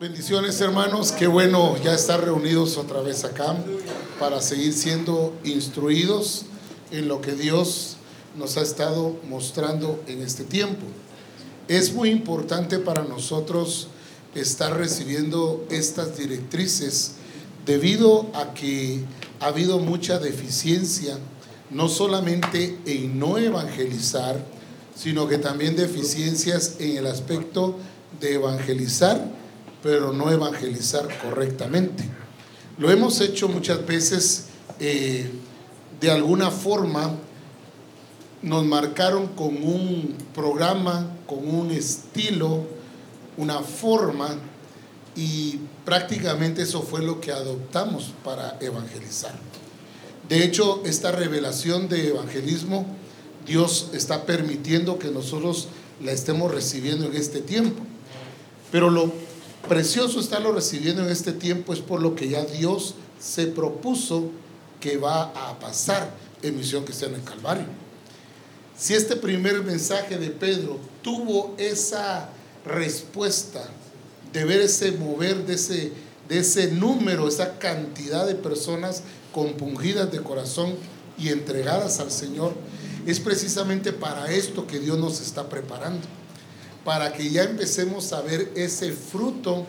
Bendiciones hermanos, qué bueno ya estar reunidos otra vez acá para seguir siendo instruidos en lo que Dios nos ha estado mostrando en este tiempo. Es muy importante para nosotros estar recibiendo estas directrices debido a que ha habido mucha deficiencia, no solamente en no evangelizar, sino que también deficiencias en el aspecto de evangelizar pero no evangelizar correctamente. Lo hemos hecho muchas veces eh, de alguna forma, nos marcaron con un programa, con un estilo, una forma, y prácticamente eso fue lo que adoptamos para evangelizar. De hecho, esta revelación de evangelismo, Dios está permitiendo que nosotros la estemos recibiendo en este tiempo. Pero lo precioso estarlo recibiendo en este tiempo es por lo que ya Dios se propuso que va a pasar en misión sea en Calvario. Si este primer mensaje de Pedro tuvo esa respuesta de ver ese mover de ese, de ese número, esa cantidad de personas compungidas de corazón y entregadas al Señor, es precisamente para esto que Dios nos está preparando para que ya empecemos a ver ese fruto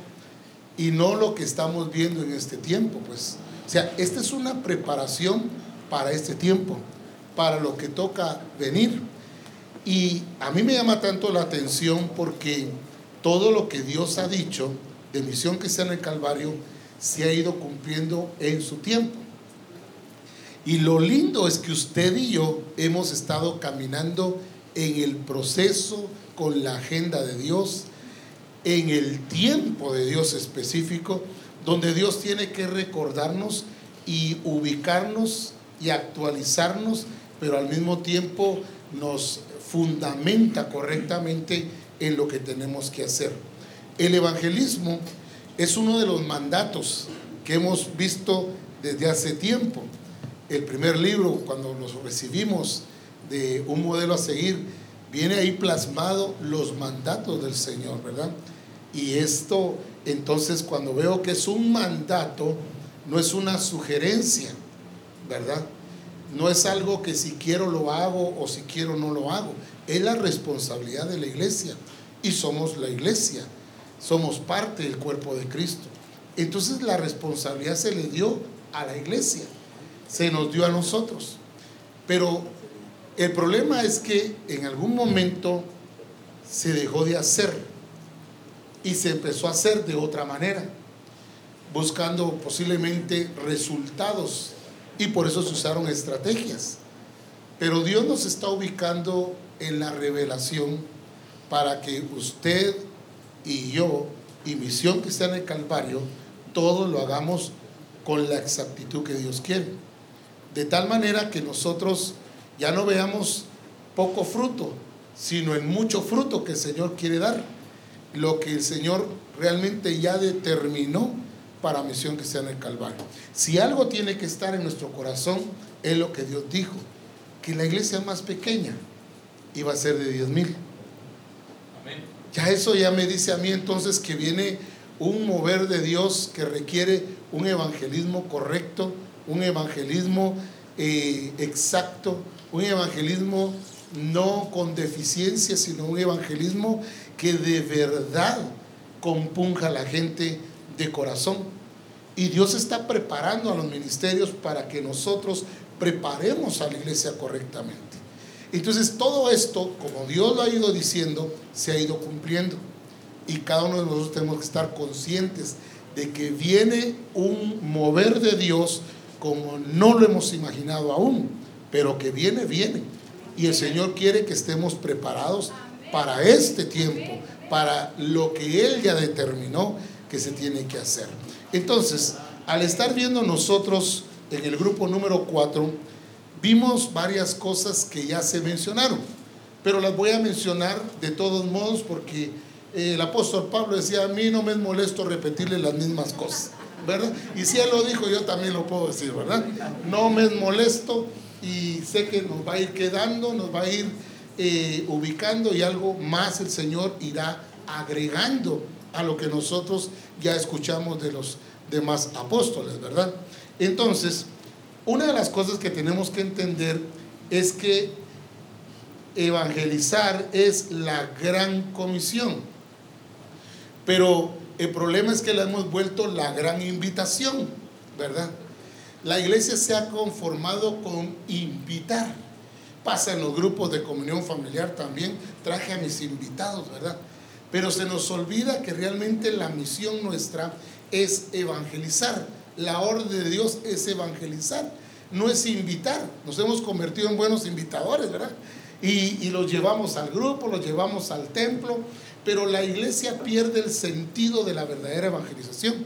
y no lo que estamos viendo en este tiempo, pues. O sea, esta es una preparación para este tiempo, para lo que toca venir. Y a mí me llama tanto la atención porque todo lo que Dios ha dicho de misión que sea en el Calvario se ha ido cumpliendo en su tiempo. Y lo lindo es que usted y yo hemos estado caminando en el proceso con la agenda de Dios, en el tiempo de Dios específico, donde Dios tiene que recordarnos y ubicarnos y actualizarnos, pero al mismo tiempo nos fundamenta correctamente en lo que tenemos que hacer. El evangelismo es uno de los mandatos que hemos visto desde hace tiempo. El primer libro, cuando nos recibimos de un modelo a seguir, viene ahí plasmado los mandatos del Señor, ¿verdad? Y esto, entonces, cuando veo que es un mandato, no es una sugerencia, ¿verdad? No es algo que si quiero lo hago o si quiero no lo hago. Es la responsabilidad de la iglesia. Y somos la iglesia. Somos parte del cuerpo de Cristo. Entonces la responsabilidad se le dio a la iglesia. Se nos dio a nosotros. Pero el problema es que en algún momento se dejó de hacer y se empezó a hacer de otra manera, buscando posiblemente resultados y por eso se usaron estrategias. Pero Dios nos está ubicando en la revelación para que usted y yo y misión que está en el Calvario, todo lo hagamos con la exactitud que Dios quiere. De tal manera que nosotros ya no veamos poco fruto, sino en mucho fruto que el Señor quiere dar. Lo que el Señor realmente ya determinó para misión que sea en el Calvario. Si algo tiene que estar en nuestro corazón, es lo que Dios dijo, que la iglesia más pequeña iba a ser de 10 mil. Ya eso ya me dice a mí entonces que viene un mover de Dios que requiere un evangelismo correcto, un evangelismo eh, exacto, un evangelismo no con deficiencia, sino un evangelismo que de verdad compunja a la gente de corazón. Y Dios está preparando a los ministerios para que nosotros preparemos a la iglesia correctamente. Entonces todo esto, como Dios lo ha ido diciendo, se ha ido cumpliendo. Y cada uno de nosotros tenemos que estar conscientes de que viene un mover de Dios como no lo hemos imaginado aún pero que viene, viene. Y el Señor quiere que estemos preparados para este tiempo, para lo que Él ya determinó que se tiene que hacer. Entonces, al estar viendo nosotros en el grupo número 4, vimos varias cosas que ya se mencionaron, pero las voy a mencionar de todos modos porque el apóstol Pablo decía, a mí no me es molesto repetirle las mismas cosas, ¿verdad? Y si él lo dijo, yo también lo puedo decir, ¿verdad? No me es molesto y sé que nos va a ir quedando, nos va a ir eh, ubicando y algo más el Señor irá agregando a lo que nosotros ya escuchamos de los demás apóstoles, ¿verdad? Entonces, una de las cosas que tenemos que entender es que evangelizar es la gran comisión. Pero el problema es que la hemos vuelto la gran invitación, ¿verdad? La iglesia se ha conformado con invitar. Pasa en los grupos de comunión familiar también. Traje a mis invitados, ¿verdad? Pero se nos olvida que realmente la misión nuestra es evangelizar. La orden de Dios es evangelizar, no es invitar. Nos hemos convertido en buenos invitadores, ¿verdad? Y, los llevamos al grupo, los llevamos al templo, pero la iglesia pierde el sentido de la verdadera evangelización.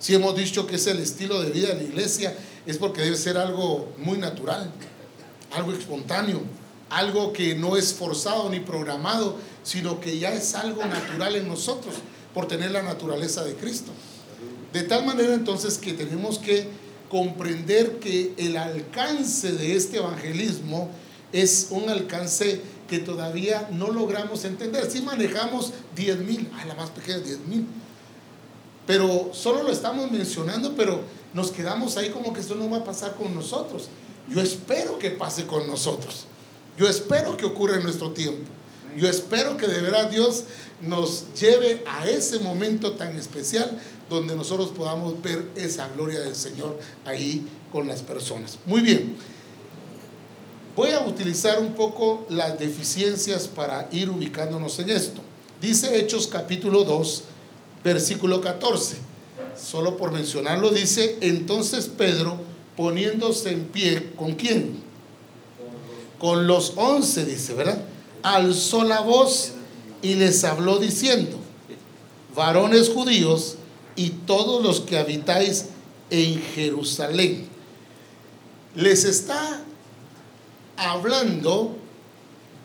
Si hemos dicho que es el estilo de vida de la iglesia, es porque debe ser algo muy natural, algo espontáneo, algo que no es forzado ni programado, sino que ya es algo natural en nosotros por tener la naturaleza de Cristo. De tal manera entonces que tenemos que comprender que el alcance de este evangelismo es un alcance que todavía no logramos entender. Si manejamos 10 mil, a la más pequeña 10 mil, pero solo lo estamos mencionando, pero nos quedamos ahí como que esto no va a pasar con nosotros. Yo espero que pase con nosotros. Yo espero que ocurra en nuestro tiempo. Yo espero que de verdad Dios nos lleve a ese momento tan especial donde nosotros podamos ver esa gloria del Señor ahí con las personas. Muy bien. Voy a utilizar un poco las deficiencias para ir ubicándonos en esto. Dice Hechos capítulo 2, versículo 14. Solo por mencionarlo dice, entonces Pedro poniéndose en pie, ¿con quién? Con los once, dice, ¿verdad? Alzó la voz y les habló diciendo, varones judíos y todos los que habitáis en Jerusalén. Les está hablando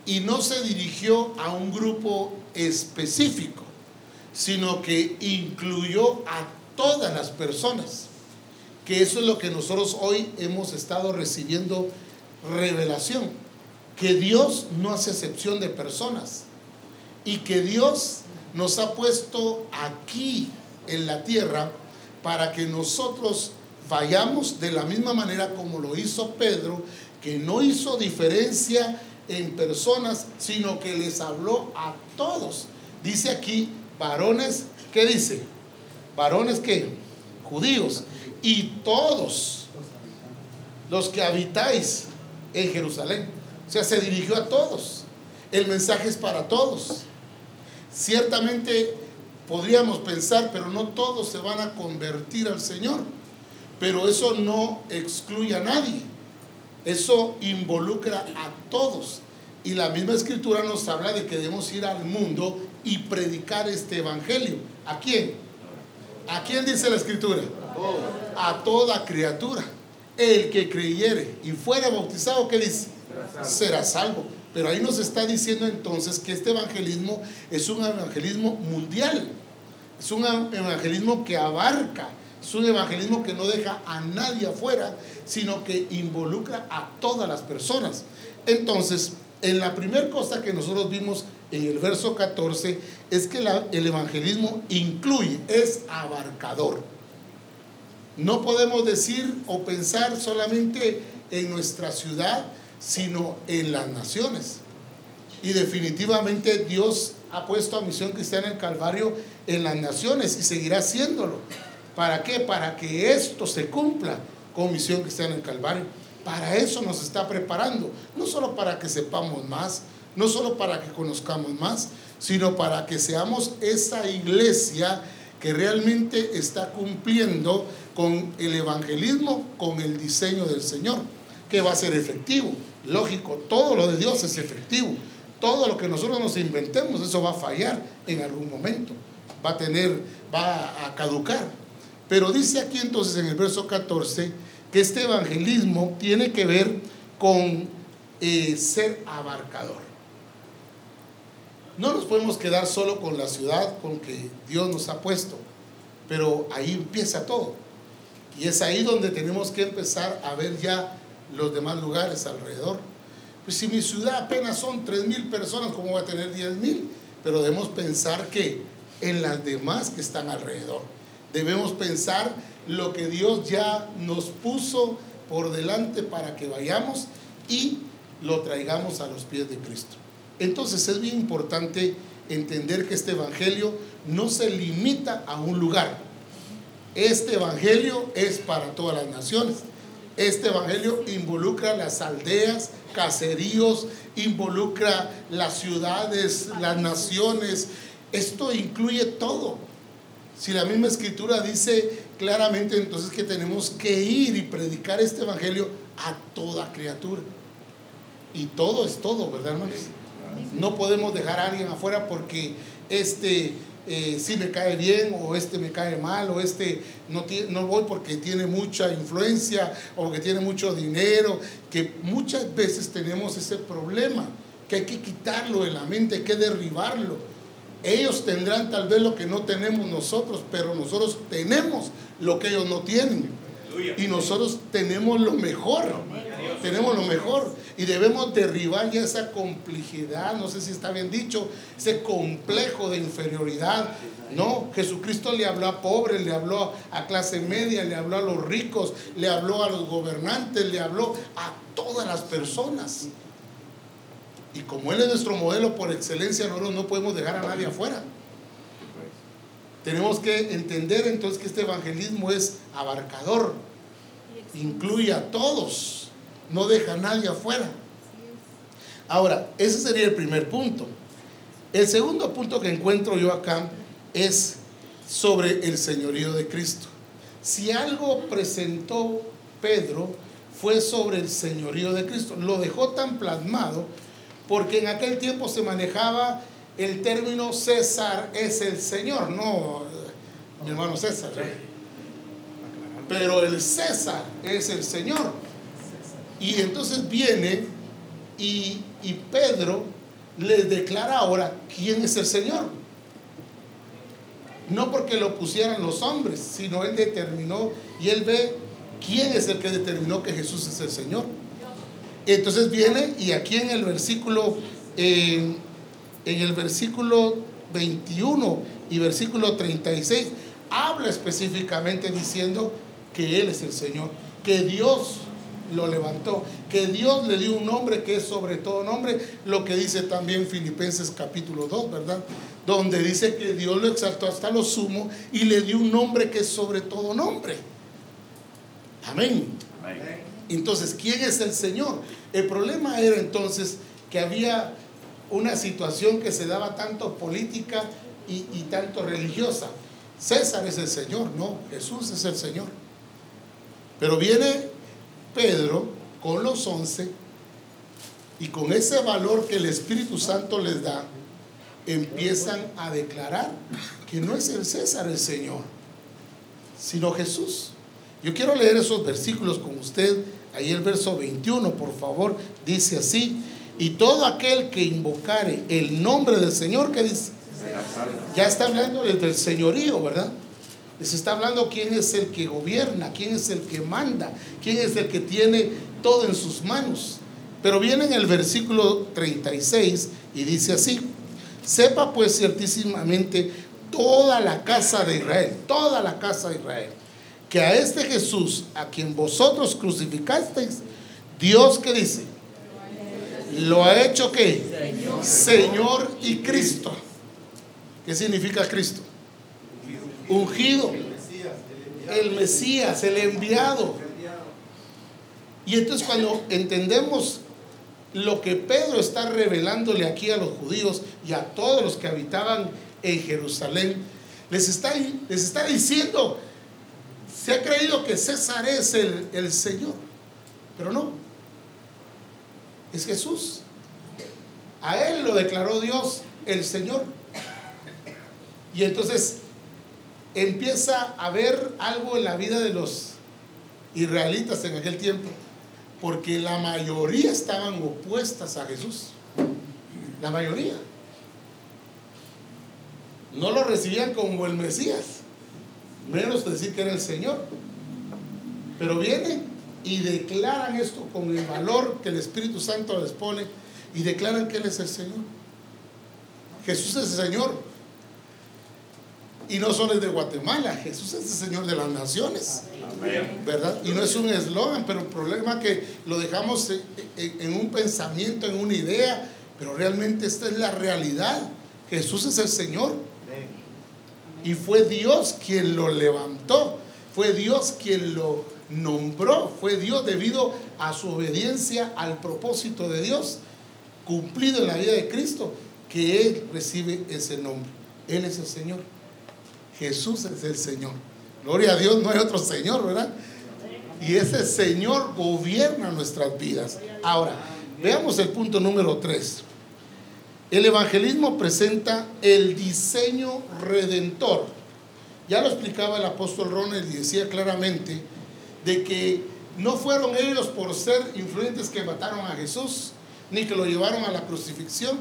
y no se dirigió a un grupo específico, sino que incluyó a todas las personas, que eso es lo que nosotros hoy hemos estado recibiendo revelación, que Dios no hace excepción de personas y que Dios nos ha puesto aquí en la tierra para que nosotros vayamos de la misma manera como lo hizo Pedro que no hizo diferencia en personas, sino que les habló a todos. Dice aquí, varones, ¿qué dice? Varones que, judíos, y todos los que habitáis en Jerusalén. O sea, se dirigió a todos. El mensaje es para todos. Ciertamente podríamos pensar, pero no todos se van a convertir al Señor. Pero eso no excluye a nadie. Eso involucra a todos. Y la misma escritura nos habla de que debemos ir al mundo y predicar este evangelio. ¿A quién? ¿A quién dice la escritura? A toda criatura. El que creyere y fuera bautizado, ¿qué dice? Será salvo. Pero ahí nos está diciendo entonces que este evangelismo es un evangelismo mundial. Es un evangelismo que abarca es un evangelismo que no deja a nadie afuera, sino que involucra a todas las personas. Entonces, en la primera cosa que nosotros vimos en el verso 14 es que el evangelismo incluye, es abarcador. No podemos decir o pensar solamente en nuestra ciudad, sino en las naciones. Y definitivamente Dios ha puesto a Misión Cristiana el Calvario en las naciones y seguirá haciéndolo. ¿Para qué? Para que esto se cumpla con misión cristiana en Calvario. Para eso nos está preparando. No solo para que sepamos más, no solo para que conozcamos más, sino para que seamos esa iglesia que realmente está cumpliendo con el evangelismo, con el diseño del Señor, que va a ser efectivo. Lógico, todo lo de Dios es efectivo. Todo lo que nosotros nos inventemos, eso va a fallar en algún momento. Va a tener, va a caducar. Pero dice aquí entonces en el verso 14 que este evangelismo tiene que ver con eh, ser abarcador. No nos podemos quedar solo con la ciudad con que Dios nos ha puesto, pero ahí empieza todo. Y es ahí donde tenemos que empezar a ver ya los demás lugares alrededor. Pues si mi ciudad apenas son 3 mil personas, ¿cómo va a tener 10 mil? Pero debemos pensar que en las demás que están alrededor. Debemos pensar lo que Dios ya nos puso por delante para que vayamos y lo traigamos a los pies de Cristo. Entonces es bien importante entender que este Evangelio no se limita a un lugar. Este Evangelio es para todas las naciones. Este Evangelio involucra las aldeas, caseríos, involucra las ciudades, las naciones. Esto incluye todo. Si la misma escritura dice claramente entonces que tenemos que ir y predicar este Evangelio a toda criatura. Y todo es todo, ¿verdad, hermanos? No podemos dejar a alguien afuera porque este eh, sí me cae bien o este me cae mal o este no, no voy porque tiene mucha influencia o que tiene mucho dinero, que muchas veces tenemos ese problema, que hay que quitarlo de la mente, hay que derribarlo. Ellos tendrán tal vez lo que no tenemos nosotros, pero nosotros tenemos lo que ellos no tienen. Y nosotros tenemos lo mejor. Tenemos lo mejor. Y debemos derribar ya esa complejidad, no sé si está bien dicho, ese complejo de inferioridad. No, Jesucristo le habló a pobres, le habló a clase media, le habló a los ricos, le habló a los gobernantes, le habló a todas las personas. Y como Él es nuestro modelo por excelencia, nosotros no podemos dejar a nadie afuera. Tenemos que entender entonces que este evangelismo es abarcador, incluye a todos, no deja a nadie afuera. Ahora, ese sería el primer punto. El segundo punto que encuentro yo acá es sobre el señorío de Cristo. Si algo presentó Pedro fue sobre el señorío de Cristo. Lo dejó tan plasmado porque en aquel tiempo se manejaba el término César es el Señor, no mi hermano César. Pero el César es el Señor. Y entonces viene y, y Pedro les declara ahora quién es el Señor. No porque lo pusieran los hombres, sino él determinó y él ve quién es el que determinó que Jesús es el Señor. Entonces viene y aquí en el versículo, en el versículo 21 y versículo 36, habla específicamente diciendo que Él es el Señor, que Dios lo levantó, que Dios le dio un nombre que es sobre todo nombre, lo que dice también Filipenses capítulo 2, ¿verdad? Donde dice que Dios lo exaltó hasta lo sumo y le dio un nombre que es sobre todo nombre. Amén. Entonces, ¿quién es el Señor? El problema era entonces que había una situación que se daba tanto política y, tanto religiosa. César es el Señor, no, Jesús es el Señor. Pero viene Pedro con los once y con ese valor que el Espíritu Santo les da, empiezan a declarar que no es el César el Señor, sino Jesús. Yo quiero leer esos versículos con usted Ahí el verso 21, por favor, dice así, y todo aquel que invocare el nombre del Señor, ¿qué dice? Ya está hablando del señorío, ¿verdad? Les está hablando quién es el que gobierna, quién es el que manda, quién es el que tiene todo en sus manos. Pero viene en el versículo 36 y dice así, sepa pues ciertísimamente toda la casa de Israel, toda la casa de Israel que a este Jesús, a quien vosotros crucificasteis, Dios que dice, lo ha hecho que Señor. y Cristo. ¿Qué significa Cristo? Ungido. El Mesías, el enviado. Y entonces cuando entendemos lo que Pedro está revelándole aquí a los judíos y a todos los que habitaban en Jerusalén, les está, les está diciendo se ha creído que César es el, el Señor, pero no. Es Jesús. A él lo declaró Dios el Señor. Y entonces empieza a haber algo en la vida de los israelitas en aquel tiempo, porque la mayoría estaban opuestas a Jesús. La mayoría. No lo recibían como el Mesías menos decir que era el Señor. Pero vienen y declaran esto con el valor que el Espíritu Santo les pone y declaran que Él es el Señor. Jesús es el Señor. Y no solo es de Guatemala, Jesús es el Señor de las naciones. ¿Verdad? Y no es un eslogan, pero el problema es que lo dejamos en un pensamiento, en una idea, pero realmente esta es la realidad. Jesús es el Señor. Y fue Dios quien lo levantó, fue Dios quien lo nombró, fue Dios debido a su obediencia al propósito de Dios cumplido en la vida de Cristo, que Él recibe ese nombre. Él es el Señor. Jesús es el Señor. Gloria a Dios, no hay otro Señor, ¿verdad? Y ese Señor gobierna nuestras vidas. Ahora, veamos el punto número 3. El evangelismo presenta el diseño redentor. Ya lo explicaba el apóstol Ronald y decía claramente de que no fueron ellos por ser influyentes que mataron a Jesús, ni que lo llevaron a la crucifixión.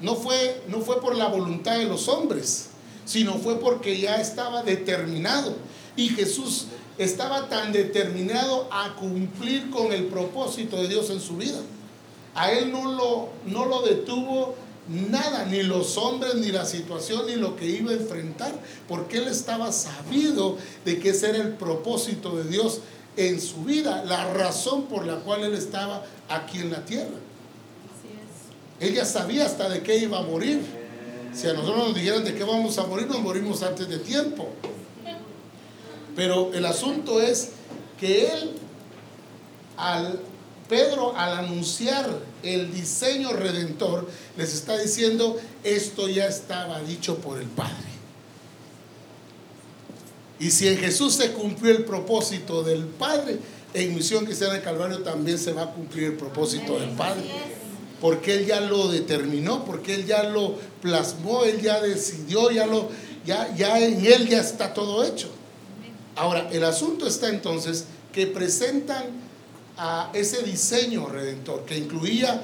No fue, no fue por la voluntad de los hombres, sino fue porque ya estaba determinado. Y Jesús estaba tan determinado a cumplir con el propósito de Dios en su vida. A él no lo, no lo detuvo nada, ni los hombres, ni la situación, ni lo que iba a enfrentar, porque él estaba sabido de que ese era el propósito de Dios en su vida, la razón por la cual él estaba aquí en la tierra. Ella sabía hasta de qué iba a morir. Si a nosotros nos dijeran de qué vamos a morir, nos morimos antes de tiempo. Pero el asunto es que él, al Pedro, al anunciar el diseño redentor, les está diciendo, esto ya estaba dicho por el Padre. Y si en Jesús se cumplió el propósito del Padre, en misión que sea en el Calvario también se va a cumplir el propósito del Padre. Porque Él ya lo determinó, porque Él ya lo plasmó, Él ya decidió, ya, lo, ya, ya en Él ya está todo hecho. Ahora, el asunto está entonces que presentan a ese diseño redentor que incluía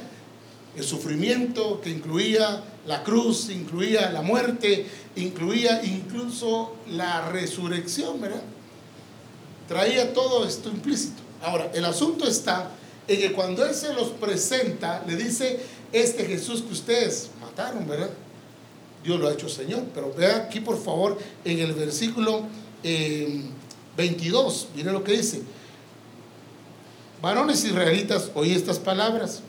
el sufrimiento, que incluía la cruz, incluía la muerte, incluía incluso la resurrección, ¿verdad? Traía todo esto implícito. Ahora, el asunto está en que cuando Él se los presenta, le dice, este Jesús que ustedes mataron, ¿verdad? Dios lo ha hecho Señor. Pero vea aquí, por favor, en el versículo 22, eh, miren lo que dice. Varones israelitas, oí estas palabras.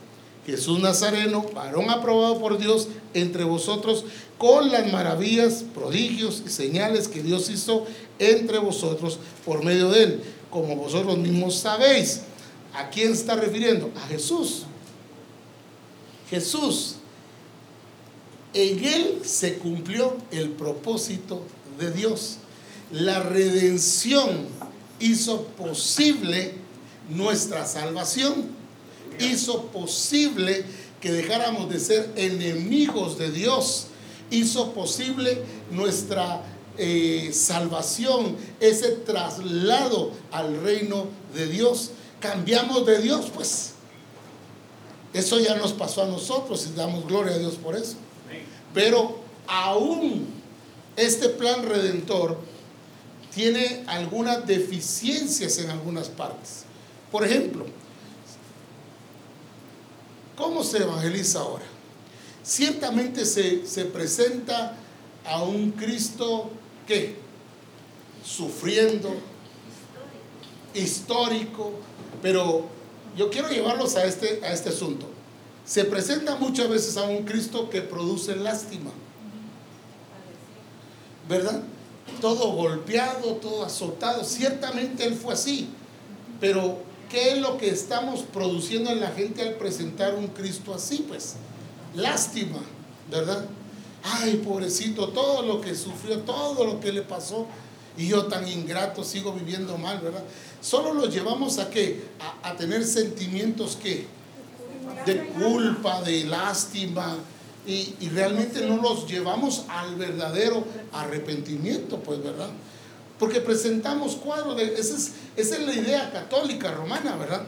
Jesús Nazareno, varón aprobado por Dios entre vosotros, con las maravillas, prodigios y señales que Dios hizo entre vosotros por medio de él, como vosotros mismos sabéis. ¿A quién está refiriendo? A Jesús. Jesús. En él se cumplió el propósito de Dios. La redención hizo posible nuestra salvación hizo posible que dejáramos de ser enemigos de Dios, hizo posible nuestra eh, salvación, ese traslado al reino de Dios. Cambiamos de Dios, pues. Eso ya nos pasó a nosotros y damos gloria a Dios por eso. Pero aún este plan redentor tiene algunas deficiencias en algunas partes. Por ejemplo, ¿Cómo se evangeliza ahora? Ciertamente se, se presenta a un Cristo que sufriendo, histórico, pero yo quiero llevarlos a este, a este asunto. Se presenta muchas veces a un Cristo que produce lástima, ¿verdad? Todo golpeado, todo azotado. Ciertamente Él fue así, pero ¿Qué es lo que estamos produciendo en la gente al presentar un Cristo así? Pues lástima, ¿verdad? Ay, pobrecito, todo lo que sufrió, todo lo que le pasó, y yo tan ingrato sigo viviendo mal, ¿verdad? Solo los llevamos a qué? A, tener sentimientos de culpa, de lástima, y, y realmente no los llevamos al verdadero arrepentimiento, pues, ¿verdad? Porque presentamos cuadros de... Esa es, esa es la idea católica romana, ¿verdad?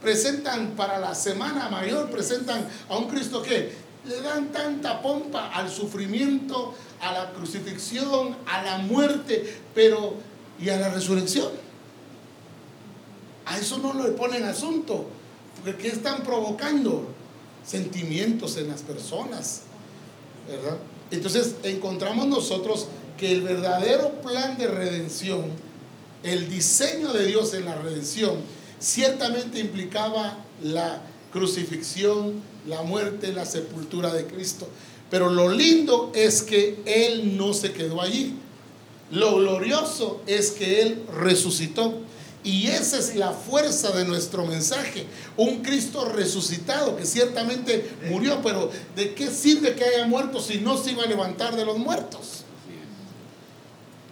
Presentan para la Semana Mayor, presentan a un Cristo que le dan tanta pompa al sufrimiento, a la crucifixión, a la muerte, pero ¿y a la resurrección? A eso no le ponen asunto, porque ¿qué están provocando? Sentimientos en las personas, ¿verdad? Entonces encontramos nosotros que el verdadero plan de redención, el diseño de Dios en la redención, ciertamente implicaba la crucifixión, la muerte, la sepultura de Cristo. Pero lo lindo es que Él no se quedó allí. Lo glorioso es que Él resucitó. Y esa es la fuerza de nuestro mensaje. Un Cristo resucitado que ciertamente murió, pero ¿de qué sirve que haya muerto si no se iba a levantar de los muertos?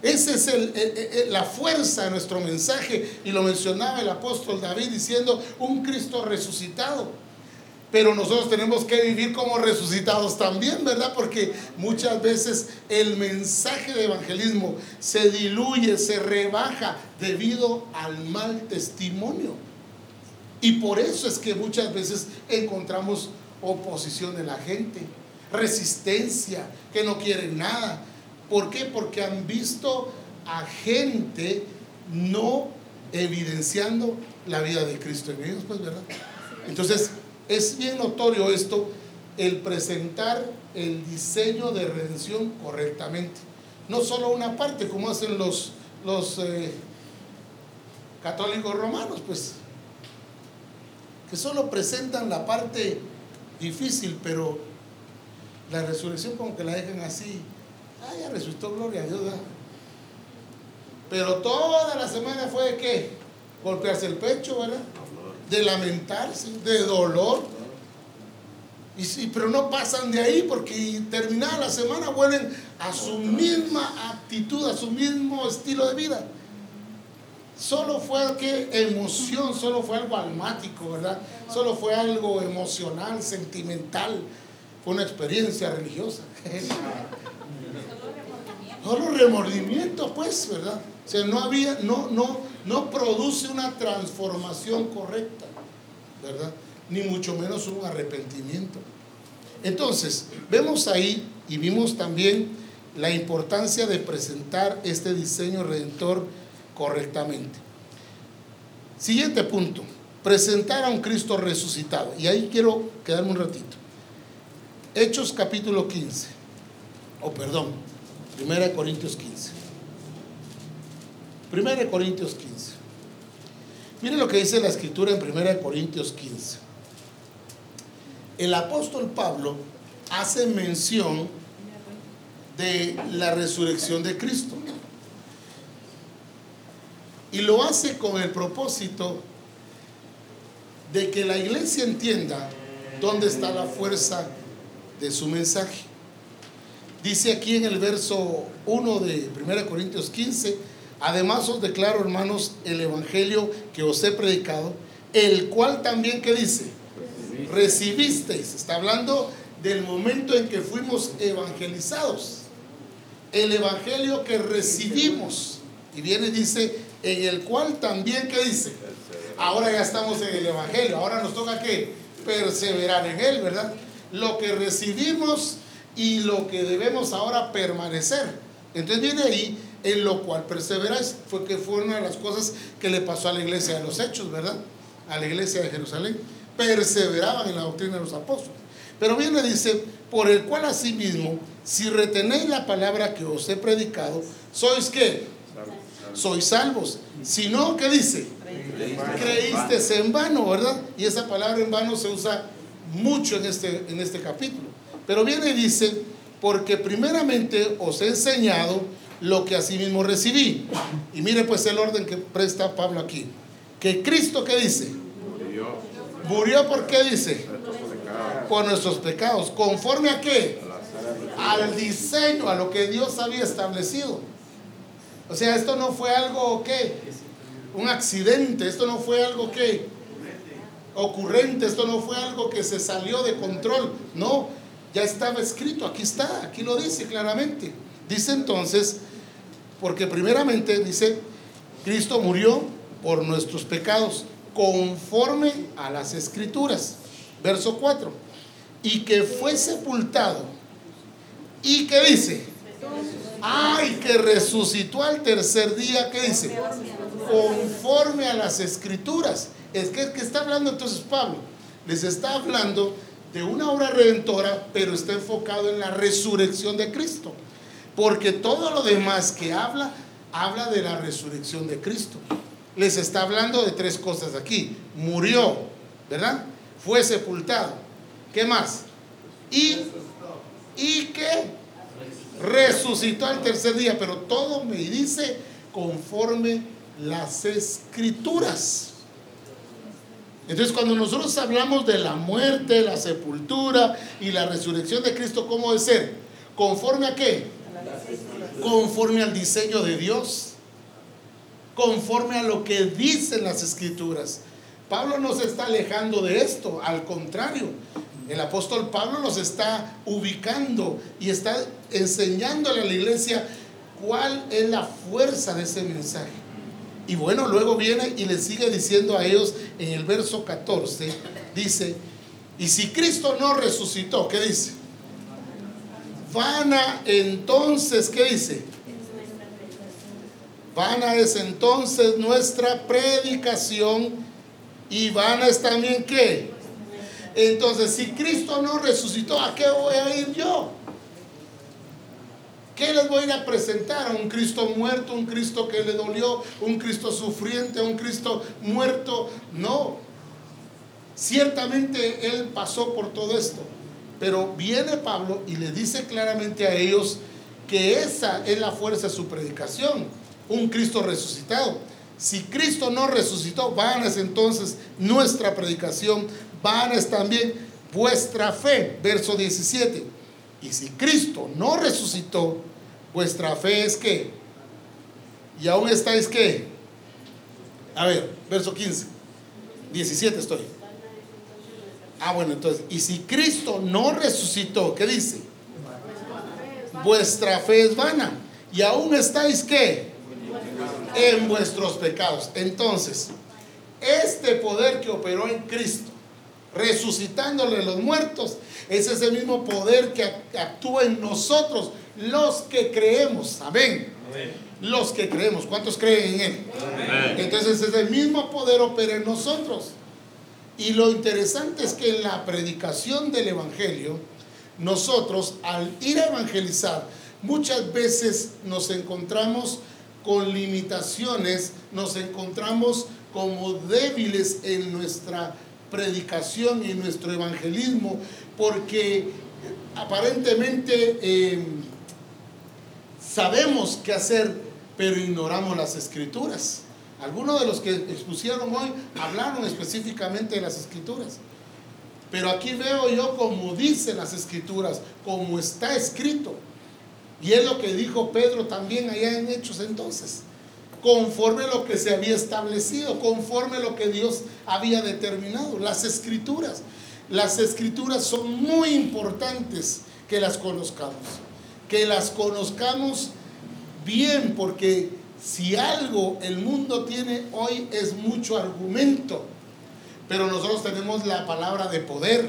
Esa es la fuerza de nuestro mensaje y lo mencionaba el apóstol David diciendo un Cristo resucitado. Pero nosotros tenemos que vivir como resucitados también, ¿verdad? Porque muchas veces el mensaje de evangelismo se diluye, se rebaja debido al mal testimonio. Y por eso es que muchas veces encontramos oposición de la gente, resistencia, que no quieren nada ¿Por qué? Porque han visto a gente no evidenciando la vida de Cristo en ellos, pues, ¿verdad? Entonces, es bien notorio esto, el presentar el diseño de redención correctamente. No solo una parte, como hacen los, los eh, católicos romanos, pues, que solo presentan la parte difícil, pero la resurrección como que la dejan así Ah, ya resucitó, gloria a Dios. Pero toda la semana fue de qué? Golpearse el pecho, ¿verdad? De lamentarse, de dolor. Y sí, pero no pasan de ahí porque terminada la semana vuelven a su misma actitud, a su mismo estilo de vida. Solo fue que emoción, solo fue algo almático, ¿verdad? Solo fue algo emocional, sentimental. Fue una experiencia religiosa. Solo remordimiento, pues, ¿verdad? O sea, no había, no, no, no produce una transformación correcta, ¿verdad? Ni mucho menos un arrepentimiento. Entonces, vemos ahí y vimos también la importancia de presentar este diseño redentor correctamente. Siguiente punto, presentar a un Cristo resucitado. Y ahí quiero quedarme un ratito. Hechos capítulo 15, o perdón, Primera de Corintios 15. Primera de Corintios 15. Miren lo que dice la escritura en Primera de Corintios 15. El apóstol Pablo hace mención de la resurrección de Cristo. Y lo hace con el propósito de que la iglesia entienda dónde está la fuerza de su mensaje. Dice aquí en el verso 1 de 1 Corintios 15, además os declaro, hermanos, el evangelio que os he predicado, el cual también, ¿qué dice? Recibisteis. Está hablando del momento en que fuimos evangelizados. El evangelio que recibimos. Y viene y dice, en el cual también, ¿qué dice? Ahora ya estamos en el evangelio. Ahora nos toca que perseverar en él, ¿verdad? Lo que recibimos y lo que debemos ahora permanecer. Entonces viene ahí en lo cual perseveráis, fue que fue una de las cosas que le pasó a la iglesia de los hechos, ¿verdad? A la iglesia de Jerusalén. Perseveraban en la doctrina de los apóstoles. Pero viene, dice, por el cual asimismo, si retenéis la palabra que os he predicado, ¿sois qué? Sois salvos. Si no, ¿qué dice? Creíste en vano, ¿verdad? Y esa palabra en vano se usa mucho en este, en este capítulo. Pero viene y dice, porque primeramente os he enseñado lo que asimismo recibí. Y mire pues el orden que presta Pablo aquí. Que Cristo, ¿qué dice? Murió. ¿Murió por qué dice? Por nuestros pecados. ¿Conforme a qué? Al diseño, a lo que Dios había establecido. O sea, esto no fue algo que, un accidente, esto no fue algo que ocurrente, esto no fue algo que se salió de control, no, ya estaba escrito, aquí está, aquí lo dice claramente. Dice entonces, porque primeramente dice, Cristo murió por nuestros pecados conforme a las escrituras. Verso 4. Y que fue sepultado. ¿Y qué dice? Ay, que resucitó al tercer día, ¿qué dice? Conforme a las escrituras. Es que, que está hablando entonces Pablo. Les está hablando de una obra redentora, pero está enfocado en la resurrección de Cristo. Porque todo lo demás que habla, habla de la resurrección de Cristo. Les está hablando de tres cosas aquí. Murió, ¿verdad? Fue sepultado. ¿Qué más? Y, y que resucitó al tercer día. Pero todo me dice conforme las escrituras. Entonces cuando nosotros hablamos de la muerte, la sepultura y la resurrección de Cristo, ¿cómo debe ser? ¿Conforme a qué? Conforme al diseño de Dios. Conforme a lo que dicen las escrituras. Pablo no se está alejando de esto, al contrario. El apóstol Pablo nos está ubicando y está enseñándole a la iglesia cuál es la fuerza de ese mensaje. Y bueno, luego viene y le sigue diciendo a ellos en el verso 14, dice, y si Cristo no resucitó, ¿qué dice? Vana entonces, ¿qué dice? Vana es entonces nuestra predicación y vana es también qué? Entonces, si Cristo no resucitó, ¿a qué voy a ir yo? ¿Qué les voy a ir a presentar? ¿A un Cristo muerto, un Cristo que le dolió, un Cristo sufriente, un Cristo muerto? No. Ciertamente Él pasó por todo esto. Pero viene Pablo y le dice claramente a ellos que esa es la fuerza de su predicación. Un Cristo resucitado. Si Cristo no resucitó, van es entonces nuestra predicación, van es también vuestra fe. Verso 17. Y si Cristo no resucitó, vuestra fe es que. Y aún estáis que. A ver, verso 15. 17 estoy. Ah, bueno, entonces, y si Cristo no resucitó, ¿qué dice? Vuestra fe es vana. Y aún estáis que en vuestros pecados. Entonces, este poder que operó en Cristo, resucitándole los muertos, es ese mismo poder que actúa en nosotros, los que creemos. Amén. Los que creemos. ¿Cuántos creen en Él? Entonces es el mismo poder opera en nosotros. Y lo interesante es que en la predicación del Evangelio, nosotros al ir a evangelizar, muchas veces nos encontramos con limitaciones, nos encontramos como débiles en nuestra predicación y en nuestro evangelismo, porque aparentemente eh, sabemos qué hacer, pero ignoramos las escrituras. Algunos de los que expusieron hoy hablaron específicamente de las escrituras. Pero aquí veo yo como dicen las escrituras, como está escrito. Y es lo que dijo Pedro también allá en Hechos entonces. Conforme lo que se había establecido, conforme lo que Dios había determinado. Las escrituras. Las escrituras son muy importantes que las conozcamos. Que las conozcamos bien porque si algo el mundo tiene hoy es mucho argumento. Pero nosotros tenemos la palabra de poder.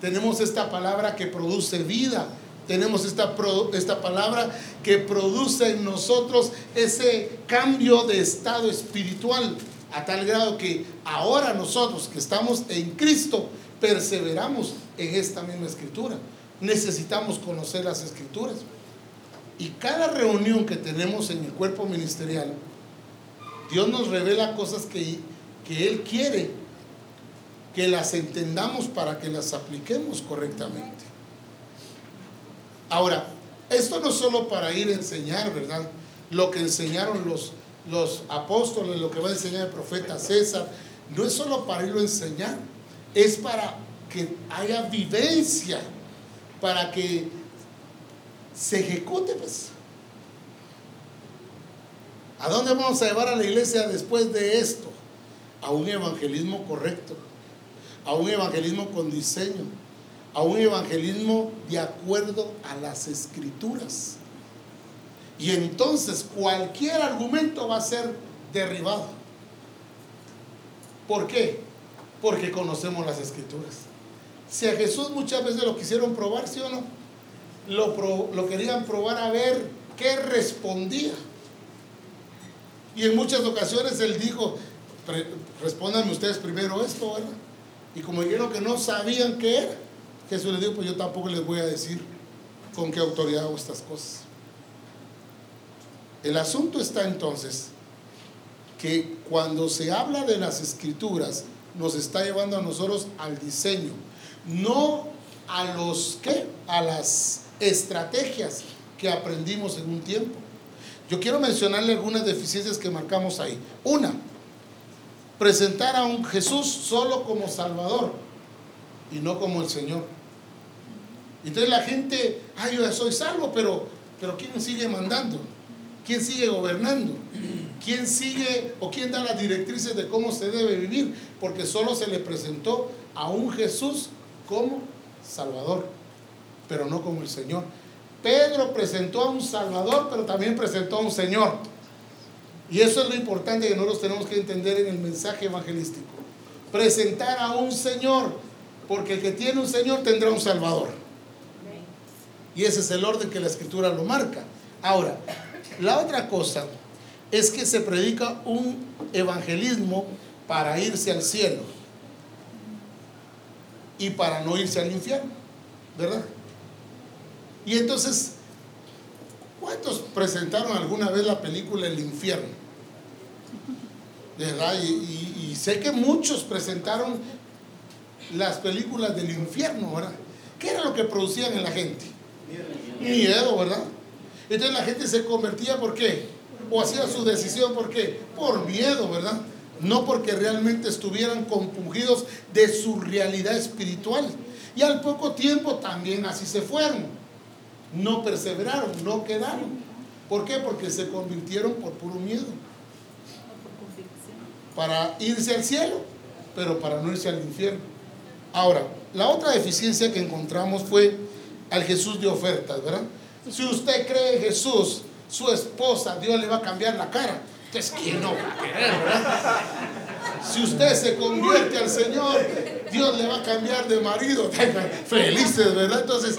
Tenemos esta palabra que produce vida tenemos esta, esta palabra que produce en nosotros ese cambio de estado espiritual, a tal grado que ahora nosotros que estamos en Cristo, perseveramos en esta misma escritura. Necesitamos conocer las escrituras. Y cada reunión que tenemos en el cuerpo ministerial, Dios nos revela cosas que, que Él quiere que las entendamos para que las apliquemos correctamente. Ahora, esto no es solo para ir a enseñar, ¿verdad? Lo que enseñaron los, los apóstoles, lo que va a enseñar el profeta César, no es solo para irlo a enseñar, es para que haya vivencia, para que se ejecute, pues. ¿A dónde vamos a llevar a la iglesia después de esto? A un evangelismo correcto, a un evangelismo con diseño, a un evangelismo de acuerdo a las escrituras. Y entonces cualquier argumento va a ser derribado. ¿Por qué? Porque conocemos las escrituras. Si a Jesús muchas veces lo quisieron probar, ¿sí o no? Lo, lo querían probar a ver qué respondía. Y en muchas ocasiones él dijo, respondan ustedes primero esto, ¿verdad? Y como dijeron que no sabían qué era, Jesús le dijo, pues yo tampoco les voy a decir con qué autoridad hago estas cosas. El asunto está entonces que cuando se habla de las escrituras, nos está llevando a nosotros al diseño, no a los que a las estrategias que aprendimos en un tiempo. Yo quiero mencionarle algunas deficiencias que marcamos ahí. Una, presentar a un Jesús solo como Salvador y no como el Señor. Entonces la gente, ay, yo ya soy salvo, pero, pero ¿quién sigue mandando? ¿Quién sigue gobernando? ¿Quién sigue o quién da las directrices de cómo se debe vivir? Porque solo se le presentó a un Jesús como Salvador, pero no como el Señor. Pedro presentó a un Salvador, pero también presentó a un Señor. Y eso es lo importante que nosotros tenemos que entender en el mensaje evangelístico. Presentar a un Señor, porque el que tiene un Señor tendrá un Salvador. Y ese es el orden que la Escritura lo marca. Ahora, la otra cosa es que se predica un evangelismo para irse al cielo y para no irse al infierno, ¿verdad? Y entonces, ¿cuántos presentaron alguna vez la película El infierno? ¿Verdad? Y, sé que muchos presentaron las películas del infierno, ¿verdad? ¿Qué era lo que producían en la gente? Miedo, ¿verdad? Entonces la gente se convertía, ¿por qué? O hacía su decisión, ¿por qué? Por miedo, ¿verdad? No porque realmente estuvieran compungidos de su realidad espiritual. Y al poco tiempo también así se fueron no perseveraron, no quedaron. ¿Por qué? Porque se convirtieron por puro miedo. Para irse al cielo, pero para no irse al infierno. Ahora, la otra deficiencia que encontramos fue al Jesús de ofertas, ¿verdad? Si usted cree en Jesús, su esposa, Dios le va a cambiar la cara. Entonces, ¿quién no va a querer, verdad? Si usted se convierte al Señor, Dios le va a cambiar de marido. Felices, ¿verdad? Entonces,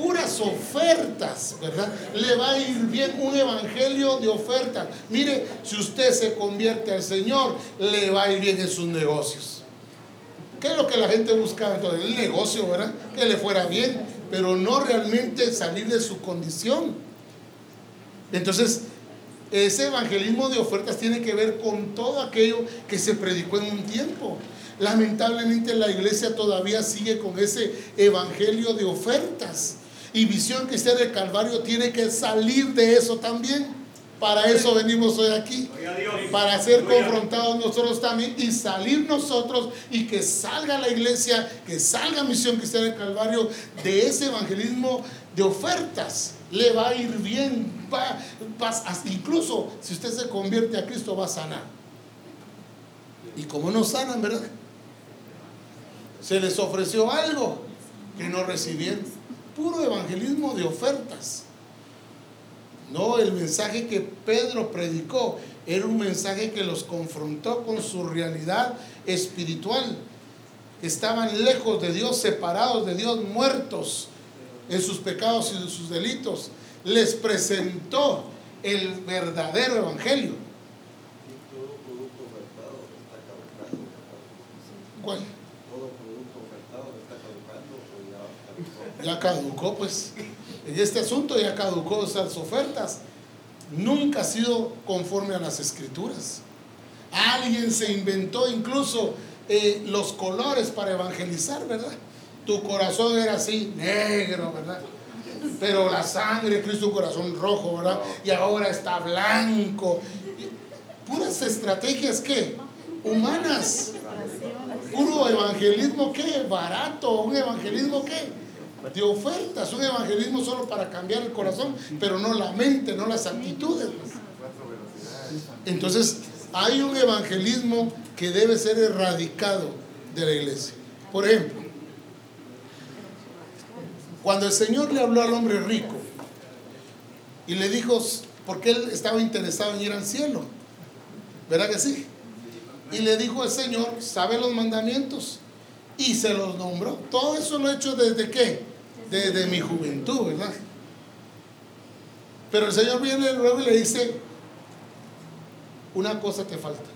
puras ofertas, ¿verdad? Le va a ir bien un evangelio de ofertas. Mire, si usted se convierte al Señor, le va a ir bien en sus negocios. ¿Qué es lo que la gente buscaba entonces? El negocio, ¿verdad? Que le fuera bien, pero no realmente salir de su condición. Entonces, ese evangelismo de ofertas tiene que ver con todo aquello que se predicó en un tiempo. Lamentablemente la iglesia todavía sigue con ese evangelio de ofertas. Y Visión Cristiana del Calvario tiene que salir de eso también. Para eso venimos hoy aquí. Para ser confrontados nosotros también y salir nosotros y que salga la iglesia, que salga Misión Cristiana del Calvario de ese evangelismo de ofertas. Le va a ir bien. Va, incluso si usted se convierte a Cristo va a sanar. Y como no sanan, ¿verdad? Se les ofreció algo que no recibieron puro evangelismo de ofertas. No, el mensaje que Pedro predicó era un mensaje que los confrontó con su realidad espiritual. Estaban lejos de Dios, separados de Dios, muertos en sus pecados y en sus delitos. Les presentó el verdadero evangelio. ¿Cuál? Ya caducó, pues. En este asunto ya caducó esas ofertas. Nunca ha sido conforme a las escrituras. Alguien se inventó incluso eh, los colores para evangelizar, ¿verdad? Tu corazón era así, negro, ¿verdad? Pero la sangre de Cristo, corazón rojo, ¿verdad? Y ahora está blanco. Puras estrategias, ¿qué? Humanas. Puro evangelismo, ¿qué? Barato. Un evangelismo, ¿qué? De ofertas, un evangelismo solo para cambiar el corazón, pero no la mente, no las actitudes. Entonces, hay un evangelismo que debe ser erradicado de la iglesia. Por ejemplo, cuando el Señor le habló al hombre rico y le dijo, porque él estaba interesado en ir al cielo, ¿verdad que sí? Y le dijo al Señor, ¿sabe los mandamientos? Y se los nombró. Todo eso lo he hecho desde qué? Desde mi juventud, ¿verdad? Pero el Señor viene luego y le dice, una cosa te falta.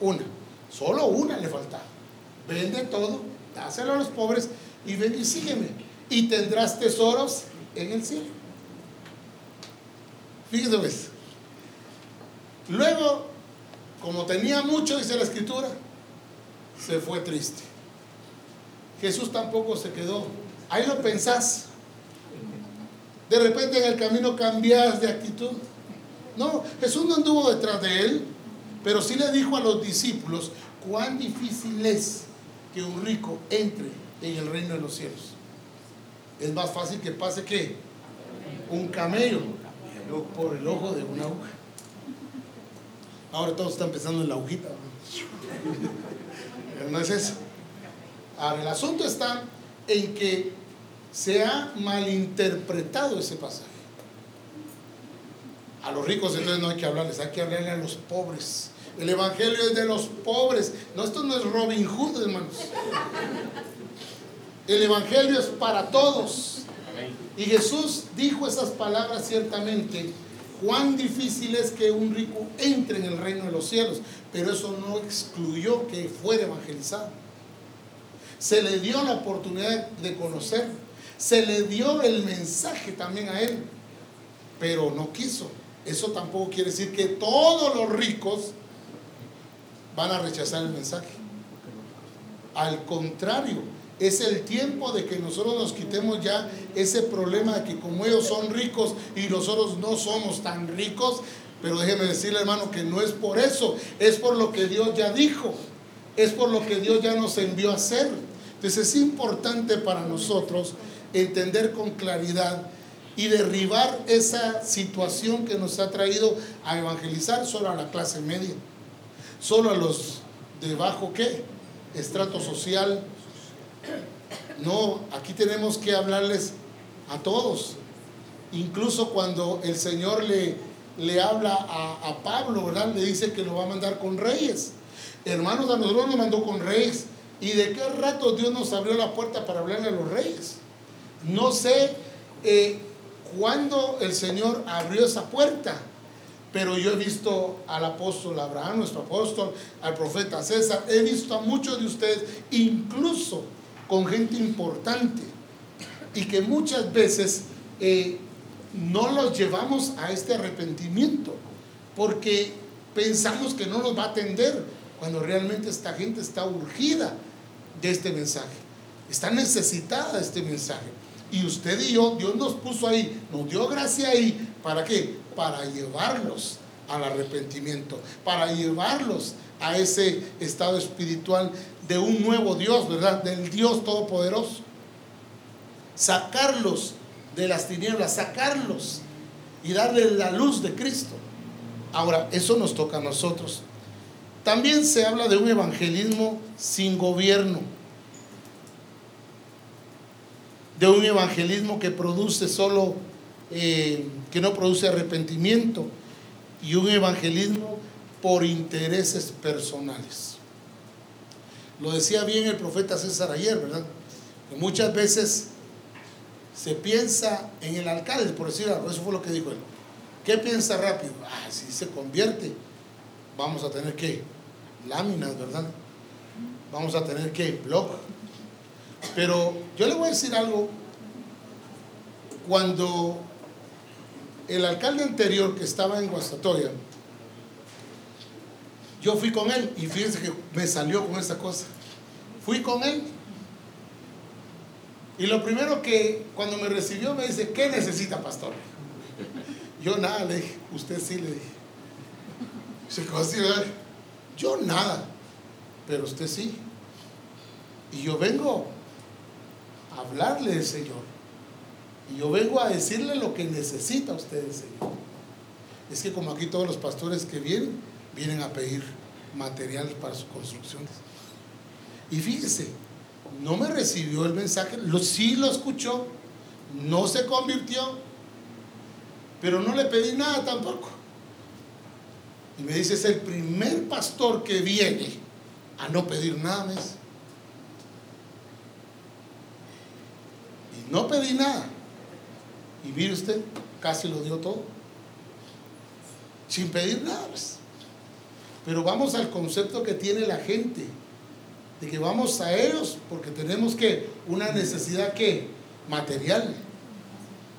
Una. Solo una le falta. Vende todo, dáselo a los pobres y ven y sígueme. Y tendrás tesoros en el cielo. Fíjese pues. Luego, como tenía mucho, dice la escritura, se fue triste. Jesús tampoco se quedó. Ahí lo pensás. De repente en el camino cambias de actitud. No, Jesús no anduvo detrás de él, pero sí le dijo a los discípulos cuán difícil es que un rico entre en el reino de los cielos. Es más fácil que pase que un camello por el ojo de una aguja. Ahora todos están pensando en la agujita. Pero no es eso. Ahora, el asunto está en que se ha malinterpretado ese pasaje. A los ricos entonces no hay que hablarles, hay que hablarle a los pobres. El Evangelio es de los pobres. No, esto no es Robin Hood, hermanos. El Evangelio es para todos. Y Jesús dijo esas palabras ciertamente. Cuán difícil es que un rico entre en el reino de los cielos, pero eso no excluyó que fuera evangelizado. Se le dio la oportunidad de conocer, se le dio el mensaje también a él, pero no quiso. Eso tampoco quiere decir que todos los ricos van a rechazar el mensaje. Al contrario, es el tiempo de que nosotros nos quitemos ya ese problema de que como ellos son ricos y nosotros no somos tan ricos, pero déjeme decirle hermano que no es por eso, es por lo que Dios ya dijo, es por lo que Dios ya nos envió a hacer. Entonces es importante para nosotros entender con claridad y derribar esa situación que nos ha traído a evangelizar solo a la clase media, solo a los de bajo qué, estrato social, no, aquí tenemos que hablarles a todos. Incluso cuando el Señor le, le habla a, Pablo, ¿verdad? Le dice que lo va a mandar con reyes. Hermanos, a nosotros nos mandó con reyes. ¿Y de qué rato Dios nos abrió la puerta para hablarle a los reyes? No sé eh, cuándo el Señor abrió esa puerta, pero yo he visto al apóstol Abraham, nuestro apóstol, al profeta César, he visto a muchos de ustedes, incluso con gente importante y que muchas veces eh, no los llevamos a este arrepentimiento porque pensamos que no nos va a atender cuando realmente esta gente está urgida de este mensaje, está necesitada de este mensaje. Y usted y yo, Dios nos puso ahí, nos dio gracia ahí, ¿para qué? Para llevarlos al arrepentimiento, para llevarlos a ese estado espiritual de un nuevo Dios, ¿verdad? Del Dios Todopoderoso. Sacarlos de las tinieblas, sacarlos y darle la luz de Cristo. Ahora, eso nos toca a nosotros. También se habla de un evangelismo sin gobierno, de un evangelismo que produce solo, eh, que no produce arrepentimiento, y un evangelismo por intereses personales. Lo decía bien el profeta César ayer, ¿verdad? Que muchas veces se piensa en el alcalde, por decir algo, eso fue lo que dijo él. ¿Qué piensa rápido? Ah, si se convierte, vamos a tener que láminas, ¿verdad? Vamos a tener que blog. Pero yo le voy a decir algo. Cuando el alcalde anterior que estaba en Guastatoya, yo fui con él y fíjense que me salió con esa cosa. Fui con él. Y lo primero que cuando me recibió me dice, ¿qué necesita, pastor? Yo nada, le dije, usted sí, le dije. Se quedó así, Yo nada, pero usted sí. Y yo vengo hablarle del Señor. Y yo vengo a decirle lo que necesita usted Señor. Es que como aquí todos los pastores que vienen, vienen a pedir material para sus construcciones. Y fíjese, no me recibió el mensaje, lo, sí lo escuchó, no se convirtió, pero no le pedí nada tampoco. Y me dice, es el primer pastor que viene a no pedir nada más. Y no pedí nada. Y mire usted, casi lo dio todo. Sin pedir nada. Pues. Pero vamos al concepto que tiene la gente, de que vamos a ellos porque tenemos que una necesidad que material,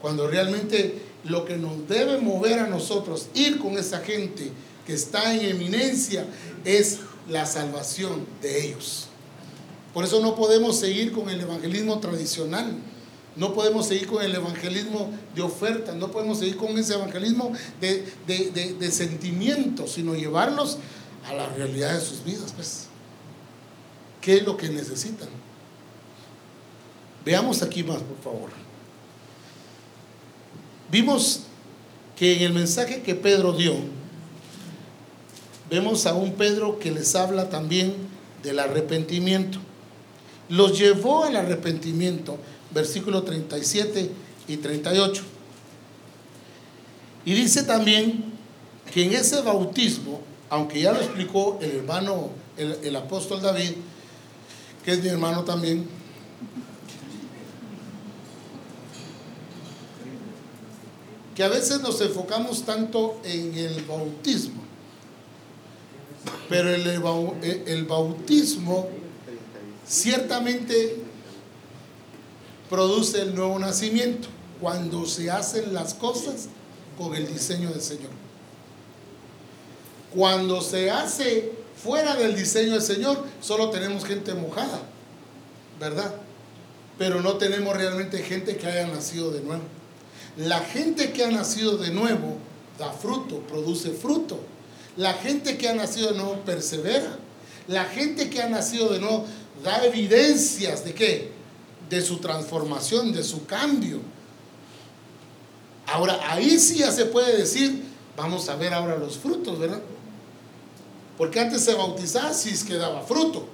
cuando realmente lo que nos debe mover a nosotros, ir con esa gente que está en eminencia, es la salvación de ellos. Por eso no podemos seguir con el evangelismo tradicional. No podemos seguir con el evangelismo de oferta, no podemos seguir con ese evangelismo de, de, sentimientos, sino llevarlos a la realidad de sus vidas. Pues. ¿Qué es lo que necesitan? Veamos aquí más, por favor. Vimos que en el mensaje que Pedro dio, vemos a un Pedro que les habla también del arrepentimiento. Los llevó al arrepentimiento, versículo 37 y 38. Y dice también que en ese bautismo, aunque ya lo explicó el hermano, el, el apóstol David, que es mi hermano también, que a veces nos enfocamos tanto en el bautismo, pero el, bautismo ciertamente produce el nuevo nacimiento cuando se hacen las cosas con el diseño del Señor. Cuando se hace fuera del diseño del Señor, solo tenemos gente mojada, ¿verdad? Pero no tenemos realmente gente que haya nacido de nuevo. La gente que ha nacido de nuevo da fruto, produce fruto. La gente que ha nacido de nuevo persevera. La gente que ha nacido de nuevo da evidencias de qué? De su transformación, de su cambio. Ahora, ahí sí ya se puede decir, vamos a ver ahora los frutos, ¿verdad? Porque antes se bautizaba si es que daba fruto.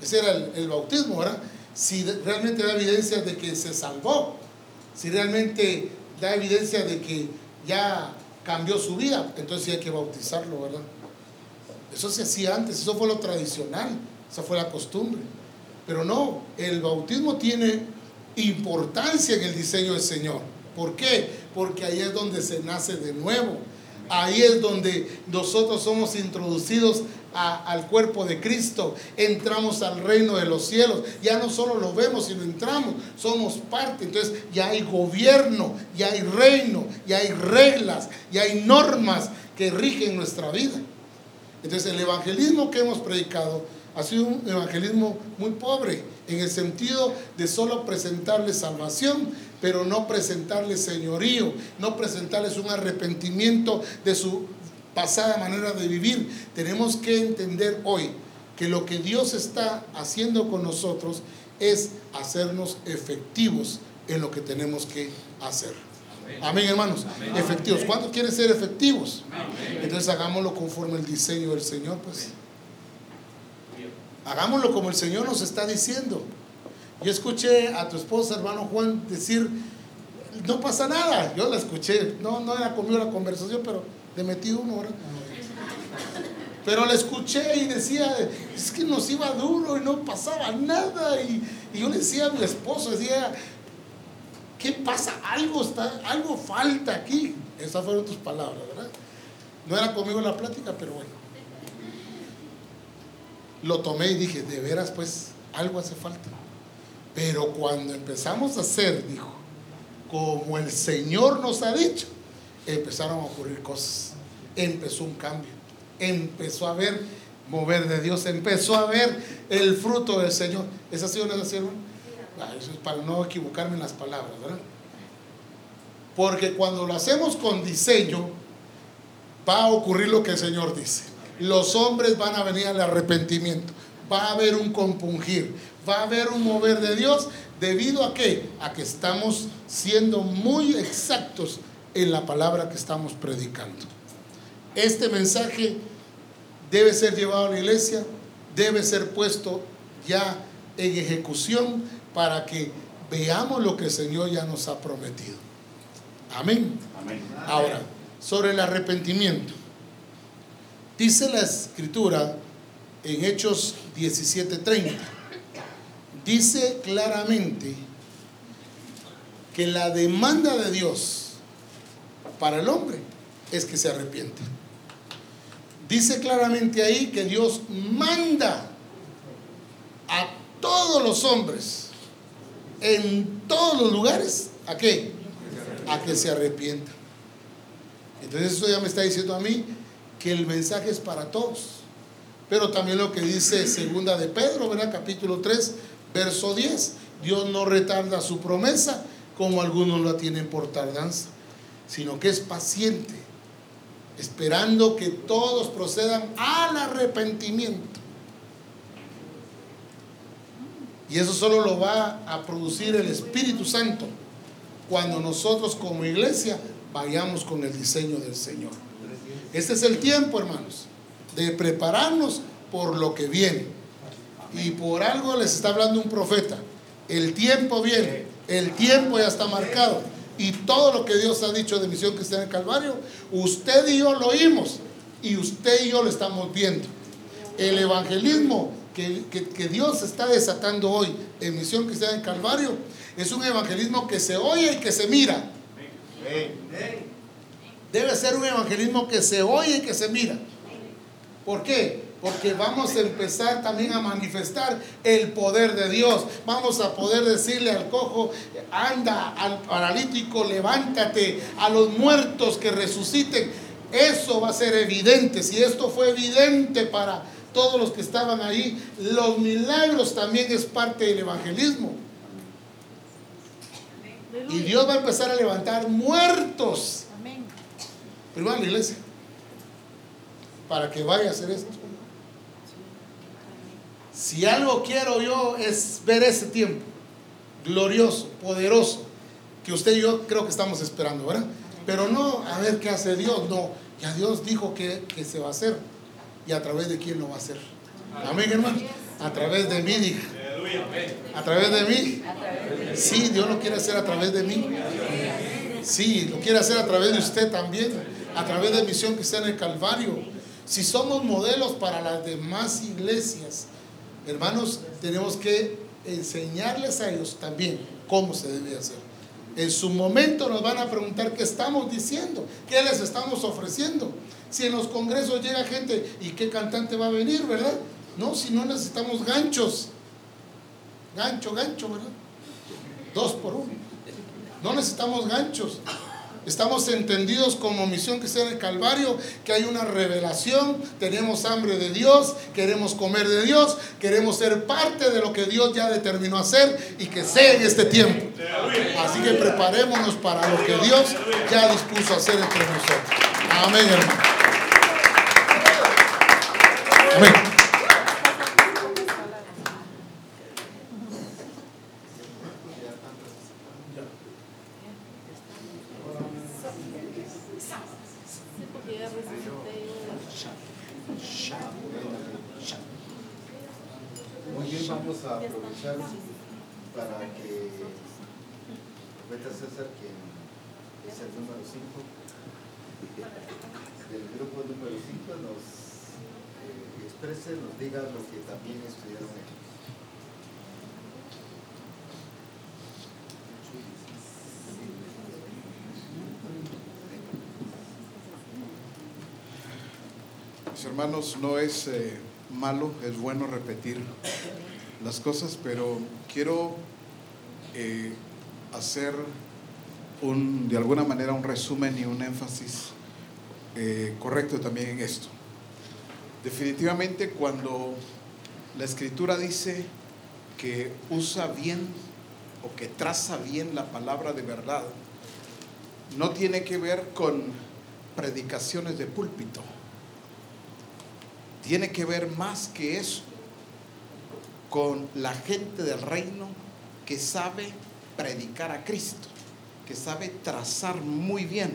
Ese era el, el bautismo, ¿verdad? Si realmente da evidencias de que se salvó si realmente da evidencia de que ya cambió su vida, entonces sí hay que bautizarlo, ¿verdad? Eso se hacía antes, eso fue lo tradicional, esa fue la costumbre. Pero no, el bautismo tiene importancia en el diseño del Señor. ¿Por qué? Porque ahí es donde se nace de nuevo. Ahí es donde nosotros somos introducidos al cuerpo de Cristo, entramos al reino de los cielos. Ya no solo lo vemos, sino entramos, somos parte. Entonces ya hay gobierno, ya hay reino, ya hay reglas, ya hay normas que rigen nuestra vida. Entonces el evangelismo que hemos predicado ha sido un evangelismo muy pobre, en el sentido de solo presentarles salvación, pero no presentarles señorío, no presentarles un arrepentimiento de su pasada manera de vivir. Tenemos que entender hoy que lo que Dios está haciendo con nosotros es hacernos efectivos en lo que tenemos que hacer. Amén, hermanos. Efectivos. ¿Cuántos quieren ser efectivos? Entonces hagámoslo conforme el diseño del Señor, pues. Hagámoslo como el Señor nos está diciendo. Yo escuché a tu esposa, hermano Juan, decir, no pasa nada. Yo la escuché. No, no era conmigo la conversación, pero le metí uno, hora Pero le escuché y decía, es que nos iba duro y no pasaba nada. Y, yo le decía a mi esposo, decía, ¿qué pasa? Algo, está, algo falta aquí. Esas fueron tus palabras, ¿verdad? No era conmigo la plática, pero bueno. Lo tomé y dije, de veras, pues, algo hace falta. Pero cuando empezamos a hacer, dijo, como el Señor nos ha dicho, empezaron a ocurrir cosas. Empezó un cambio. Empezó a ver mover de Dios. Empezó a ver el fruto del Señor. ¿Es así o no es así, ah, Eso es para no equivocarme en las palabras, ¿verdad? Porque cuando lo hacemos con diseño, va a ocurrir lo que el Señor dice. Los hombres van a venir al arrepentimiento. Va a haber un compungir. Va a haber un mover de Dios. ¿Debido a qué? A que estamos siendo muy exactos en la palabra que estamos predicando. Este mensaje debe ser llevado a la iglesia, debe ser puesto ya en ejecución para que veamos lo que el Señor ya nos ha prometido. Amén. Ahora, sobre el arrepentimiento. Dice la escritura en Hechos 17:30. Dice claramente que la demanda de Dios para el hombre es que se arrepiente. Dice claramente ahí que Dios manda a todos los hombres en todos los lugares a qué? a que se arrepientan. Entonces eso ya me está diciendo a mí que el mensaje es para todos. Pero también lo que dice segunda de Pedro, ¿verdad? Capítulo 3, verso 10. Dios no retarda su promesa como algunos la tienen por tardanza, sino que es paciente, esperando que todos procedan al arrepentimiento. Y eso solo lo va a producir el Espíritu Santo cuando nosotros como iglesia vayamos con el diseño del Señor. Este es el tiempo, hermanos, de prepararnos por lo que viene. Y por algo les está hablando un profeta. El tiempo viene, el tiempo ya está marcado. Y todo lo que Dios ha dicho de misión que está en el Calvario, usted y yo lo oímos. Y usted y yo lo estamos viendo. El evangelismo que, que Dios está desatando hoy en misión que está en el Calvario es un evangelismo que se oye y que se mira. Debe ser un evangelismo que se oye y que se mira. ¿Por qué? Porque vamos a empezar también a manifestar el poder de Dios. Vamos a poder decirle al cojo, anda, al paralítico, levántate, a los muertos que resuciten. Eso va a ser evidente. Si esto fue evidente para todos los que estaban ahí, los milagros también es parte del evangelismo. Y Dios va a empezar a levantar muertos. Primero la iglesia. Para que vaya a hacer esto. Si algo quiero yo es ver ese tiempo glorioso, poderoso, que usted y yo creo que estamos esperando, ¿verdad? Pero no a ver qué hace Dios, no. Ya Dios dijo que, que se va a hacer. ¿Y a través de quién lo va a hacer? Amén, hermano. A través de mí, dije. ¿A través de mí? Sí, Dios lo quiere hacer a través de mí. Sí, lo quiere hacer a través de usted también. A través de misión en el Calvario. Si somos modelos para las demás iglesias, hermanos, tenemos que enseñarles a ellos también cómo se debe hacer. En su momento nos van a preguntar qué estamos diciendo, qué les estamos ofreciendo. Si en los congresos llega gente y qué cantante va a venir, ¿verdad? No, si no necesitamos ganchos. Gancho, gancho, ¿verdad? Dos por uno. No necesitamos ganchos. Estamos entendidos como misión que sea en el Calvario, que hay una revelación, tenemos hambre de Dios, queremos comer de Dios, queremos ser parte de lo que Dios ya determinó hacer y que sea en este tiempo. Así que preparémonos para lo que Dios ya dispuso hacer entre nosotros. Amén, hermano. Amén. Hermanos, no es eh, malo, es bueno repetir las cosas, pero quiero eh, hacer un, de alguna manera un resumen y un énfasis eh, correcto también en esto. Definitivamente cuando la escritura dice que usa bien o que traza bien la palabra de verdad, no tiene que ver con predicaciones de púlpito. Tiene que ver más que eso con la gente del reino que sabe predicar a Cristo, que sabe trazar muy bien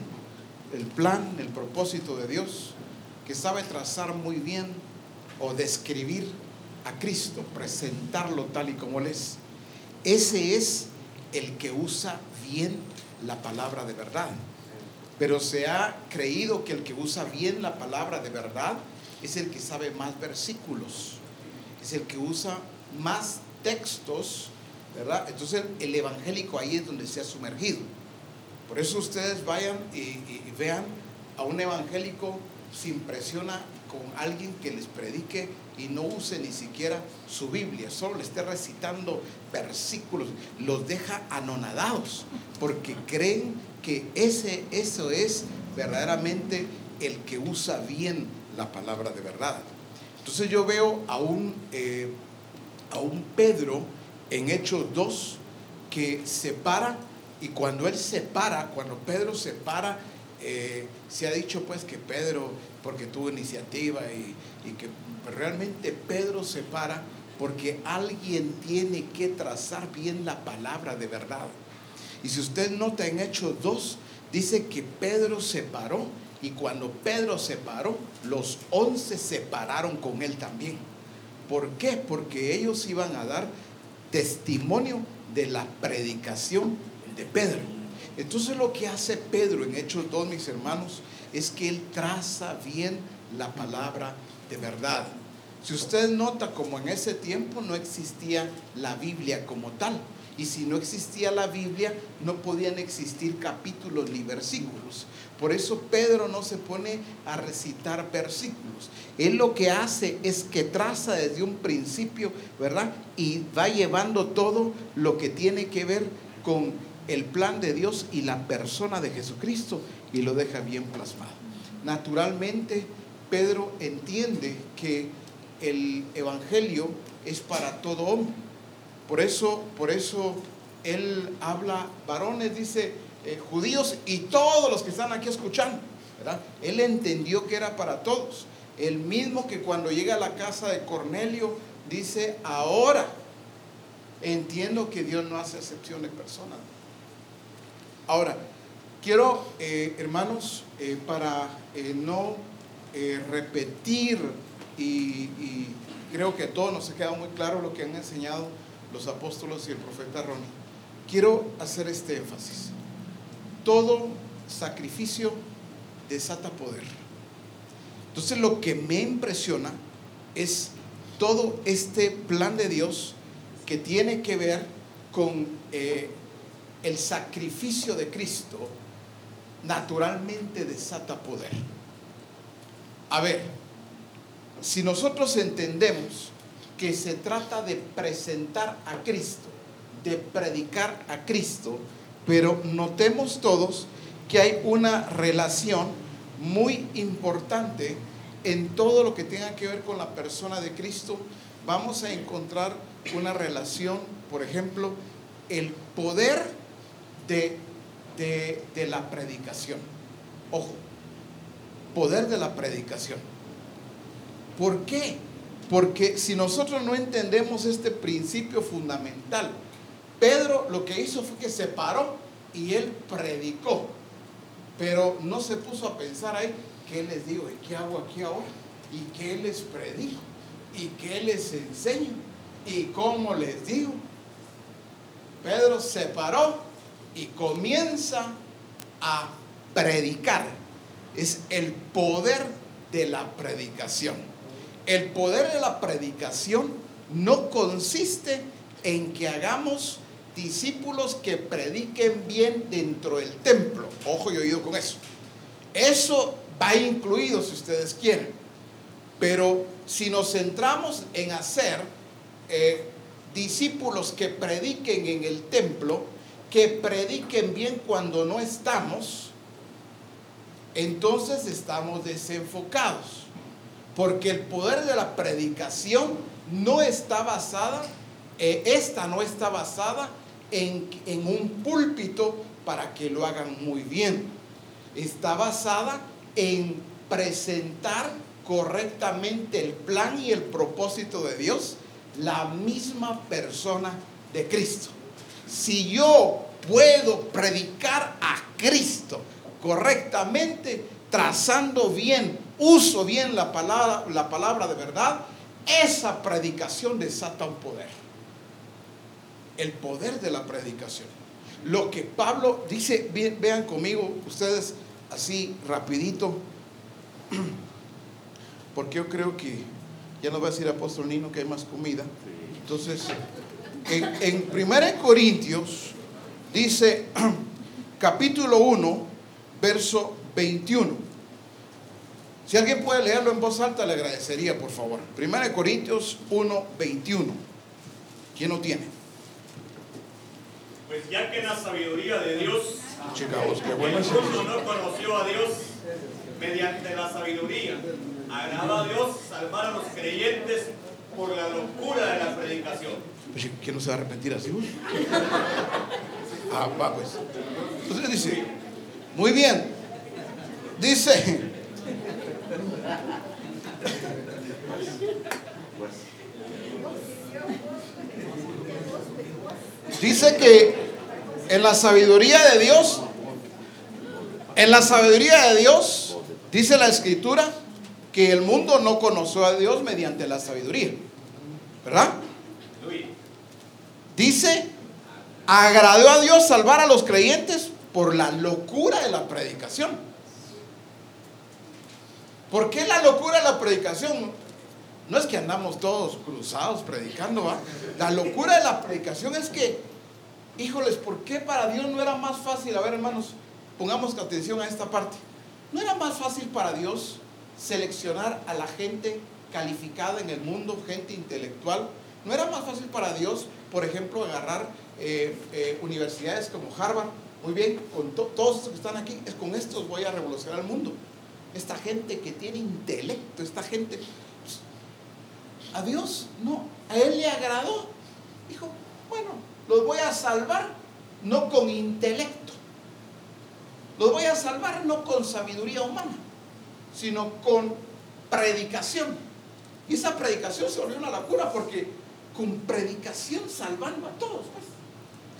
el plan, el propósito de Dios, que sabe trazar muy bien o describir a Cristo, presentarlo tal y como Él es. Ese es el que usa bien la palabra de verdad. Pero se ha creído que el que usa bien la palabra de verdad es el que sabe más versículos, es el que usa más textos, ¿verdad? Entonces el evangélico ahí es donde se ha sumergido. Por eso ustedes vayan y, vean a un evangélico se impresiona con alguien que les predique y no use ni siquiera su Biblia, solo le esté recitando versículos, los deja anonadados porque creen que ese, eso es verdaderamente el que usa bien la palabra de verdad. Entonces yo veo a un, eh, a un Pedro en Hechos 2 que se para y cuando él se para, cuando Pedro se para, eh, se ha dicho pues que Pedro, porque tuvo iniciativa y, y que realmente Pedro se para porque alguien tiene que trazar bien la palabra de verdad. Y si usted nota en Hechos 2, dice que Pedro se paró y cuando Pedro se paró, los once se pararon con él también. ¿Por qué? Porque ellos iban a dar testimonio de la predicación de Pedro. Entonces lo que hace Pedro en Hechos 2, mis hermanos, es que él traza bien la palabra de verdad. Si usted nota como en ese tiempo no existía la Biblia como tal, y si no existía la Biblia, no podían existir capítulos ni versículos. Por eso Pedro no se pone a recitar versículos. Él lo que hace es que traza desde un principio, ¿verdad? Y va llevando todo lo que tiene que ver con el plan de Dios y la persona de Jesucristo y lo deja bien plasmado. Naturalmente, Pedro entiende que el Evangelio es para todo hombre. Por eso, por eso él habla, varones, dice, eh, judíos y todos los que están aquí escuchando. Él entendió que era para todos. El mismo que cuando llega a la casa de Cornelio dice, ahora entiendo que Dios no hace excepción de personas. Ahora, quiero, eh, hermanos, eh, para no repetir y, creo que a todos nos ha quedado muy claro lo que han enseñado los apóstolos y el profeta Ronnie. Quiero hacer este énfasis. Todo sacrificio desata poder. Entonces lo que me impresiona es todo este plan de Dios que tiene que ver con eh, el sacrificio de Cristo, naturalmente desata poder. A ver, si nosotros entendemos que se trata de presentar a Cristo, de predicar a Cristo, pero notemos todos que hay una relación muy importante en todo lo que tenga que ver con la persona de Cristo. Vamos a encontrar una relación, por ejemplo, el poder de, de la predicación. Ojo, poder de la predicación. ¿Por qué? Porque si nosotros no entendemos este principio fundamental, Pedro lo que hizo fue que se paró y él predicó, pero no se puso a pensar ahí, ¿qué les digo? ¿Y qué hago aquí ahora? ¿Y qué les predico? ¿Y qué les enseño? ¿Y cómo les digo? Pedro se paró y comienza a predicar. Es el poder de la predicación. El poder de la predicación no consiste en que hagamos discípulos que prediquen bien dentro del templo. Ojo y oído con eso. Eso va incluido si ustedes quieren. Pero si nos centramos en hacer eh, discípulos que prediquen en el templo, que prediquen bien cuando no estamos, entonces estamos desenfocados. Porque el poder de la predicación no está basada, eh, esta no está basada en, en un púlpito para que lo hagan muy bien. Está basada en presentar correctamente el plan y el propósito de Dios, la misma persona de Cristo. Si yo puedo predicar a Cristo correctamente, trazando bien uso bien la palabra, la palabra de verdad, esa predicación desata un poder. El poder de la predicación. Lo que Pablo dice, vean conmigo ustedes así rapidito, porque yo creo que ya nos va a decir apóstol Nino que hay más comida. Entonces, en, en 1 Corintios dice capítulo 1, verso 21. Si alguien puede leerlo en voz alta, le agradecería, por favor. Primera de Corintios 1, 21. ¿Quién lo tiene? Pues ya que la sabiduría de Dios Chicos, qué bueno. El mundo no conoció a Dios mediante la sabiduría. Agrada a Dios salvar a los creyentes por la locura de la predicación. ¿Quién no se va a arrepentir así? Ah, pues. Entonces dice, muy bien. Dice, dice que en la sabiduría de Dios, en la sabiduría de Dios, dice la escritura, que el mundo no conoció a Dios mediante la sabiduría. ¿Verdad? Dice, agradó a Dios salvar a los creyentes por la locura de la predicación. ¿Por qué la locura de la predicación? No es que andamos todos cruzados predicando, ¿va? La locura de la predicación es que, híjoles, ¿por qué para Dios no era más fácil? A ver, hermanos, pongamos atención a esta parte. ¿No era más fácil para Dios seleccionar a la gente calificada en el mundo, gente intelectual? ¿No era más fácil para Dios, por ejemplo, agarrar eh, eh, universidades como Harvard? Muy bien, con todos estos que están aquí, es con estos voy a revolucionar el mundo. Esta gente que tiene intelecto, esta gente... Pues, a Dios no, a Él le agradó. Dijo, bueno, los voy a salvar no con intelecto. Los voy a salvar no con sabiduría humana, sino con predicación. Y esa predicación se volvió una locura porque con predicación salvando a todos. Pues.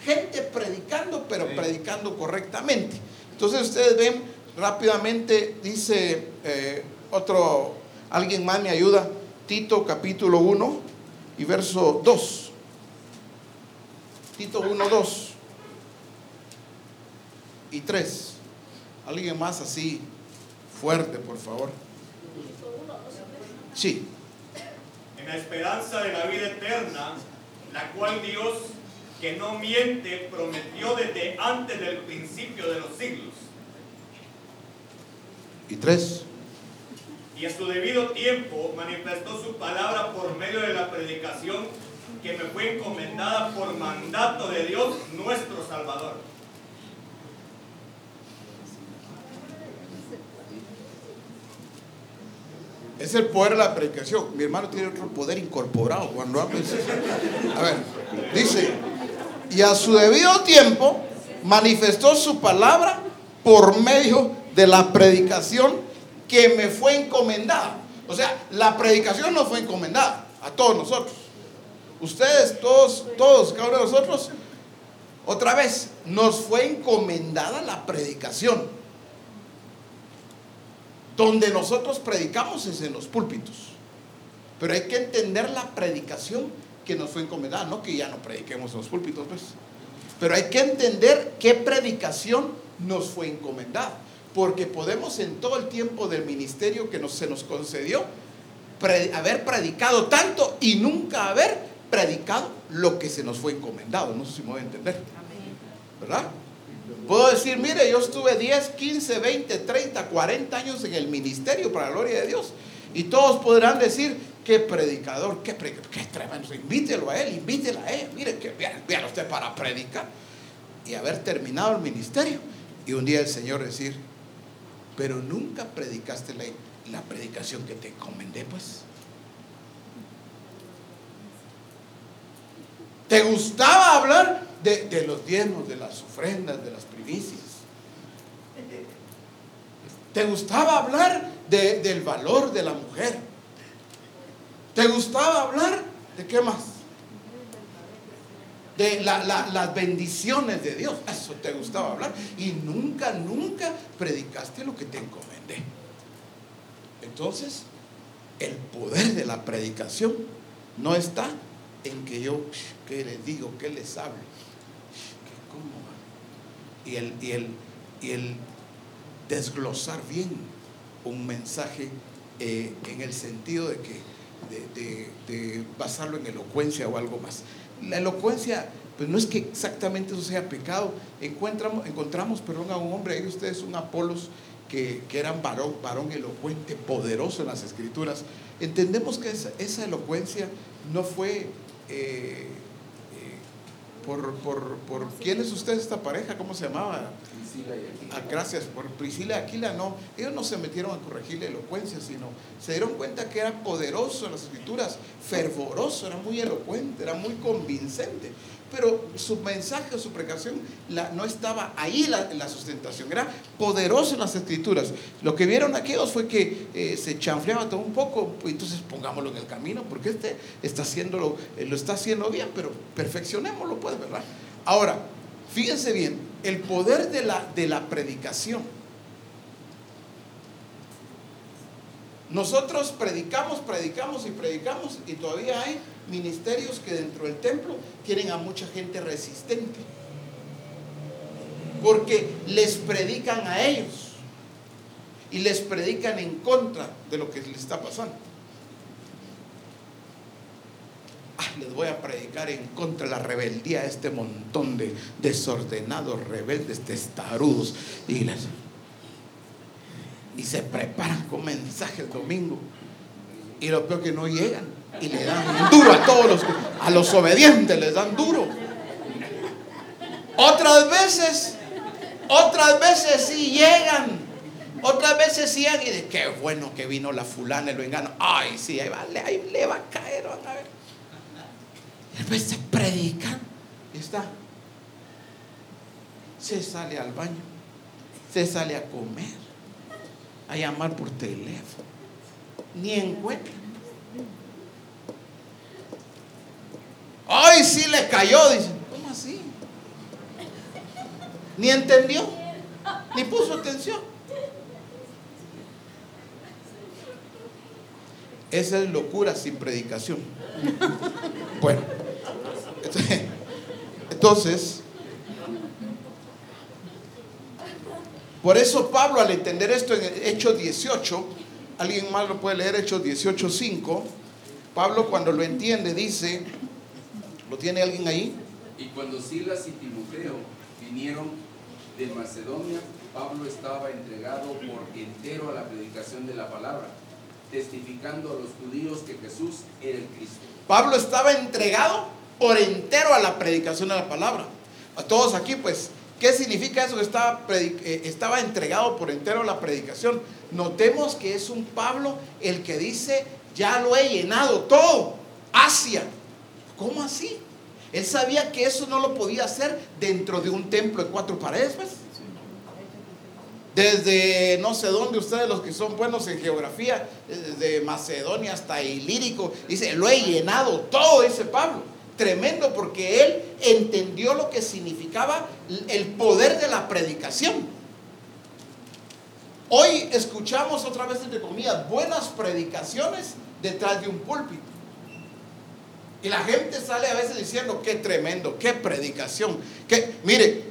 Gente predicando, pero predicando correctamente. Entonces ustedes ven rápidamente, dice eh, otro, alguien más me ayuda, Tito capítulo 1 y verso 2. Tito 1, 2 y 3. Alguien más así fuerte, por favor. Sí en la esperanza de la vida eterna, la cual Dios, que no miente, prometió desde antes del principio de los siglos. Y tres. Y a su debido tiempo manifestó su palabra por medio de la predicación que me fue encomendada por mandato de Dios nuestro Salvador Es el poder de la predicación. Mi hermano tiene otro poder incorporado cuando habla. A ver, dice, y a su debido tiempo manifestó su palabra por medio de la predicación que me fue encomendada. O sea, la predicación no fue encomendada a todos nosotros. Ustedes, todos, todos, cada uno de nosotros, otra vez, nos fue encomendada la predicación. Donde nosotros predicamos es en los púlpitos. Pero hay que entender la predicación que nos fue encomendada, no que ya no prediquemos en los púlpitos, pues. Pero hay que entender qué predicación nos fue encomendada. Porque podemos en todo el tiempo del ministerio que nos, se nos concedió haber predicado tanto y nunca haber predicado lo que se nos fue encomendado. No sé si me voy a entender. ¿Verdad? Puedo decir, mire, yo estuve 10, 15, 20, 30, 40 años en el ministerio para la gloria de Dios. Y todos podrán decir, qué predicador, qué, qué tremendo. Invítelo a él, invítela a él. Mire, que vean usted para predicar. Y haber terminado el ministerio. Y un día el Señor decir, pero nunca predicaste la, la predicación que te encomendé, pues. ¿Te gustaba hablar de, los diezmos, de las ofrendas, de las primicias. ¿Te gustaba hablar del valor de la mujer? ¿Te gustaba hablar de qué más? De las bendiciones de Dios. Eso te gustaba hablar. Y nunca, nunca predicaste lo que te encomendé. Entonces, el poder de la predicación no está en que yo, ¿qué les digo? ¿Qué les hablo? y el, y el, y el desglosar bien un mensaje eh, en el sentido de que de, basarlo en elocuencia o algo más. La elocuencia, pues no es que exactamente eso sea pecado. Encontramos, encontramos perdón, a un hombre, ahí ustedes un Apolos, que, que era varón, varón elocuente, poderoso en las escrituras. Entendemos que esa, esa elocuencia no fue eh, por, por, por quién es usted esta pareja, ¿cómo se llamaba? Priscila. Ah, gracias por Priscila y Aquila, no, ellos no se metieron a corregir la elocuencia, sino se dieron cuenta que era poderoso en las escrituras, fervoroso, era muy elocuente, era muy convincente. Pero su mensaje, su precación, la, no estaba ahí la, la sustentación, era poderoso en las escrituras. Lo que vieron aquellos fue que eh, se chanfleaba todo un poco, pues entonces pongámoslo en el camino, porque este está haciéndolo, eh, lo está haciendo bien, pero perfeccionémoslo, pues, ¿verdad? Ahora, fíjense bien, el poder de la, de la predicación. Nosotros predicamos, predicamos y predicamos y todavía hay ministerios que dentro del templo tienen a mucha gente resistente. Porque les predican a ellos y les predican en contra de lo que les está pasando. Ah, les voy a predicar en contra de la rebeldía de este montón de desordenados, rebeldes, testarudos. Y, les- y se preparan con mensaje el domingo. Y lo peor que no llegan. Y le dan duro a todos los, a los obedientes, les dan duro. Otras veces, otras veces sí llegan. Otras veces sí llegan y de qué bueno que vino la fulana y lo engaño. Ay, sí, ahí, va, ahí le va a caer, van a ver. Y después se predican. Y está. Se sale al baño. Se sale a comer. A llamar por teléfono. Ni encuentra. Ay, sí le cayó. Dicen, ¿cómo así? Ni entendió. Ni puso atención. Esa es locura sin predicación. Bueno, entonces, por eso Pablo al entender esto en Hechos 18, alguien más lo puede leer, Hechos 18, 5, Pablo cuando lo entiende dice, ¿lo tiene alguien ahí? Y cuando Silas y Timoteo vinieron de Macedonia, Pablo estaba entregado por entero a la predicación de la palabra, testificando a los judíos que Jesús era el Cristo. Pablo estaba entregado por entero a la predicación de la palabra. A todos aquí, pues, ¿qué significa eso? que Estaba, eh, estaba entregado por entero a la predicación. Notemos que es un Pablo el que dice, ya lo he llenado todo. Asia. ¿Cómo así? Él sabía que eso no lo podía hacer dentro de un templo de cuatro paredes, pues. Desde no sé dónde ustedes los que son buenos en geografía, desde Macedonia hasta Ilírico, dice, lo he llenado todo, dice Pablo. Tremendo porque él entendió lo que significaba el poder de la predicación. Hoy escuchamos otra vez entre comillas buenas predicaciones detrás de un púlpito. Y la gente sale a veces diciendo, qué tremendo, qué predicación. Que, mire,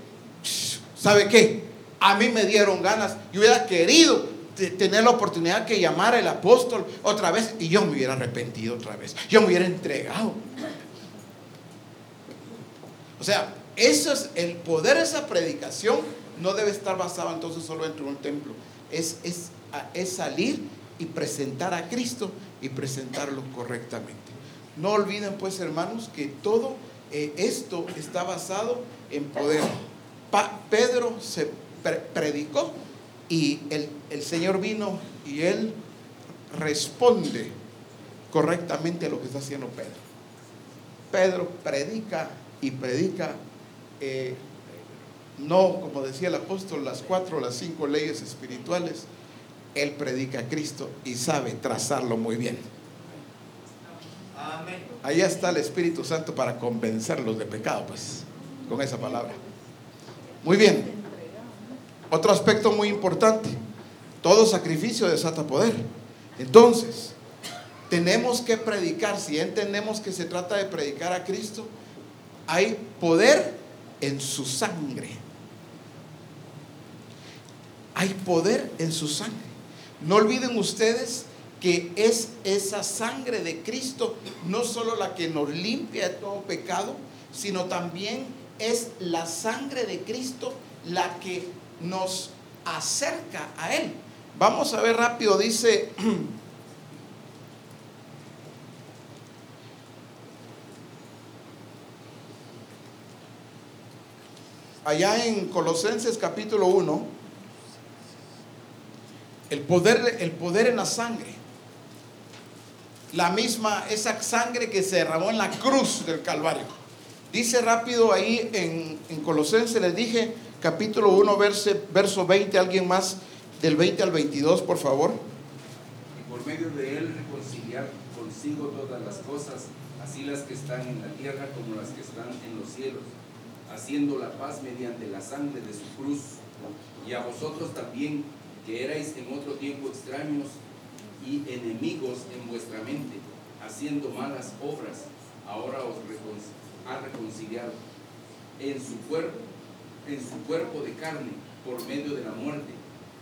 ¿sabe qué? A mí me dieron ganas, yo hubiera querido te- tener la oportunidad que llamara el apóstol otra vez y yo me hubiera arrepentido otra vez. Yo me hubiera entregado. O sea, eso es el poder de esa predicación no debe estar basado entonces solo dentro de un templo. Es, es, es salir y presentar a Cristo y presentarlo correctamente. No olviden pues hermanos que todo eh, esto está basado en poder. Pedro se pre- predicó y el, el Señor vino y él responde correctamente a lo que está haciendo Pedro. Pedro predica y predica, eh, no como decía el apóstol, las cuatro o las cinco leyes espirituales. Él predica a Cristo y sabe trazarlo muy bien. Ahí está el Espíritu Santo para convencerlos de pecado, pues, con esa palabra. Muy bien. Otro aspecto muy importante. Todo sacrificio desata poder. Entonces, tenemos que predicar. Si entendemos que se trata de predicar a Cristo, hay poder en su sangre. Hay poder en su sangre. No olviden ustedes que es esa sangre de Cristo, no solo la que nos limpia de todo pecado, sino también es la sangre de Cristo la que nos acerca a Él. Vamos a ver rápido, dice allá en Colosenses capítulo 1, el poder, el poder en la sangre. La misma, esa sangre que se derramó en la cruz del Calvario. Dice rápido ahí en, en Colosenses, les dije, capítulo 1, verso, verso 20, alguien más, del 20 al 22, por favor. Y por medio de él reconciliar consigo todas las cosas, así las que están en la tierra como las que están en los cielos, haciendo la paz mediante la sangre de su cruz. Y a vosotros también, que erais en otro tiempo extraños y enemigos en vuestra mente, haciendo malas obras, ahora os ha reconciliado en su cuerpo, en su cuerpo de carne, por medio de la muerte,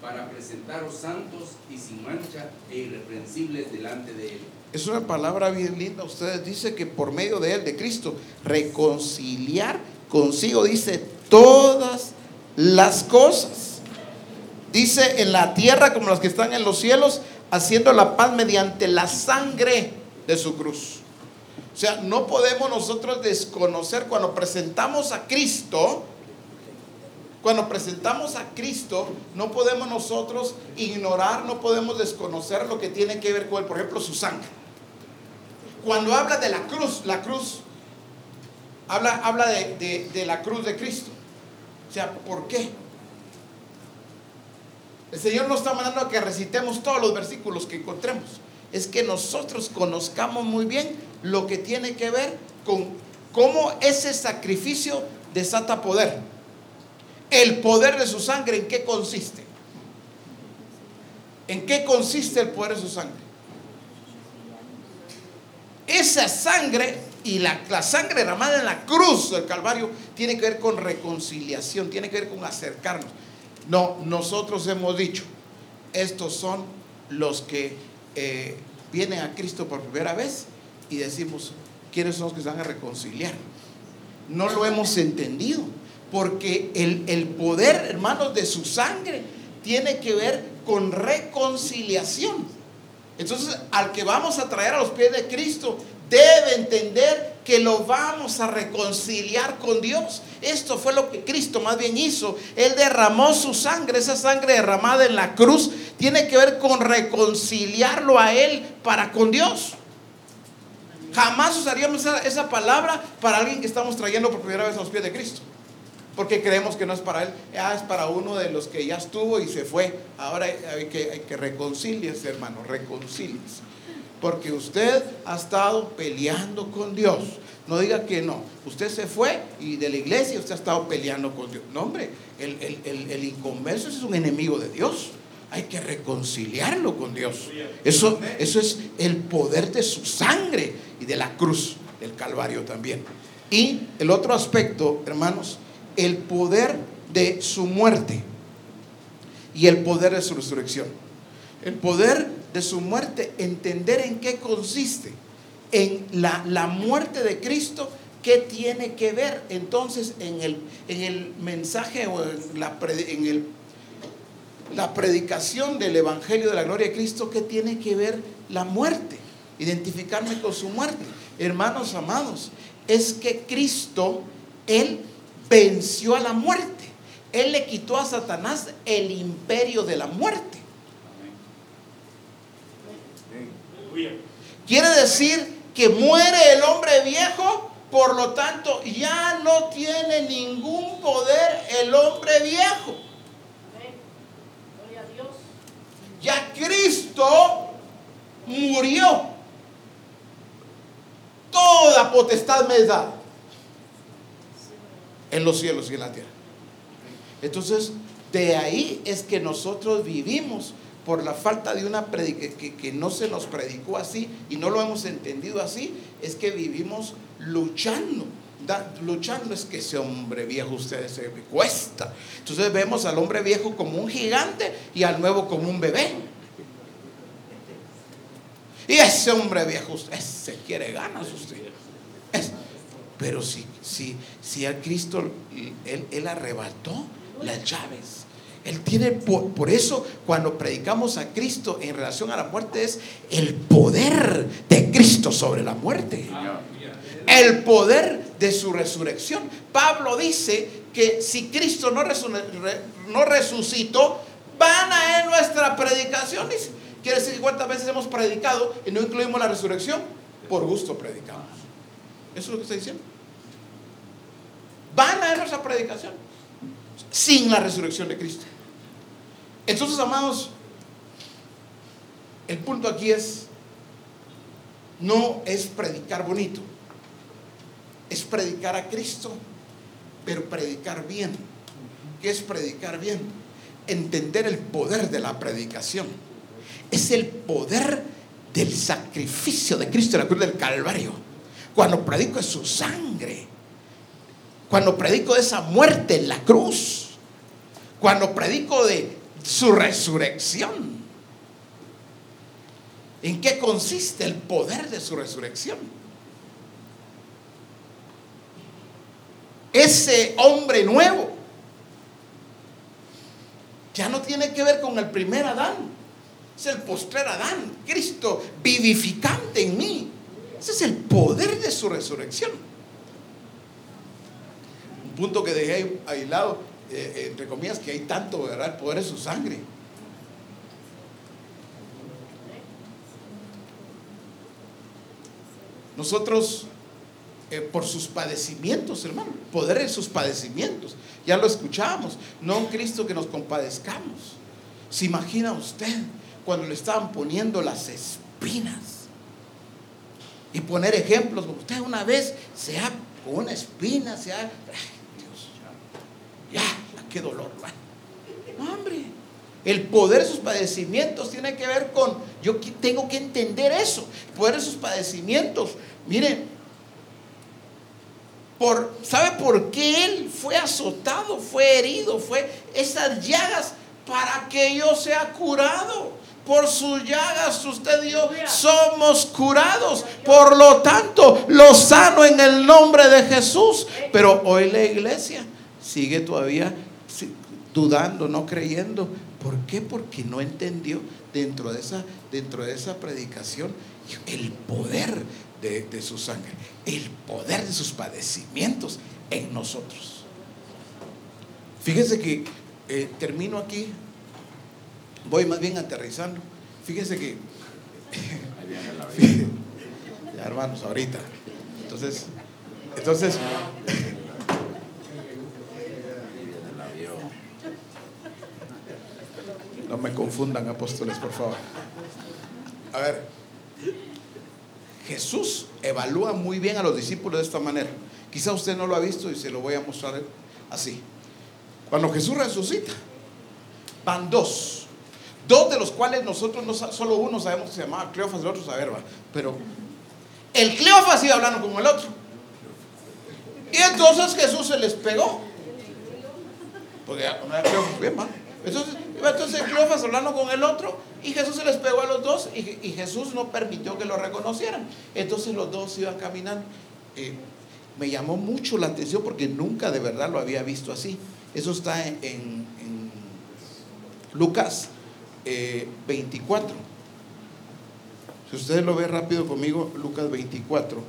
para presentaros santos y sin mancha e irreprensibles delante de él. Es una palabra bien linda. Ustedes dice que por medio de él, de Cristo, reconciliar consigo, dice, todas las cosas. Dice en la tierra como las que están en los cielos, haciendo la paz mediante la sangre de su cruz. O sea, no podemos nosotros desconocer cuando presentamos a Cristo, cuando presentamos a Cristo, no podemos nosotros ignorar, no podemos desconocer lo que tiene que ver con él, por ejemplo, su sangre. Cuando habla de la cruz, la cruz, habla, habla de, de- de la cruz de Cristo. O sea, ¿por qué? El Señor nos está mandando a que recitemos todos los versículos que encontremos. Es que nosotros conozcamos muy bien lo que tiene que ver con cómo ese sacrificio desata poder. El poder de su sangre, ¿en qué consiste? ¿En qué consiste el poder de su sangre? Esa sangre y la, la sangre derramada en la cruz del Calvario tiene que ver con reconciliación, tiene que ver con acercarnos. No, nosotros hemos dicho, estos son los que eh, vienen a Cristo por primera vez y decimos, ¿quiénes son los que se van a reconciliar? No lo hemos entendido, porque el, el poder, hermanos, de su sangre tiene que ver con reconciliación. Entonces, al que vamos a traer a los pies de Cristo, debe entender que lo vamos a reconciliar con Dios. Esto fue lo que Cristo más bien hizo. Él derramó su sangre, esa sangre derramada en la cruz, tiene que ver con reconciliarlo a Él para con Dios. Jamás usaríamos esa, palabra para alguien que estamos trayendo por primera vez a los pies de Cristo. Porque creemos que no es para él, ah, es para uno de los que ya estuvo y se fue. Ahora hay, que, hay reconciliarse, hermano, reconciliarse. Porque usted ha estado peleando con Dios. No diga que no. Usted se fue y de la iglesia usted ha estado peleando con Dios. No, hombre, el, el, el, inconverso es un enemigo de Dios. Hay que reconciliarlo con Dios. Eso, eso es el poder de su sangre y de la cruz del Calvario también. Y el otro aspecto, hermanos, el poder de su muerte y el poder de su resurrección. El poder de su muerte, entender en qué consiste. En la, la muerte de Cristo, ¿qué tiene que ver entonces en el, en el mensaje o en la, en el, la predicación del Evangelio de la Gloria de Cristo? ¿Qué tiene que ver la muerte? Identificarme con su muerte. Hermanos amados, es que Cristo, Él venció a la muerte. Él le quitó a Satanás el imperio de la muerte. Aleluya. Quiere decir que muere el hombre viejo, por lo tanto ya no tiene ningún poder el hombre viejo. Ya Cristo murió. Toda potestad me es dada en los cielos y en la tierra. Entonces, de ahí es que nosotros vivimos por la falta de una predica que, no se nos predicó así y no lo hemos entendido así, es que vivimos luchando. Luchando es que ese hombre viejo ustedes se cuesta. Entonces vemos al hombre viejo como un gigante y al nuevo como un bebé. Y ese hombre viejo, usted se quiere ganas usted. Pero si, si, si a Cristo él, él arrebató las llaves. Él tiene, por, por eso cuando predicamos a Cristo en relación a la muerte es el poder de Cristo sobre la muerte. El poder de su resurrección. Pablo dice que si Cristo no, no resucitó, vana es nuestra predicación. Quiere decir cuántas veces hemos predicado y no incluimos la resurrección. Por gusto predicamos. Eso es lo que está diciendo. Vana es nuestra predicación. Sin la resurrección de Cristo. Entonces, amados, el punto aquí es, no es predicar bonito, es predicar a Cristo, pero predicar bien. ¿Qué es predicar bien? Entender el poder de la predicación. Es el poder del sacrificio de Cristo en la cruz del Calvario. Cuando predico de su sangre, cuando predico de esa muerte en la cruz, cuando predico de su resurrección. ¿En qué consiste el poder de su resurrección? Ese hombre nuevo ya no tiene que ver con el primer Adán, es el postrer Adán, Cristo vivificante en mí. Ese es el poder de su resurrección. Un punto que dejé aislado, eh, entre comillas, que hay tanto, ¿verdad? El poder de su sangre. Nosotros, eh, por sus padecimientos, hermano, poder de sus padecimientos, ya lo escuchábamos, no un Cristo que nos compadezcamos. ¿Se imagina usted cuando le estaban poniendo las espinas? Y poner ejemplos, usted una vez se ha con una espina, se ha... Dios, ya, qué dolor. No, hombre, el poder de sus padecimientos tiene que ver con, yo tengo que entender eso, el poder de sus padecimientos. Miren, por, ¿sabe por qué él fue azotado, fue herido, fue esas llagas para que yo sea curado? Por sus llagas usted y yo somos curados. Por lo tanto, lo sano en el nombre de Jesús. Pero hoy la iglesia sigue todavía dudando, no creyendo. ¿Por qué? Porque no entendió dentro de esa, dentro de esa predicación el poder de, su sangre, el poder de sus padecimientos en nosotros. Fíjese que eh, termino aquí, voy más bien aterrizando. Fíjese que, ya hermanos, ahorita. Entonces, entonces, No me confundan, apóstoles, por favor. A ver, Jesús evalúa muy bien a los discípulos de esta manera. Quizá usted no lo ha visto y se lo voy a mostrar así. Cuando Jesús resucita, van dos. Dos de los cuales nosotros, no, solo uno sabemos que se llamaba Cleofas, el otro Saberba. Pero el Cleofas iba hablando con el otro. Y entonces Jesús se les pegó. Porque no era Cleofas bien, Entonces entonces Cleofas hablando con el otro y Jesús se les pegó a los dos y, Jesús no permitió que lo reconocieran. Entonces los dos iban caminando. Eh, me llamó mucho la atención porque nunca de verdad lo había visto así. Eso está en, Lucas 24. Eh, si ustedes lo ven rápido conmigo, Lucas 24.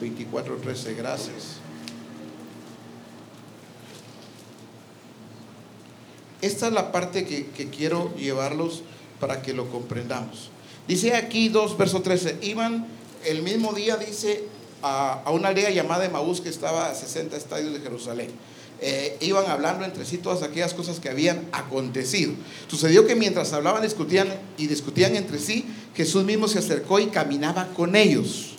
24, 13, gracias. Esta es la parte que, quiero llevarlos para que lo comprendamos. Dice aquí 2, verso 13, iban el mismo día, dice, a, una aldea llamada Emaús que estaba a 60 estadios de Jerusalén. Eh, iban hablando entre sí todas aquellas cosas que habían acontecido. Sucedió que mientras hablaban, discutían y discutían entre sí, Jesús mismo se acercó y caminaba con ellos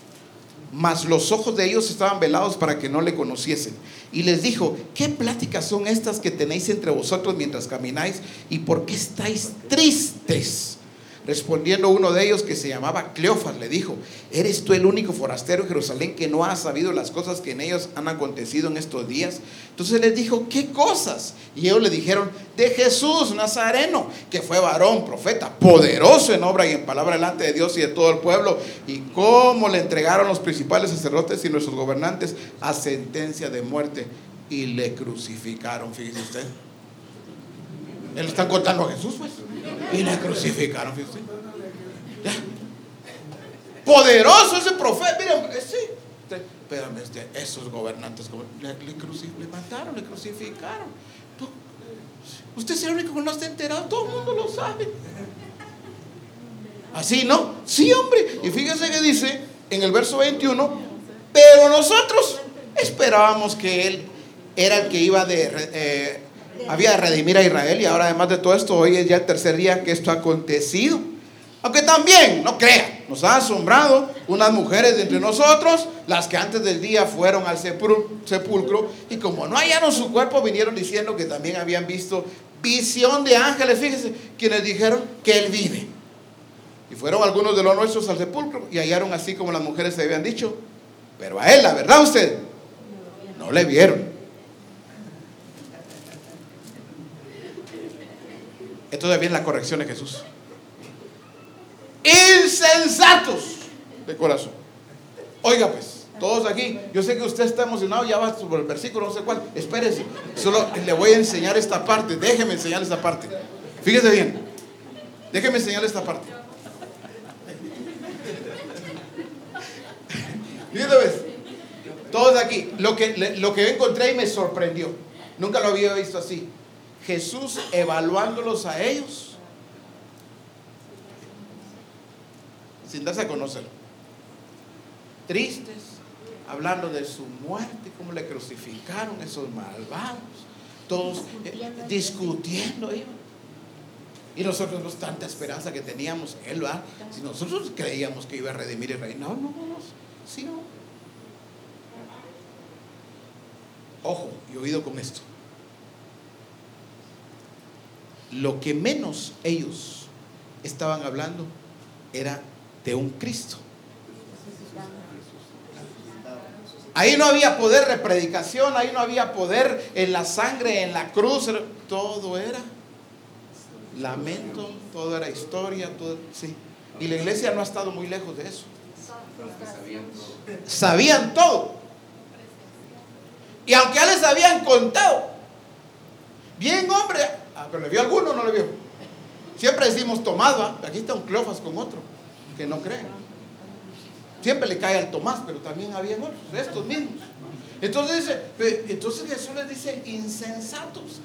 mas los ojos de ellos estaban velados para que no le conociesen. Y les dijo, ¿qué pláticas son estas que tenéis entre vosotros mientras camináis? ¿Y por qué estáis tristes? Respondiendo uno de ellos que se llamaba Cleofas, le dijo, ¿eres tú el único forastero en Jerusalén que no ha sabido las cosas que en ellos han acontecido en estos días? Entonces les dijo, ¿qué cosas? Y ellos le dijeron, de Jesús Nazareno, que fue varón, profeta, poderoso en obra y en palabra delante de Dios y de todo el pueblo, y cómo le entregaron los principales sacerdotes y nuestros gobernantes a sentencia de muerte y le crucificaron, fíjese usted. Él está contando a Jesús, pues. Y le crucificaron, fíjese. Poderoso ese profeta, miren, sí. Usted, espérame, usted, esos gobernantes le, le le mataron, le crucificaron. Usted es el único que no está enterado, todo el mundo lo sabe. Así, ¿no? Sí, hombre. Y fíjese que dice en el verso 21, pero nosotros esperábamos que Él era el que iba de, eh, había de redimir a Israel y ahora además de todo esto, hoy es ya el tercer día que esto ha acontecido. Aunque también, no crea, nos ha asombrado unas mujeres de entre nosotros, las que antes del día fueron al sepul- sepulcro y como no hallaron su cuerpo, vinieron diciendo que también habían visto visión de ángeles, fíjese, quienes dijeron que Él vive. Y fueron algunos de los nuestros al sepulcro y hallaron así como las mujeres se habían dicho. Pero a él, la verdad, usted no le vieron. Entonces viene la corrección de Jesús. Insensatos de corazón. Oiga pues, todos aquí, yo sé que usted está emocionado, ya va sobre el versículo, no sé cuál. Espérese, solo le voy a enseñar esta parte. Déjeme enseñar esta parte. Fíjese bien. Déjeme enseñar esta parte. Fíjate, ves. Todos aquí. Lo que, lo que encontré y me sorprendió. Nunca lo había visto así. Jesús evaluándolos a ellos sin darse a conocer. Tristes, hablando de su muerte, cómo le crucificaron esos malvados. Todos eh, discutiendo. iban. Y nosotros no tanta esperanza que teníamos en él, ¿verdad? Si nosotros creíamos que iba a redimir el reino. No, no, no, no. Sí, no. Ojo, y oído con esto. Lo que menos ellos estaban hablando era de un Cristo. Ahí no había poder de predicación, ahí no había poder en la sangre, en la cruz, todo era lamento, todo era historia, sí. Y la iglesia no ha estado muy lejos de eso. Sabían todo. Y aunque ya les habían contado, bien hombre, ah, pero le vio alguno o no le vio. Siempre decimos Tomás, ¿va? aquí está un Cleofas con otro, que no creen. Siempre le cae al Tomás, pero también había otros, estos mismos. Entonces dice, pe- entonces Jesús les dice, insensatos.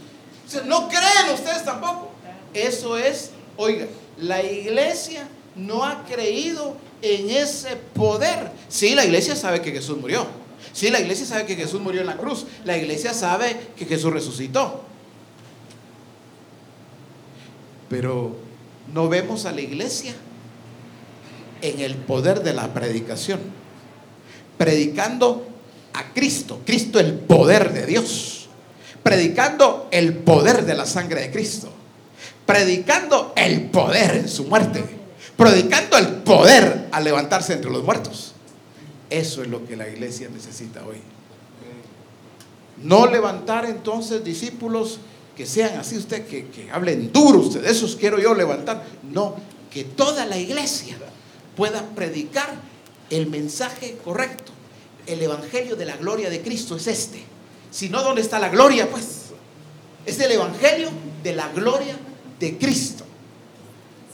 No creen ustedes tampoco. Eso es, oiga, la iglesia no ha creído en ese poder. Sí, la iglesia sabe que Jesús murió. Sí, la iglesia sabe que Jesús murió en la cruz. La iglesia sabe que Jesús resucitó. Pero no vemos a la iglesia en el poder de la predicación. Predicando a Cristo. Cristo el poder de Dios. Predicando el poder de la sangre de Cristo. Predicando el poder en su muerte. Predicando el poder al levantarse entre los muertos. Eso es lo que la iglesia necesita hoy. No levantar entonces discípulos que sean así usted, que, que hablen duro usted, esos quiero yo levantar. No, que toda la iglesia pueda predicar el mensaje correcto. El evangelio de la gloria de Cristo es este. Si no, ¿dónde está la gloria? Pues es el evangelio de la gloria de Cristo.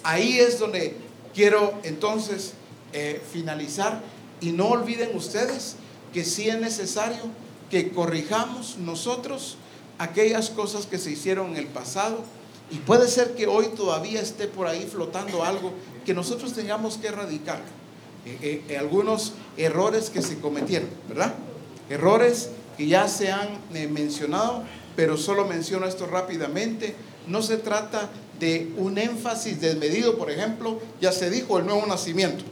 Ahí es donde quiero entonces eh, finalizar. Y no olviden ustedes que sí es necesario que corrijamos nosotros aquellas cosas que se hicieron en el pasado. Y puede ser que hoy todavía esté por ahí flotando algo que nosotros tengamos que erradicar. Eh, eh, algunos errores que se cometieron, ¿verdad? Errores que ya se han eh, mencionado, pero solo menciono esto rápidamente. No se trata de un énfasis desmedido, por ejemplo, ya se dijo el nuevo nacimiento.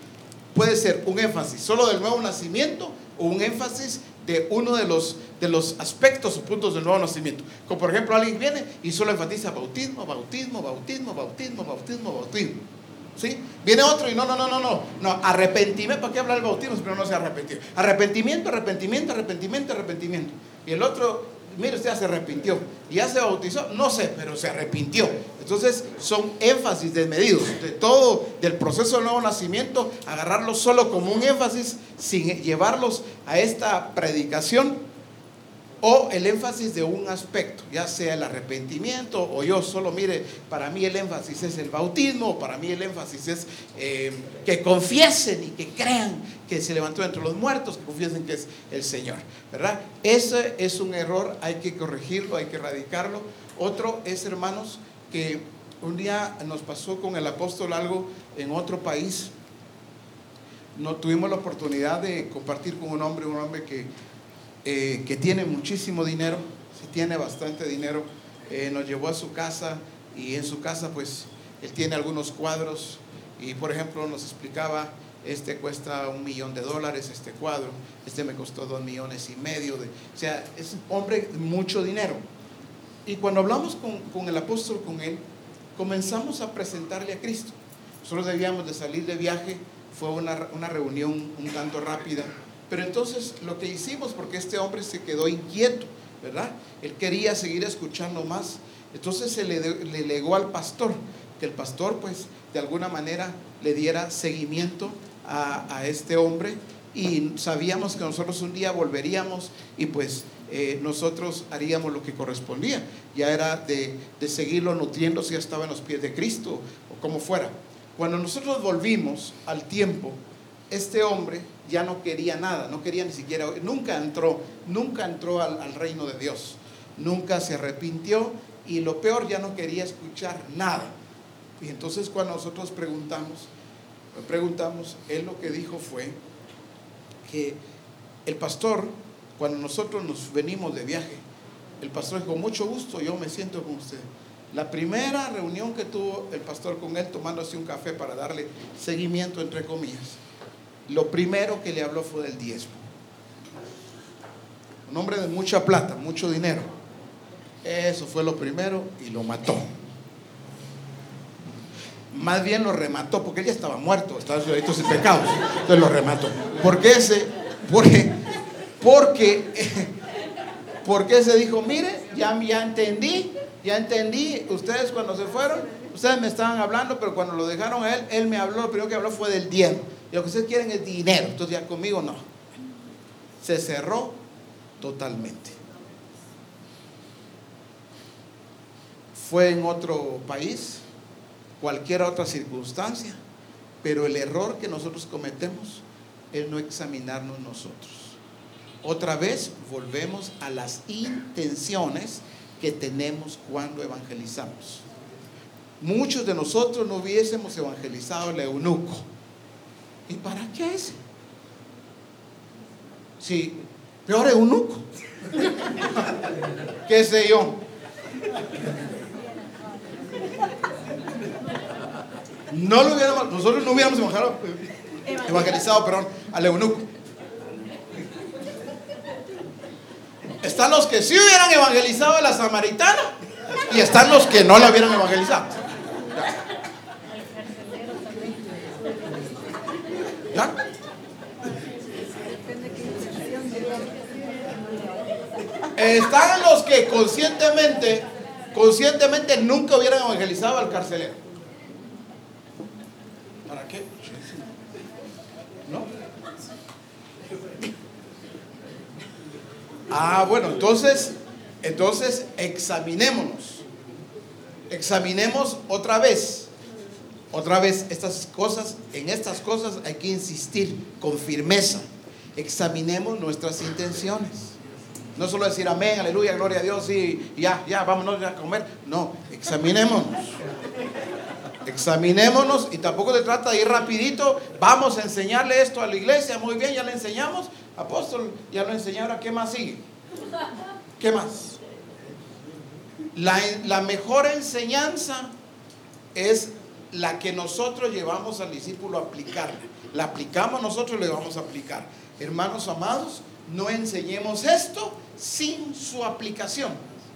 Puede ser un énfasis solo del nuevo nacimiento o un énfasis de uno de los, de los aspectos o puntos del nuevo nacimiento. Como por ejemplo alguien viene y solo enfatiza bautismo, bautismo, bautismo, bautismo, bautismo, bautismo. ¿Sí? Viene otro y no, no, no, no, no. No, arrepentimiento. ¿Para qué hablar del bautismo? Pero no se arrepentido. Arrepentimiento, arrepentimiento, arrepentimiento, arrepentimiento. Y el otro, mire, usted ya se arrepintió. Ya se bautizó. No sé, pero se arrepintió. Entonces son énfasis desmedidos. De todo, del proceso del nuevo nacimiento, agarrarlo solo como un énfasis sin llevarlos a esta predicación o el énfasis de un aspecto, ya sea el arrepentimiento o yo solo mire, para mí el énfasis es el bautismo, para mí el énfasis es eh, que confiesen y que crean que se levantó entre los muertos, que confiesen que es el Señor, ¿verdad? Ese es un error, hay que corregirlo, hay que erradicarlo. Otro es, hermanos, que un día nos pasó con el apóstol algo en otro país. No tuvimos la oportunidad de compartir con un hombre, un hombre que eh, que tiene muchísimo dinero, si tiene bastante dinero, eh, nos llevó a su casa y en su casa pues él tiene algunos cuadros y por ejemplo nos explicaba, este cuesta un millón de dólares, este cuadro, este me costó dos millones y medio, de, o sea, es un hombre de mucho dinero. Y cuando hablamos con, con el apóstol, con él, comenzamos a presentarle a Cristo. Nosotros debíamos de salir de viaje, fue una, una reunión un tanto rápida pero entonces lo que hicimos, porque este hombre se quedó inquieto, ¿verdad? Él quería seguir escuchando más. Entonces se le, legó al pastor, que el pastor pues de alguna manera le diera seguimiento a, este hombre y sabíamos que nosotros un día volveríamos y pues eh, nosotros haríamos lo que correspondía. Ya era de, de seguirlo nutriendo si ya estaba en los pies de Cristo o como fuera. Cuando nosotros volvimos al tiempo, este hombre ya no quería nada, no quería ni siquiera, nunca entró, nunca entró al, reino de Dios, nunca se arrepintió y lo peor ya no quería escuchar nada. Y entonces cuando nosotros preguntamos, preguntamos, él lo que dijo fue que el pastor, cuando nosotros nos venimos de viaje, el pastor dijo, mucho gusto, yo me siento con usted. La primera reunión que tuvo el pastor con él tomándose un café para darle seguimiento, entre comillas, lo primero que le habló fue del diezmo. Un hombre de mucha plata, mucho dinero. Eso fue lo primero y lo mató. Más bien lo remató, porque él ya estaba muerto, estaba sujeto sin pecados. Entonces lo remató. ¿Por qué ese? Porque, porque, porque se dijo, mire, ya, ya entendí, ya entendí, ustedes cuando se fueron, ustedes me estaban hablando, pero cuando lo dejaron a él, él me habló, lo primero que habló fue del diezmo. Lo que ustedes quieren es dinero. Entonces ya conmigo no. Se cerró totalmente. Fue en otro país, cualquier otra circunstancia, pero el error que nosotros cometemos es no examinarnos nosotros. Otra vez volvemos a las intenciones que tenemos cuando evangelizamos. Muchos de nosotros no hubiésemos evangelizado el eunuco ¿Y para qué es? Sí, peor eunuco. ¿Qué sé yo? No lo hubiéramos, nosotros no hubiéramos evangelizado, evangelizado perdón, al eunuco. Están los que sí hubieran evangelizado a la samaritana y están los que no la hubieran evangelizado. Están los que conscientemente, conscientemente nunca hubieran evangelizado al carcelero. ¿Para qué? ¿No? Ah, bueno, entonces, entonces examinémonos. Examinemos otra vez. Otra vez, estas cosas, en estas cosas hay que insistir con firmeza. Examinemos nuestras intenciones. No solo decir amén, aleluya, gloria a Dios y ya, ya, vámonos a comer. No, examinémonos. Examinémonos y tampoco se trata de ir rapidito. Vamos a enseñarle esto a la iglesia. Muy bien, ya le enseñamos. Apóstol, ya lo enseñaron. ¿Qué más sigue? ¿Qué más? La, mejor enseñanza es la que nosotros llevamos al discípulo a aplicar. La aplicamos nosotros, le vamos a aplicar. Hermanos amados, no enseñemos esto sin su aplicación.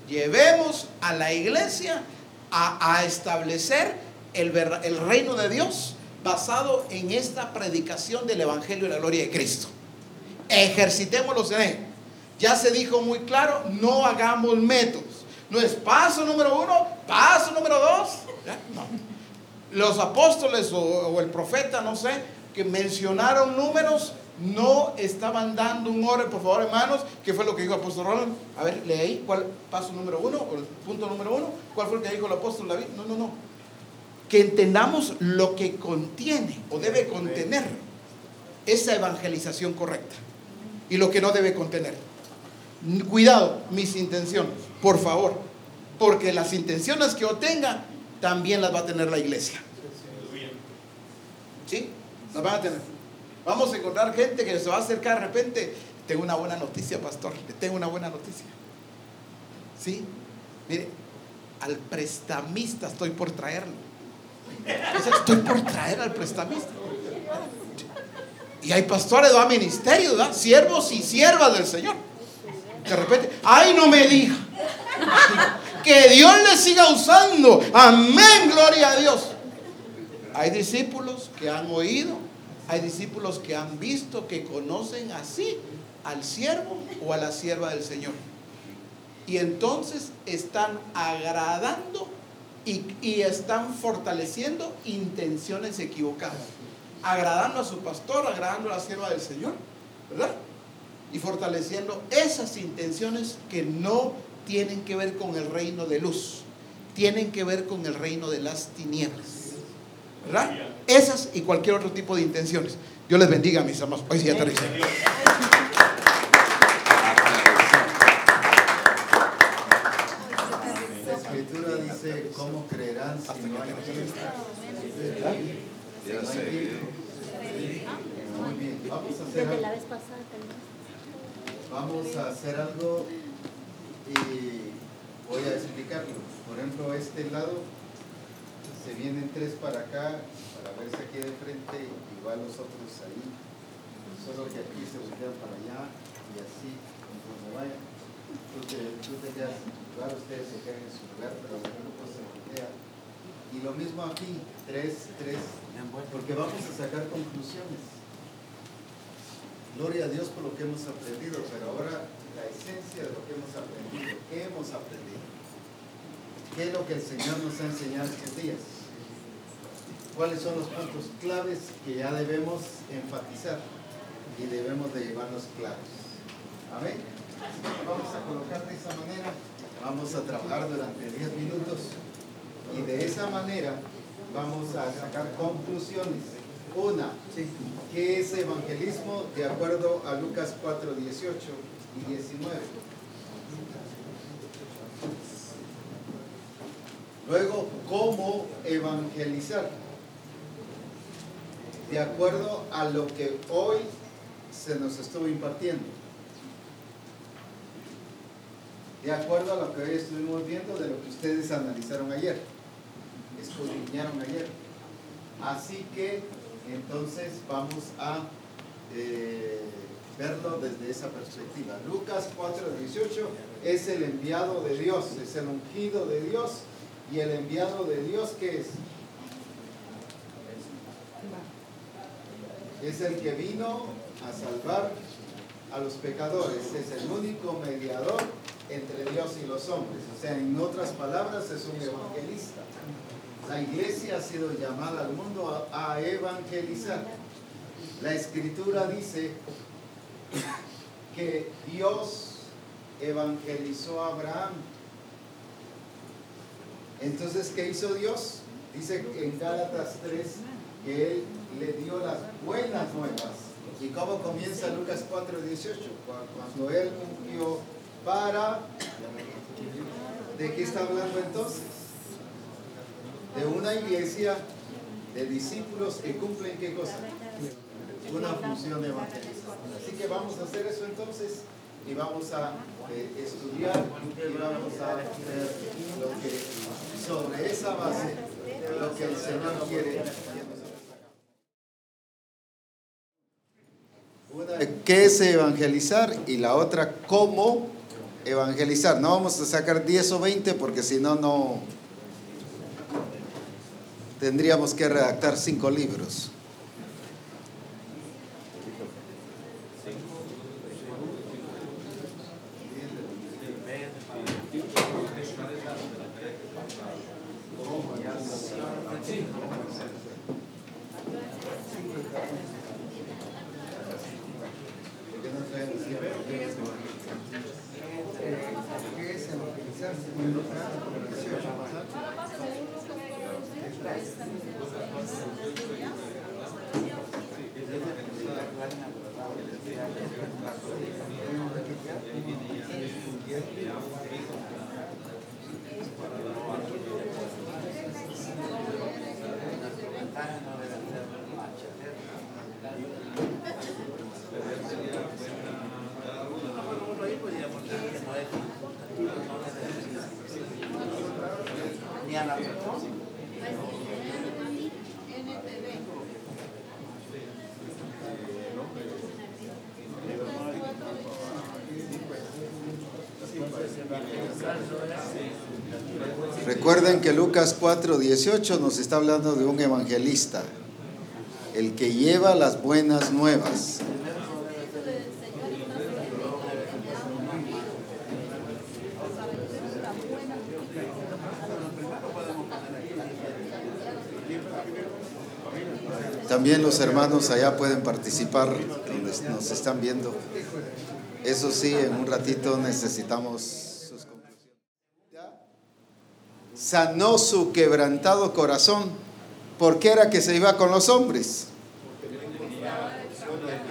Llevemos a la iglesia a, establecer el, reino de Dios basado en esta predicación del Evangelio de la gloria de Cristo. Ejercitémoslo en él. Ya se dijo muy claro, no hagamos métodos. No es paso número uno, paso número dos. Los apóstoles o el profeta, no sé, que mencionaron números, no estaban dando un orden, por favor, hermanos, ¿qué fue lo que dijo el apóstol Roland? A ver, leí, ¿cuál paso número uno o el punto número uno? ¿Cuál fue el que dijo el apóstol David? No, no, no. Que entendamos lo que contiene o debe contener esa evangelización correcta y lo que no debe contener. Cuidado, mis intenciones, por favor, porque las intenciones que yo tenga también las va a tener la iglesia. ¿Sí? Las van a tener. Vamos a encontrar gente que se va a acercar de repente. Tengo una buena noticia, pastor. Le tengo una buena noticia. ¿Sí? Mire, al prestamista estoy por traerlo. Estoy por traer al prestamista. Y hay pastores, va ministerio, ¿verdad? Siervos y siervas del Señor. De repente, ay, no me diga. Que Dios le siga usando. Amén, gloria a Dios. Hay discípulos que han oído, hay discípulos que han visto, que conocen así al siervo o a la sierva del Señor. Y entonces están agradando y, están fortaleciendo intenciones equivocadas. Agradando a su pastor, agradando a la sierva del Señor, ¿verdad? Y fortaleciendo esas intenciones que no tienen que ver con el reino de luz, tienen que ver con el reino de las tinieblas. ¿Verdad? Esas y cualquier otro tipo de intenciones. Dios les bendiga, mis amados. Hoy sí ya aterricé. La escritura dice, ¿cómo creerán si no hay hay Cristo. Muy bien, vamos a hacer Desde la algo. vez pasada también. Vamos a hacer algo y voy a explicarlo. Por ejemplo, este lado se vienen tres para acá para verse aquí de frente, igual los otros ahí. Solo que aquí se voltean para allá y así conforme vayan. Tú te, tú te quedas en lugar, ustedes se quedan en su lugar, pero el grupo se voltea. Y lo mismo aquí, tres, tres, porque vamos a sacar conclusiones. Gloria a Dios por lo que hemos aprendido, pero ahora la esencia de lo que hemos aprendido, ¿qué hemos aprendido? ¿Qué es lo que el Señor nos ha enseñado estos días? ¿Cuáles son los puntos claves que ya debemos enfatizar y debemos de llevarlos claros? Amén. Que Vamos a colocar de esa manera, vamos a trabajar durante 10 minutos y de esa manera vamos a sacar conclusiones. Una, ¿qué es evangelismo de acuerdo a Lucas 4, 18 y 19? Luego, ¿cómo evangelizar? De acuerdo a lo que hoy se nos estuvo impartiendo. De acuerdo a lo que hoy estuvimos viendo de lo que ustedes analizaron ayer, escudriñaron ayer. Así que entonces vamos a eh, verlo desde esa perspectiva. Lucas 4:18 es el enviado de Dios, es el ungido de Dios. ¿Y el enviado de Dios qué es? Es el que vino a salvar a los pecadores, es el único mediador entre Dios y los hombres. O sea, en otras palabras, es un evangelista. La iglesia ha sido llamada al mundo a, a evangelizar. La escritura dice que Dios evangelizó a Abraham. Entonces, ¿qué hizo Dios? Dice en Gálatas 3 que Él le dio las buenas nuevas. ¿Y cómo comienza Lucas 4, 18? Cuando Él ungió para... ¿De qué está hablando entonces? De una iglesia de discípulos que cumplen qué cosa? Una función evangelista. Así que vamos a hacer eso entonces y vamos a eh, estudiar y vamos a ver lo que sobre esa base lo que el Señor quiere. Una, ¿qué es evangelizar? Y la otra, ¿cómo evangelizar? No vamos a sacar 10 o 20 porque si no, no tendríamos que redactar cinco libros. Que Lucas 4:18 nos está hablando de un evangelista, el que lleva las buenas nuevas. También los hermanos allá pueden participar donde nos están viendo. Eso sí, en un ratito necesitamos. Sanó su quebrantado corazón. ¿Por qué era que se iba con los hombres?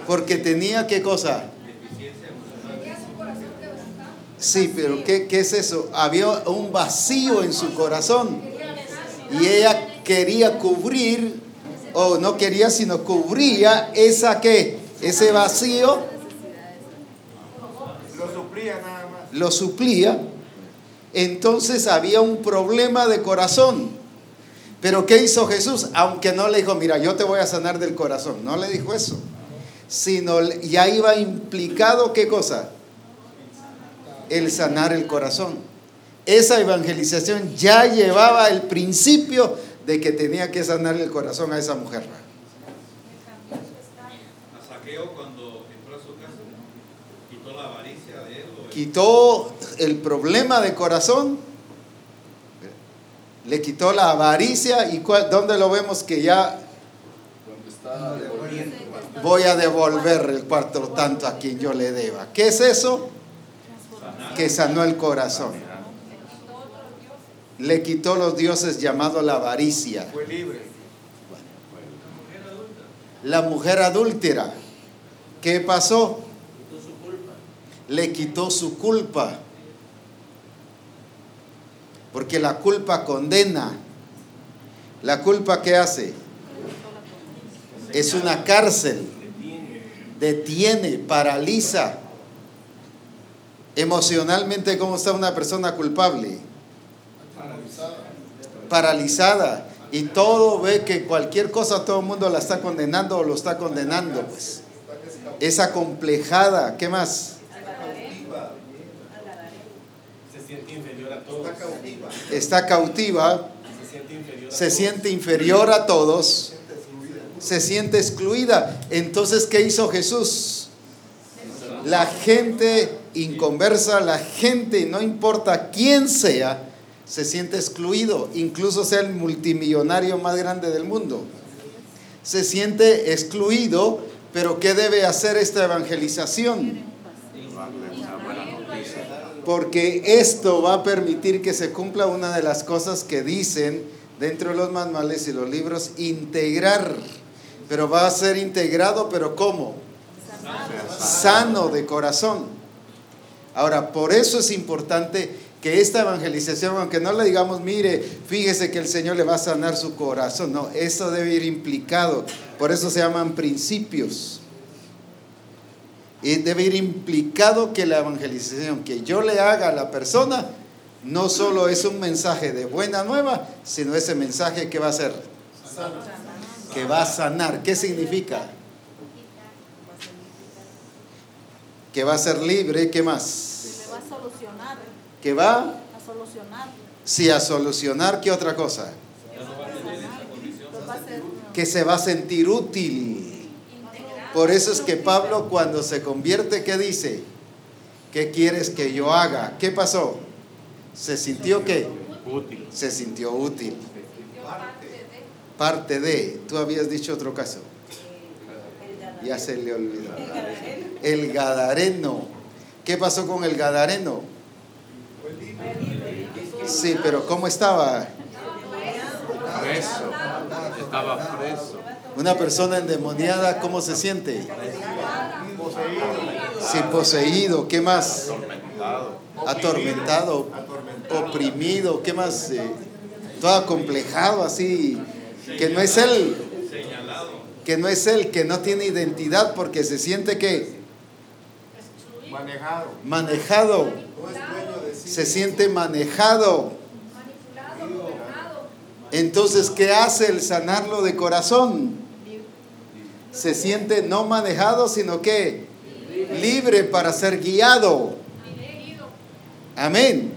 Porque tenía qué cosa? Sí, pero ¿qué, ¿qué es eso? Había un vacío en su corazón. Y ella quería cubrir, o no quería, sino cubría esa que, ese vacío Lo suplía nada más. lo suplía, entonces había un problema de corazón. Pero ¿qué hizo Jesús? Aunque no le dijo, mira, yo te voy a sanar del corazón, no le dijo eso, sino ya iba implicado qué cosa? El sanar el corazón. Esa evangelización ya llevaba el principio de que tenía que sanar el corazón a esa mujer. A Saqueo cuando entró a su casa, quitó la avaricia de él. quitó el problema de corazón, le quitó la avaricia y dónde lo vemos que ya voy a devolver el cuarto tanto a quien yo le deba. ¿Qué es eso? Que sanó el corazón. Le quitó los dioses llamado la avaricia. Fue libre. La mujer adúltera, ¿qué pasó? Le quitó su culpa. Porque la culpa condena. La culpa ¿qué hace? Es una cárcel. Detiene, paraliza. Emocionalmente, ¿cómo está una persona culpable? Paralizada. Y todo ve que cualquier cosa, todo el mundo la está condenando o lo está condenando. Pues. Es acomplejada. ¿Qué más? Se siente inferior a todos. Está cautiva. Se siente inferior a todos, se siente excluida. Entonces, ¿qué hizo Jesús? La gente inconversa, la gente, no importa quién sea, se siente excluido, incluso sea el multimillonario más grande del mundo. Se siente excluido, pero ¿qué debe hacer esta evangelización? Porque esto va a permitir que se cumpla una de las cosas que dicen dentro de los manuales y los libros, integrar. Pero va a ser integrado, pero ¿cómo? Sano de corazón. Ahora, por eso es importante que esta evangelización, aunque no le digamos, mire, fíjese que el Señor le va a sanar su corazón, no, eso debe ir implicado. Por eso se llaman principios. Y debe ir implicado que la evangelización que yo le haga a la persona no solo es un mensaje de buena nueva, sino ese mensaje que va a ser que va a sanar. ¿Qué significa? Que va a ser libre, ¿qué más? Me va a solucionar, Que va, a solucionar. sí, a solucionar, ¿qué otra cosa? Que se va a sentir útil. Por eso es que Pablo cuando se convierte, ¿qué dice? ¿Qué quieres que yo haga? ¿Qué pasó? ¿Se sintió qué? Útil. Se sintió útil. Parte de, tú habías dicho otro caso. Ya se le olvidó. El Gadareno. ¿Qué pasó con el Gadareno? Sí, pero ¿cómo estaba? Preso. Estaba preso. Una persona endemoniada, ¿cómo se siente? Sí, poseído. ¿Qué más? Atormentado. Oprimido. ¿Qué más? Eh, todo acomplejado así. Que no es él. Que no es él, que no tiene identidad porque se siente que Manejado. manejado. Se siente manejado. Entonces, ¿qué hace el sanarlo de corazón? Se siente no manejado, sino que libre para ser guiado. Amén.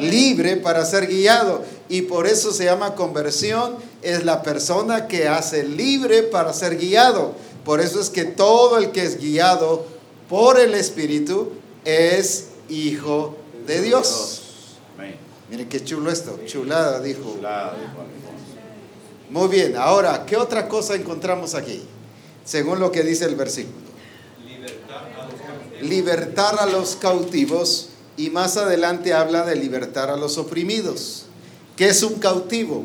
Libre para ser guiado. y por eso se llama conversión, es la persona que hace libre para ser guiado. Por eso es que todo el que es guiado por el Espíritu es hijo de Dios. Miren qué chulo esto, chulada dijo. Muy bien, ahora, ¿qué otra cosa encontramos aquí? Según lo que dice el versículo. Libertar a los cautivos y más adelante habla de libertar a los oprimidos. ¿Qué es un cautivo?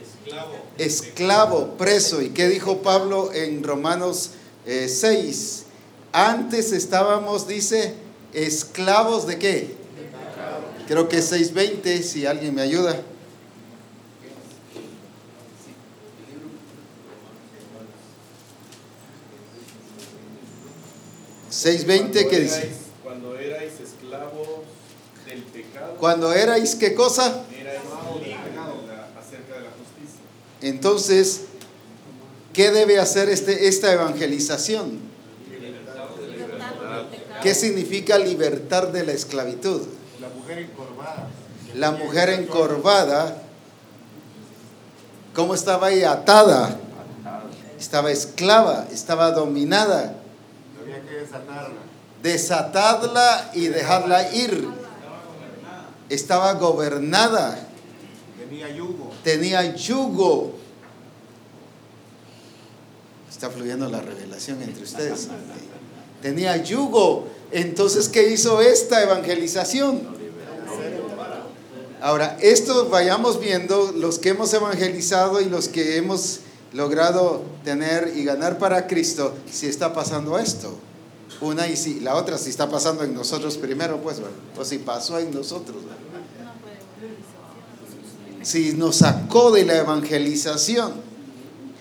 Esclavo. Esclavo, preso. ¿Y qué dijo Pablo en Romanos eh, 6? Antes estábamos, dice, esclavos de qué? Creo que es 6.20, si alguien me ayuda. ¿6.20 qué dice? Cuando erais esclavos del pecado, Cuando erais, ¿qué cosa? erais acerca de la justicia. Entonces, ¿qué debe hacer este, esta evangelización? ¿Qué significa libertar de la esclavitud? La mujer encorvada. La mujer encorvada, ¿cómo estaba ahí? Atada. Estaba esclava, estaba dominada. Desatarla. Desatadla y dejarla ir. Estaba gobernada, Tenía yugo. tenía yugo. Está fluyendo la revelación entre ustedes. Tenía yugo. Entonces, ¿qué hizo esta evangelización? Ahora, esto vayamos viendo los que hemos evangelizado y los que hemos logrado tener y ganar para Cristo, si está pasando esto. Una y si la otra si está pasando en nosotros primero, pues, ¿verdad? o si pasó en nosotros. ¿verdad? Si nos sacó de la evangelización,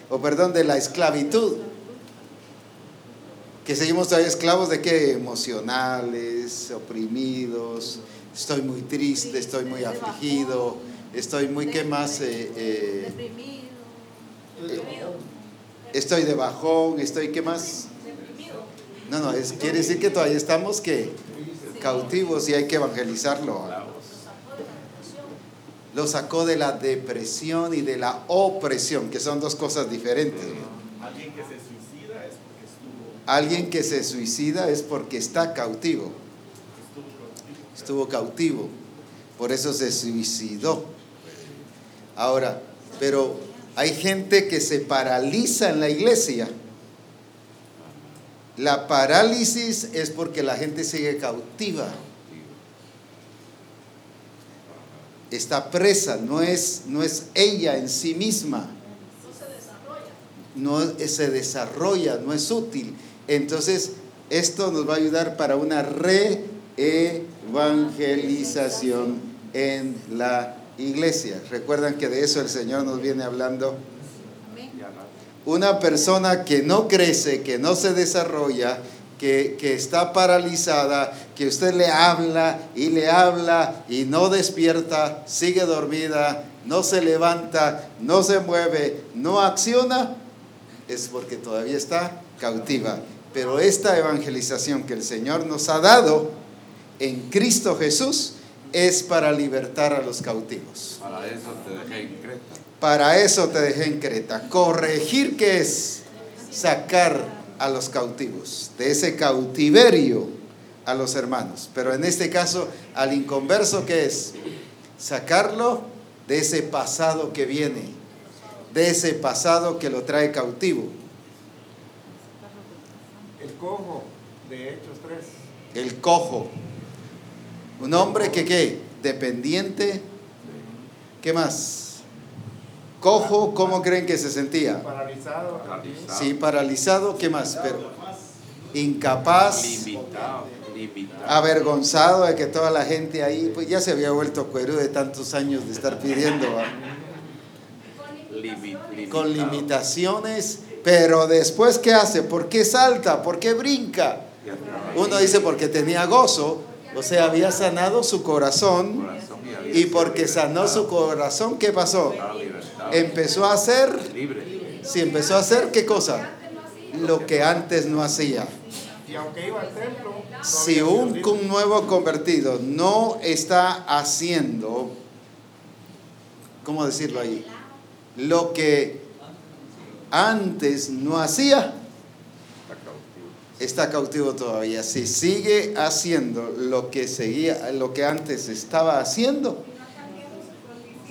o perdón, de la esclavitud, que seguimos todavía esclavos de qué? Emocionales, oprimidos, estoy muy triste, estoy muy afligido, estoy muy, ¿qué más? Eh, eh, estoy de bajón, estoy, ¿qué más? No, no, es, quiere decir que todavía estamos que cautivos y hay que evangelizarlo. Lo sacó de la depresión y de la opresión, que son dos cosas diferentes. Alguien que se suicida es porque estuvo, Alguien que se suicida es porque está cautivo. estuvo cautivo, por eso se suicidó. Ahora, pero hay gente que se paraliza en la iglesia. La parálisis es porque la gente sigue cautiva. Está presa, no es, no es ella en sí misma. No se desarrolla, no es útil. Entonces, esto nos va a ayudar para una reevangelización en la iglesia. Recuerdan que de eso el Señor nos viene hablando. Una persona que no crece, que no se desarrolla, que, que está paralizada, que usted le habla y le habla y no despierta, sigue dormida, no se levanta, no se mueve, no acciona, es porque todavía está cautiva. Pero esta evangelización que el Señor nos ha dado en Cristo Jesús es para libertar a los cautivos. Para eso te dejé. Para eso te dejé en Creta. Corregir que es sacar a los cautivos, de ese cautiverio a los hermanos. Pero en este caso, al inconverso que es sacarlo de ese pasado que viene, de ese pasado que lo trae cautivo. El cojo de Hechos 3. El cojo. Un hombre que qué? Dependiente. ¿Qué más? Cojo, ¿cómo creen que se sentía? Paralizado. Paralizado. Sí, paralizado, ¿qué más? Pero incapaz, Limitado. Limitado. avergonzado de que toda la gente ahí, pues ya se había vuelto cuero de tantos años de estar pidiendo, con limitaciones, pero después ¿qué hace? ¿Por qué salta? ¿Por qué brinca? Uno dice porque tenía gozo, o sea, había sanado su corazón y porque sanó su corazón, ¿qué pasó? Empezó a hacer, Libre. si empezó a hacer, ¿qué cosa? Lo que antes no hacía. Y aunque iba al templo, no Si un, un nuevo convertido no está haciendo ¿cómo decirlo ahí? Lo que antes no hacía, está cautivo todavía. Si sigue haciendo lo que seguía, lo que antes estaba haciendo,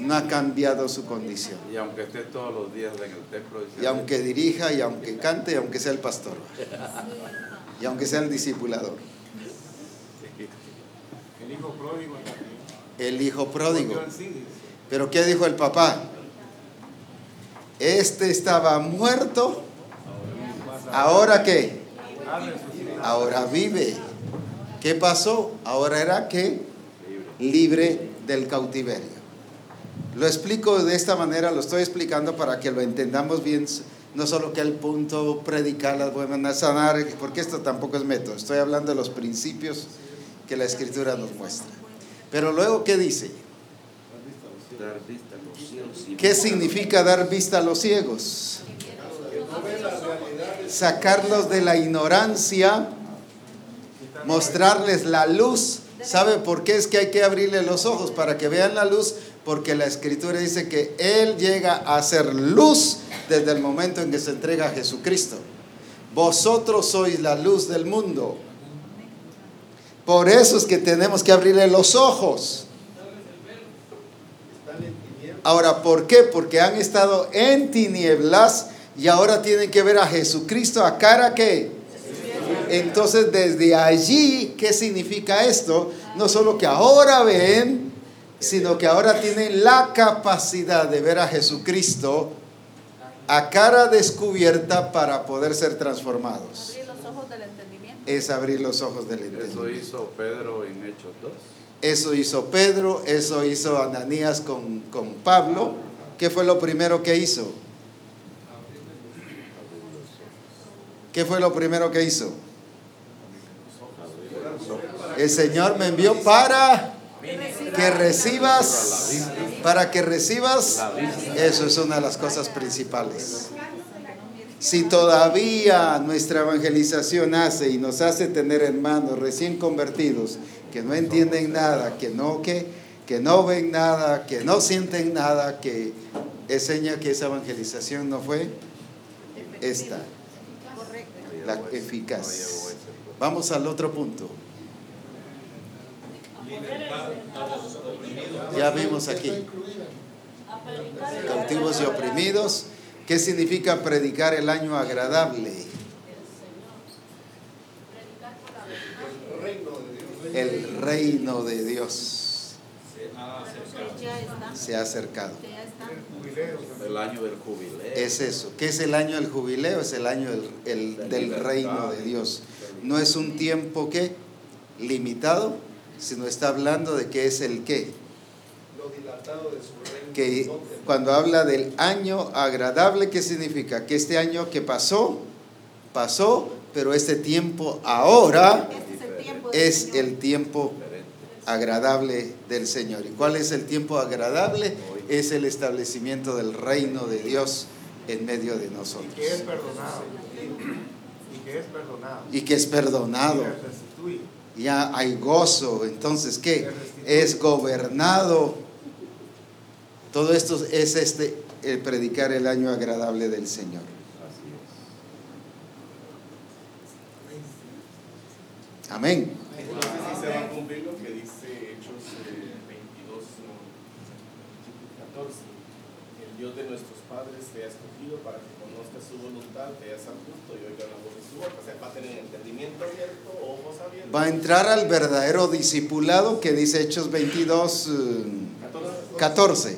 no ha cambiado su condición. Y aunque esté todos los días en el templo. dice, Y aunque dirija, y aunque cante, y aunque sea el pastor, y aunque sea el discipulador, El hijo pródigo también. el hijo pródigo. Pero ¿qué dijo el papá? Este estaba muerto, ahora qué? Ahora vive. ¿Qué pasó? Ahora era que libre del cautiverio. Lo explico de esta manera, lo estoy explicando para que lo entendamos bien, no solo que el punto predicar las buenas sanar, porque esto tampoco es método, estoy hablando de los principios que la escritura nos muestra. Pero luego, ¿qué dice? ¿Qué significa dar vista a los ciegos? Sacarlos de la ignorancia, mostrarles la luz. ¿Sabe por qué es que hay que abrirle los ojos? Para que vean la luz, porque la escritura dice que Él llega a ser luz desde el momento en que se entrega a Jesucristo. Vosotros sois la luz del mundo. Por eso es que tenemos que abrirle los ojos. Ah, Ahora, ¿por qué? Porque han estado en tinieblas y ahora tienen que ver a Jesucristo a cara que. Entonces, desde allí, ¿qué significa esto? No solo que ahora ven, sino que ahora tienen la capacidad de ver a Jesucristo a cara descubierta para poder ser transformados. Abrir los ojos del entendimiento. Es abrir los ojos del Eso entendimiento. hizo Pedro en Hechos 2. Eso hizo Pedro, eso hizo Ananías con, con Pablo. ¿Qué fue lo primero que hizo? ¿Qué fue lo primero que hizo? El Señor me envió para que recibas, para que recibas. Eso es una de las cosas principales. Si todavía nuestra evangelización hace y nos hace tener hermanos recién convertidos que no entienden nada, que no que que no ven nada, que no sienten nada, que es seña que esa evangelización no fue esta, la eficaz. Vamos al otro punto. Ya vimos aquí. Cautivos y oprimidos. ¿Qué significa predicar el año agradable? El reino de Dios se ha acercado. El año del jubileo. Es eso. ¿Qué es el año del jubileo? Es el año del, el- del reino de Dios. No es un tiempo que limitado, sino está hablando de que es el qué. Que cuando habla del año agradable, ¿qué significa? Que este año que pasó, pasó, pero este tiempo ahora Este es el tiempo. del es Señor. el tiempo agradable del Señor. ¿Y cuál es el tiempo agradable? Es el establecimiento del reino de Dios en medio de Y que es nosotros. perdonado. Y que es perdonado. Y que es perdonado. Ya hay gozo. Entonces, ¿qué? Es gobernado. Todo esto es este, el predicar el año agradable del Señor. Amén. Entonces sí se va a cumplir lo que dice Hechos eh, 22, no, 14. El Dios de nuestros padres te ha escogido para que conozcas su voluntad, te hagas justo y oiga la voz de su boca. O sea, va a tener entendimiento abierto, ojos abiertos. Va a entrar al verdadero discipulado que dice Hechos 22, eh, 14.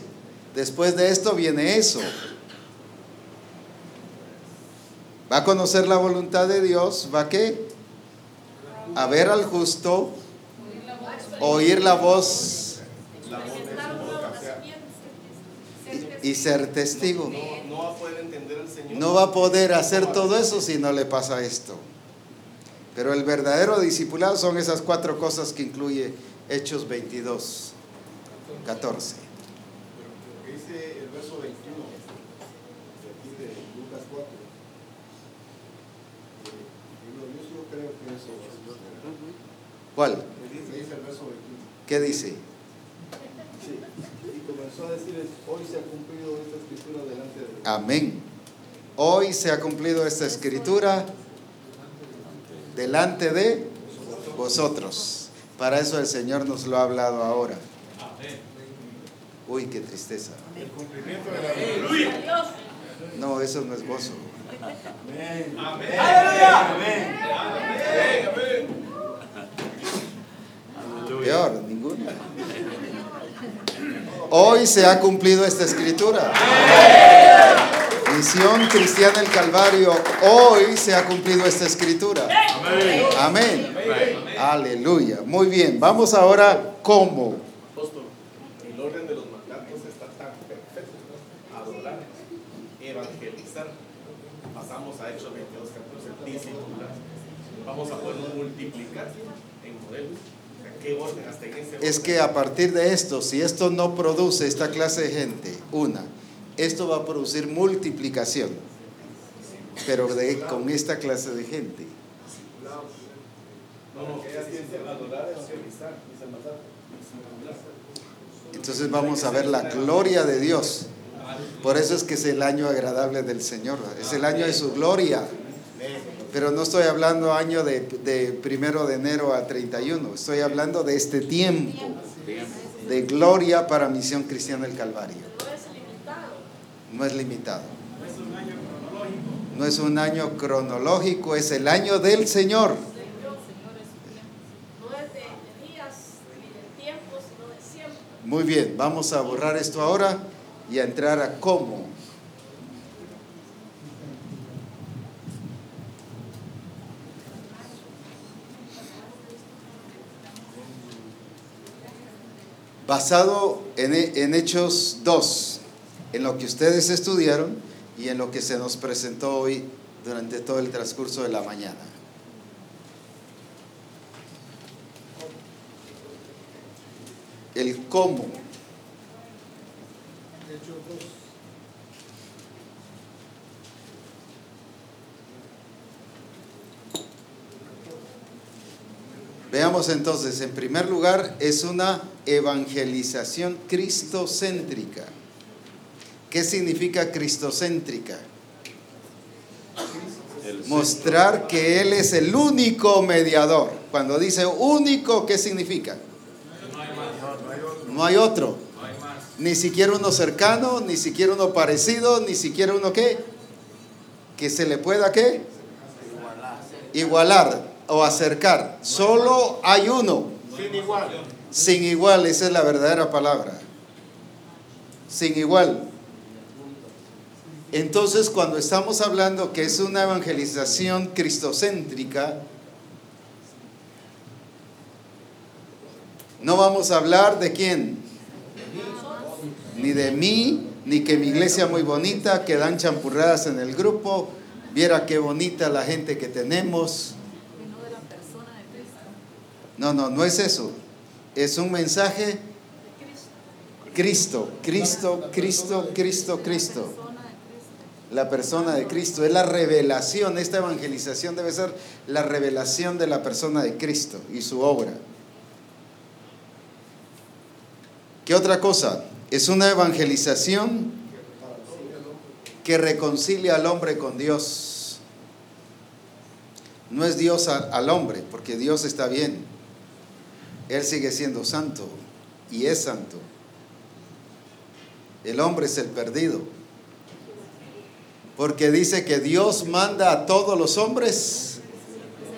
Después de esto viene eso. Va a conocer la voluntad de Dios, va a qué? A ver al justo, oír la voz La voz de su boca. O sea, y, ser testigo. no, no va a poder entender al Señor. No va a poder hacer todo eso si no le pasa esto. Pero el verdadero discipulado son esas cuatro cosas que incluye Hechos 22, 14. Pero dice el verso 21 de aquí de Lucas 4. Eh, yo creo que eso. ¿Cuál? Me dice, dice el verso 21. ¿Qué dice? Comenzó a decir decir hoy se ha cumplido esta escritura delante de Amén. Hoy se ha cumplido esta escritura delante de vosotros. Para eso el Señor nos lo ha hablado ahora. Uy, qué tristeza. El cumplimiento de la ley. No, eso no es gozo. Amén. Amén. Amén. Peor, ninguno. Hoy se ha cumplido esta escritura. Misión Cristiana del Calvario, hoy se ha cumplido esta escritura. Amén. Aleluya. Muy bien, vamos ahora cómo. Apóstol, el orden de los mandatos está tan perfecto. Adorar, evangelizar. Pasamos a Hechos 22, 14, discipular. Vamos a poder multiplicar en modelos. ¿Qué orden hasta en ese Es que a partir de esto, si esto no produce esta clase de gente, una, esto va a producir multiplicación, pero de, con esta clase de gente. Entonces vamos a ver la gloria de Dios. Por eso es que es el año agradable del Señor, es el año de su gloria. Pero no estoy hablando año de, de primero de enero a 31, estoy hablando de este tiempo de gloria para Misión Cristiana del Calvario. No es limitado. No es un año cronológico, es el año del Señor. Muy bien, vamos a borrar esto ahora y a entrar a cómo. Basado en, en Hechos 2, en lo que ustedes estudiaron y en lo que se nos presentó hoy durante todo el transcurso de la mañana. El cómo. Veamos entonces, en primer lugar, es una evangelización cristocéntrica. ¿Qué significa cristocéntrica? Mostrar que Él es el único mediador. Cuando dice único, ¿qué significa? No hay otro. Ni siquiera uno cercano, ni siquiera uno parecido, ni siquiera uno qué. Que se le pueda qué? Igualar o acercar. Solo hay uno. Sin igual. Sin igual, esa es la verdadera palabra. Sin igual. Entonces, cuando estamos hablando que es una evangelización cristocéntrica, no vamos a hablar de quién, ni de mí, ni que mi iglesia muy bonita, que dan champurradas en el grupo, viera qué bonita la gente que tenemos. No, no, no es eso. Es un mensaje Cristo, Cristo, Cristo, Cristo, Cristo. La persona de Cristo es la revelación, esta evangelización debe ser la revelación de la persona de Cristo y su obra. ¿Qué otra cosa? Es una evangelización que reconcilia al hombre con Dios. No es Dios al hombre, porque Dios está bien. Él sigue siendo santo y es santo. El hombre es el perdido. Porque dice que Dios manda a todos los hombres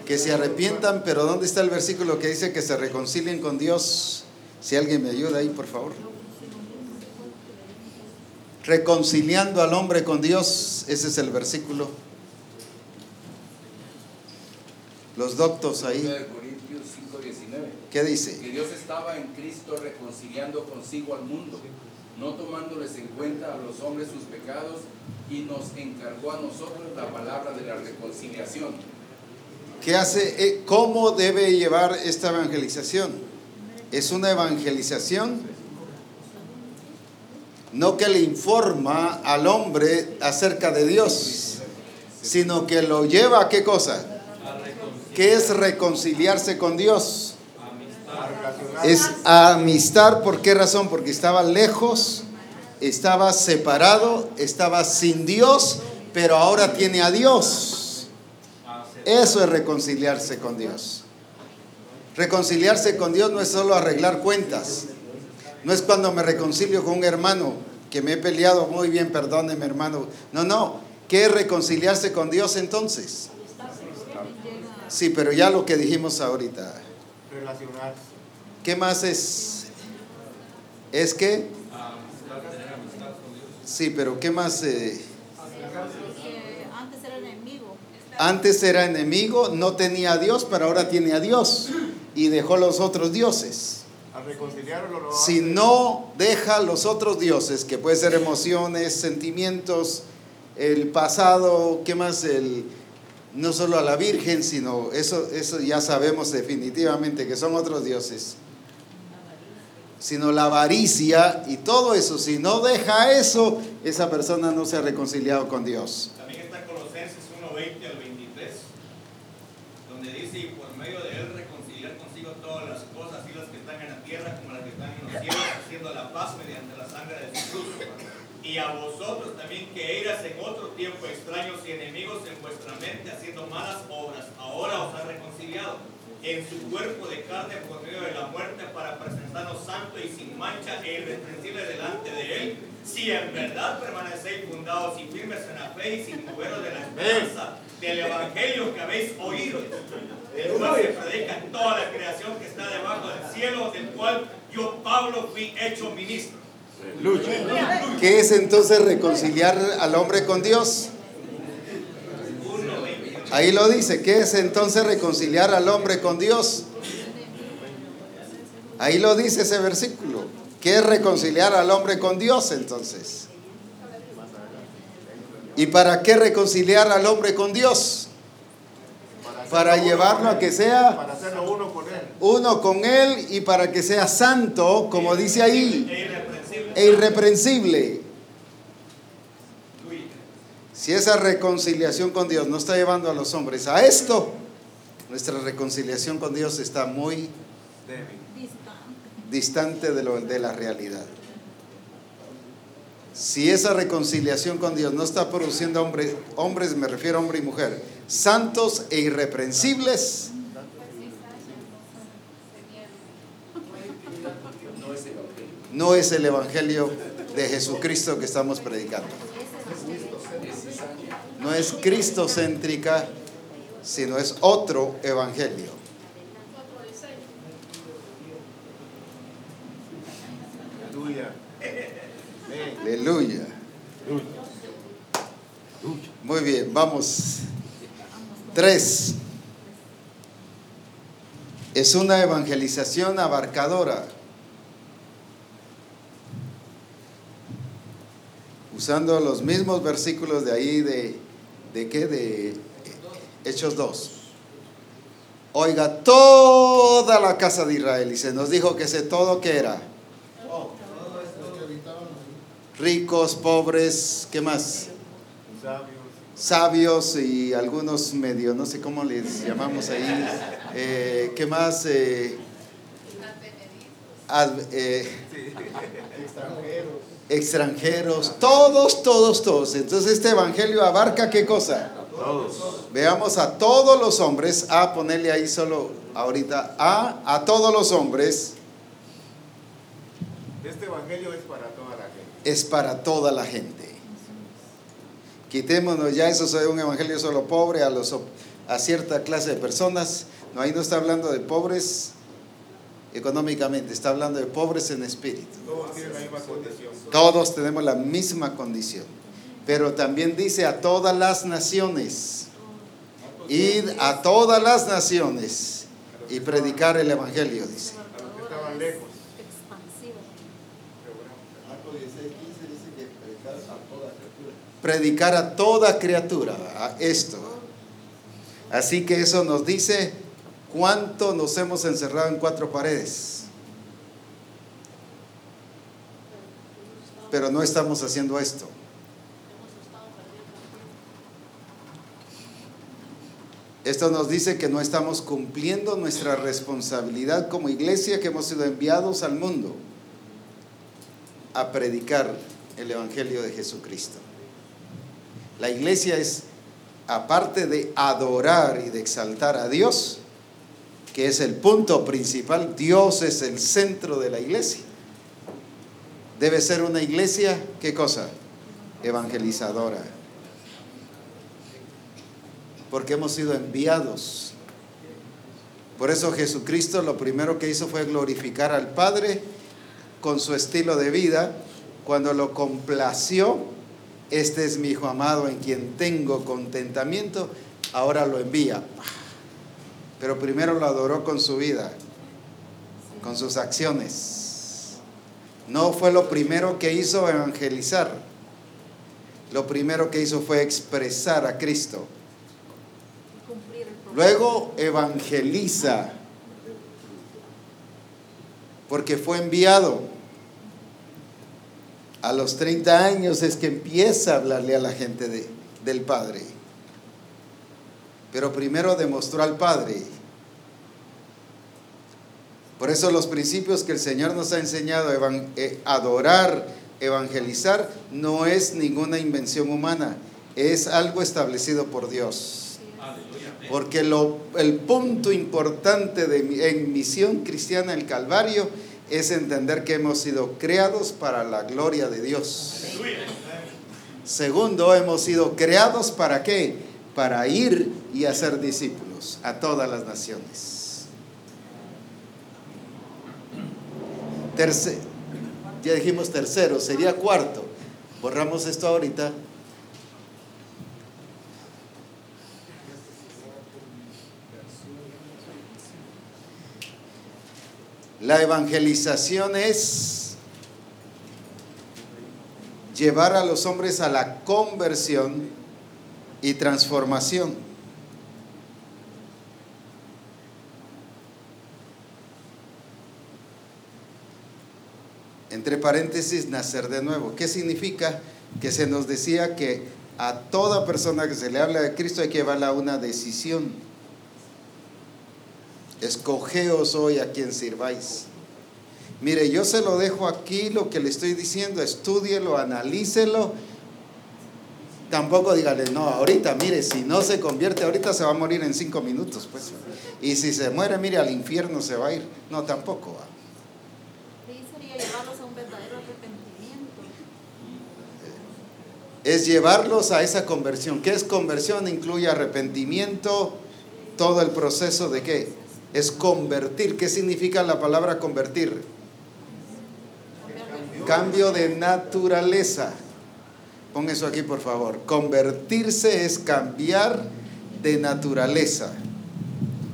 que se arrepientan, pero ¿dónde está el versículo que dice que se reconcilien con Dios? Si alguien me ayuda ahí, por favor. Reconciliando al hombre con Dios, ese es el versículo. Los doctos ahí, 1 Corintios 5, 19. ¿Qué dice? Que Dios estaba en Cristo reconciliando consigo al mundo, no tomándoles en cuenta a los hombres sus pecados, y nos encargó a nosotros la palabra de la reconciliación. ¿Qué hace? eh, ¿Cómo debe llevar esta evangelización? Es una evangelización no que le informa al hombre acerca de Dios, sino que lo lleva a qué cosa? ¿Qué es reconciliarse con Dios? Es amistad, ¿por qué razón? Porque estaba lejos estaba separado, estaba sin Dios, pero ahora tiene a Dios. Eso es reconciliarse con Dios. Reconciliarse con Dios no es solo arreglar cuentas. No es cuando me reconcilio con un hermano que me he peleado muy bien, perdóneme hermano. No, no. ¿Qué es reconciliarse con Dios entonces? Sí, pero ya lo que dijimos ahorita. Relacionarse. ¿Qué más es? ¿Es que? Sí, pero ¿qué más? eh? Antes era enemigo. Antes era enemigo, no tenía a Dios, pero ahora tiene a Dios y dejó los otros dioses. Si no deja los otros dioses, que puede ser emociones, sentimientos, el pasado, ¿qué más? El, no solo a la Virgen, sino eso, eso ya sabemos definitivamente que son otros dioses. Sino la avaricia y todo eso. Si no deja eso, esa persona no se ha reconciliado con Dios. También está Colosenses 1:20 al 23, donde dice, y por medio de él reconciliar consigo todas las cosas, y las que están en la tierra como las que están en los cielos, haciendo la paz mediante la sangre de Jesús. Y a vosotros también que eras en otro tiempo extraños y enemigos en vuestra mente, haciendo malas obras, ahora os ha reconciliado en su cuerpo de carne por medio de la muerte para presentarnos santo y sin mancha e irreprensible delante de él, si en verdad permanecéis fundados y firmes en la fe y sin moveros de la esperanza del evangelio que habéis oído, el cual se predica en toda la creación que está debajo del cielo, del cual yo, Pablo, fui hecho ministro. ¿Qué es entonces reconciliar al hombre con Dios? Ahí lo dice, ¿qué es entonces reconciliar al hombre con Dios? Ahí lo dice ese versículo. ¿Qué es reconciliar al hombre con Dios entonces? ¿Y para qué reconciliar al hombre con Dios? Para llevarlo a que sea Para hacerlo uno con él. uno con Él y para que sea santo, como dice ahí, E irreprensible. Si esa reconciliación con Dios no está llevando a los hombres a esto, nuestra reconciliación con Dios está muy distante de, lo, de la realidad. Si esa reconciliación con Dios no está produciendo hombres, hombres, me refiero a hombre y mujer, santos e irreprensibles, no es el Evangelio de Jesucristo que estamos predicando. No es cristocéntrica, sino es otro Evangelio. Aleluya. Aleluya. Muy bien, vamos. Tres. Es una evangelización abarcadora. Usando los mismos versículos de ahí de, de qué? De Hechos 2. Oiga, toda la casa de Israel, y se nos dijo que ese todo que era. Ricos, pobres, ¿qué más? Sabios. y algunos medio, no sé cómo les llamamos ahí, eh, ¿qué más? Eh, ad- eh, Extranjeros. Extranjeros, todos, todos, todos. Entonces este evangelio abarca qué cosa? Todos. Veamos a todos los hombres, a ponerle ahí solo ahorita, a, a todos los hombres Este evangelio es para toda la gente. es para toda la gente. Quitémonos ya eso, soy un evangelio solo pobre a, los, a cierta clase de personas. No, ahí no está hablando de pobres económicamente, está hablando de pobres en espíritu. Todos tienen la misma condición. Todos tenemos la misma condición. Pero también dice a todas las naciones. Id a todas las naciones y predicar el evangelio, dice. A los que estaban lejos. Expansivo. predicar a toda criatura a esto. Así que eso nos dice cuánto nos hemos encerrado en cuatro paredes. Pero no estamos haciendo esto. Esto nos dice que no estamos cumpliendo nuestra responsabilidad como iglesia que hemos sido enviados al mundo a predicar el Evangelio de Jesucristo. La iglesia es, aparte de adorar y de exaltar a Dios, que es el punto principal, Dios es el centro de la iglesia. Debe ser una iglesia, ¿qué cosa? Evangelizadora. Porque hemos sido enviados. Por eso Jesucristo lo primero que hizo fue glorificar al Padre con su estilo de vida. Cuando lo complació, este es mi Hijo amado en quien tengo contentamiento, ahora lo envía. Pero primero lo adoró con su vida, con sus acciones. No fue lo primero que hizo evangelizar. Lo primero que hizo fue expresar a Cristo. Luego evangeliza, porque fue enviado. A los 30 años es que empieza a hablarle a la gente de, del Padre. Pero primero demostró al Padre por eso los principios que el Señor nos ha enseñado a eh, adorar, evangelizar, no es ninguna invención humana, es algo establecido por Dios. Porque lo, el punto importante de, en misión cristiana, el Calvario, es entender que hemos sido creados para la gloria de Dios. Segundo, hemos sido creados para qué? Para ir y hacer discípulos a todas las naciones. Tercer, ya dijimos tercero, sería cuarto. Borramos esto ahorita. La evangelización es llevar a los hombres a la conversión y transformación. Entre paréntesis, nacer de nuevo. ¿Qué significa? Que se nos decía que a toda persona que se le habla de Cristo hay que llevarla a una decisión. Escogeos hoy a quien sirváis. Mire, yo se lo dejo aquí lo que le estoy diciendo, estúdielo, analícelo. Tampoco dígale, no, ahorita, mire, si no se convierte, ahorita se va a morir en cinco minutos, pues. Y si se muere, mire, al infierno se va a ir. No, tampoco. Es llevarlos a esa conversión. ¿Qué es conversión? Incluye arrepentimiento, todo el proceso de qué? Es convertir. ¿Qué significa la palabra convertir? Cambio de naturaleza. Pon eso aquí, por favor. Convertirse es cambiar de naturaleza.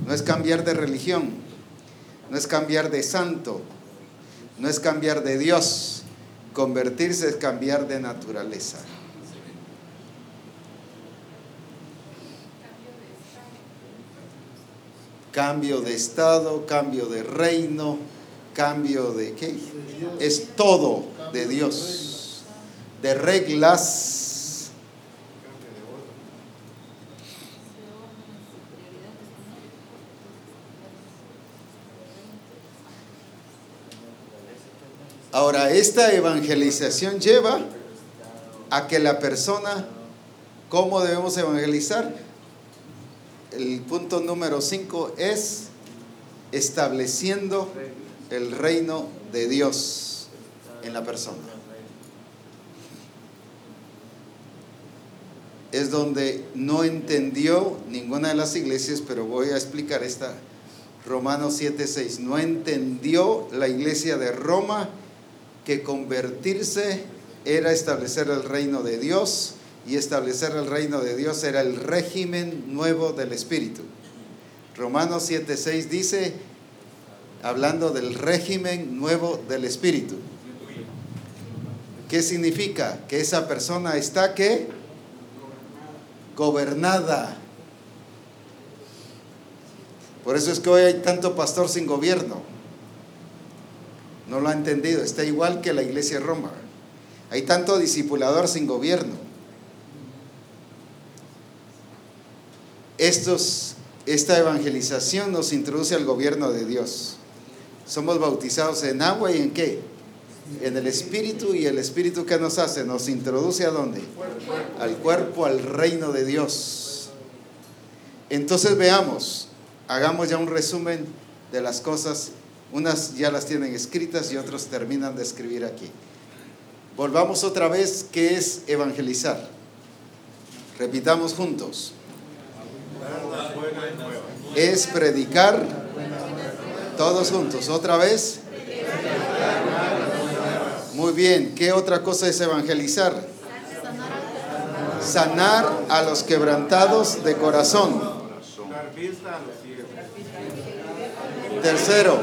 No es cambiar de religión. No es cambiar de santo. No es cambiar de Dios. Convertirse es cambiar de naturaleza. Cambio de estado, cambio de reino, cambio de qué? Es todo de Dios, de reglas. Ahora, esta evangelización lleva a que la persona, ¿cómo debemos evangelizar? El punto número 5 es estableciendo el reino de Dios en la persona. Es donde no entendió ninguna de las iglesias, pero voy a explicar esta. Romanos 7:6. No entendió la iglesia de Roma que convertirse era establecer el reino de Dios y establecer el reino de Dios era el régimen nuevo del Espíritu. Romanos 7:6 dice, hablando del régimen nuevo del Espíritu. ¿Qué significa? Que esa persona está que gobernada. Por eso es que hoy hay tanto pastor sin gobierno. No lo ha entendido. Está igual que la iglesia de Roma. Hay tanto discipulador sin gobierno. Estos, esta evangelización nos introduce al gobierno de Dios. Somos bautizados en agua y en qué? en el Espíritu y el Espíritu que nos hace, nos introduce a dónde? Al cuerpo, al reino de Dios. Entonces veamos, hagamos ya un resumen de las cosas. Unas ya las tienen escritas y otros terminan de escribir aquí. Volvamos otra vez, ¿qué es evangelizar? Repitamos juntos. Es predicar todos juntos. Otra vez. Muy bien. ¿Qué otra cosa es evangelizar? Sanar a los quebrantados de corazón. Tercero.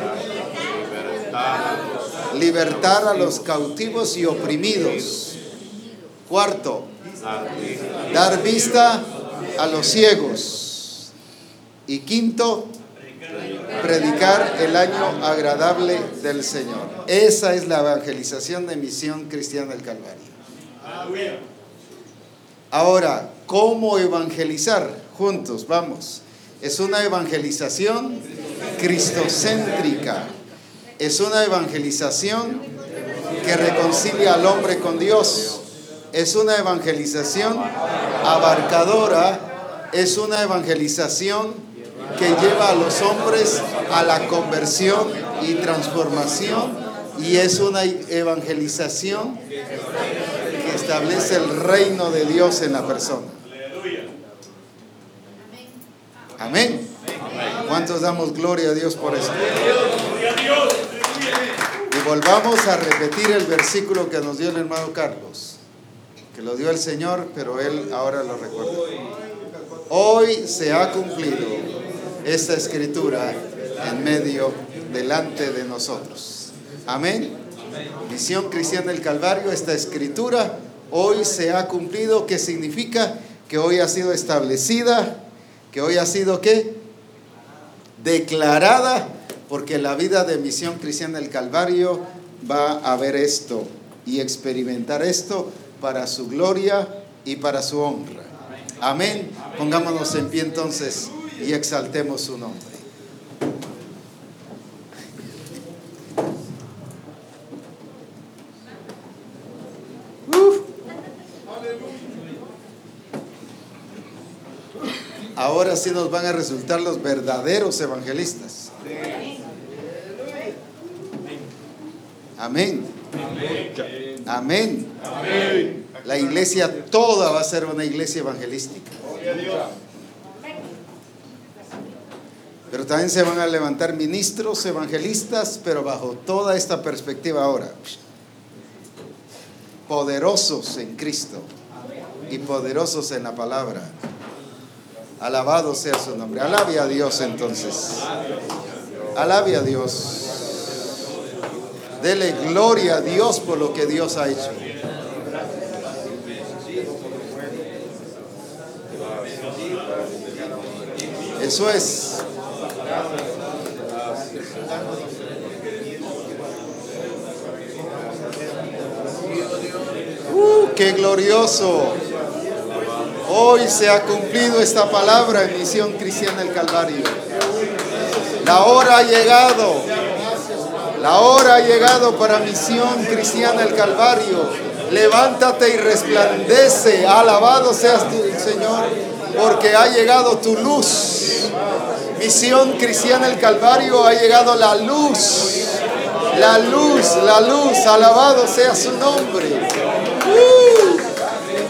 Libertar a los cautivos y oprimidos. Cuarto. Dar vista a los ciegos. Y quinto, predicar el año agradable del Señor. Esa es la evangelización de Misión Cristiana del Calvario. Ahora, ¿cómo evangelizar? Juntos, vamos. Es una evangelización cristocéntrica. Es una evangelización que reconcilia al hombre con Dios. Es una evangelización abarcadora. Es una evangelización que lleva a los hombres a la conversión y transformación y es una evangelización que establece el reino de Dios en la persona. Amén. ¿Cuántos damos gloria a Dios por eso? Y volvamos a repetir el versículo que nos dio el hermano Carlos, que lo dio el Señor, pero él ahora lo recuerda. Hoy se ha cumplido esta escritura en medio, delante de nosotros. Amén. Misión Cristiana del Calvario, esta escritura hoy se ha cumplido. ¿Qué significa? Que hoy ha sido establecida, que hoy ha sido qué? Declarada, porque la vida de Misión Cristiana del Calvario va a ver esto y experimentar esto para su gloria y para su honra. Amén. Pongámonos en pie entonces y exaltemos su nombre. Ahora sí nos van a resultar los verdaderos evangelistas. Amén. Amén. La iglesia toda va a ser una iglesia evangelística. Pero también se van a levantar ministros evangelistas, pero bajo toda esta perspectiva ahora. Poderosos en Cristo y poderosos en la palabra. Alabado sea su nombre. Alabe a Dios entonces. Alabe a Dios. Dele gloria a Dios por lo que Dios ha hecho. Eso es. Uh, qué glorioso. Hoy se ha cumplido esta palabra en Misión Cristiana del Calvario. La hora ha llegado. La hora ha llegado para Misión Cristiana del Calvario. Levántate y resplandece. Alabado seas tú, Señor, porque ha llegado tu luz. Misión Cristiana del Calvario ha llegado la luz. La luz, la luz. Alabado sea su nombre. Uh,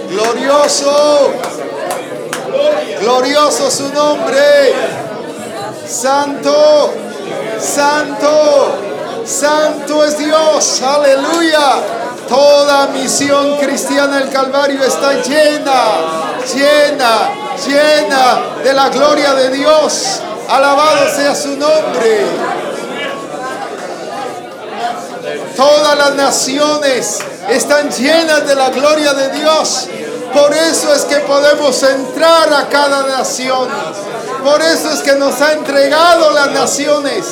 glorioso. Glorioso su nombre. Santo, santo, santo es Dios. Aleluya. Toda misión cristiana del Calvario está llena, llena, llena de la gloria de Dios. Alabado sea su nombre. Todas las naciones están llenas de la gloria de Dios. Por eso es que podemos entrar a cada nación. Por eso es que nos ha entregado las naciones.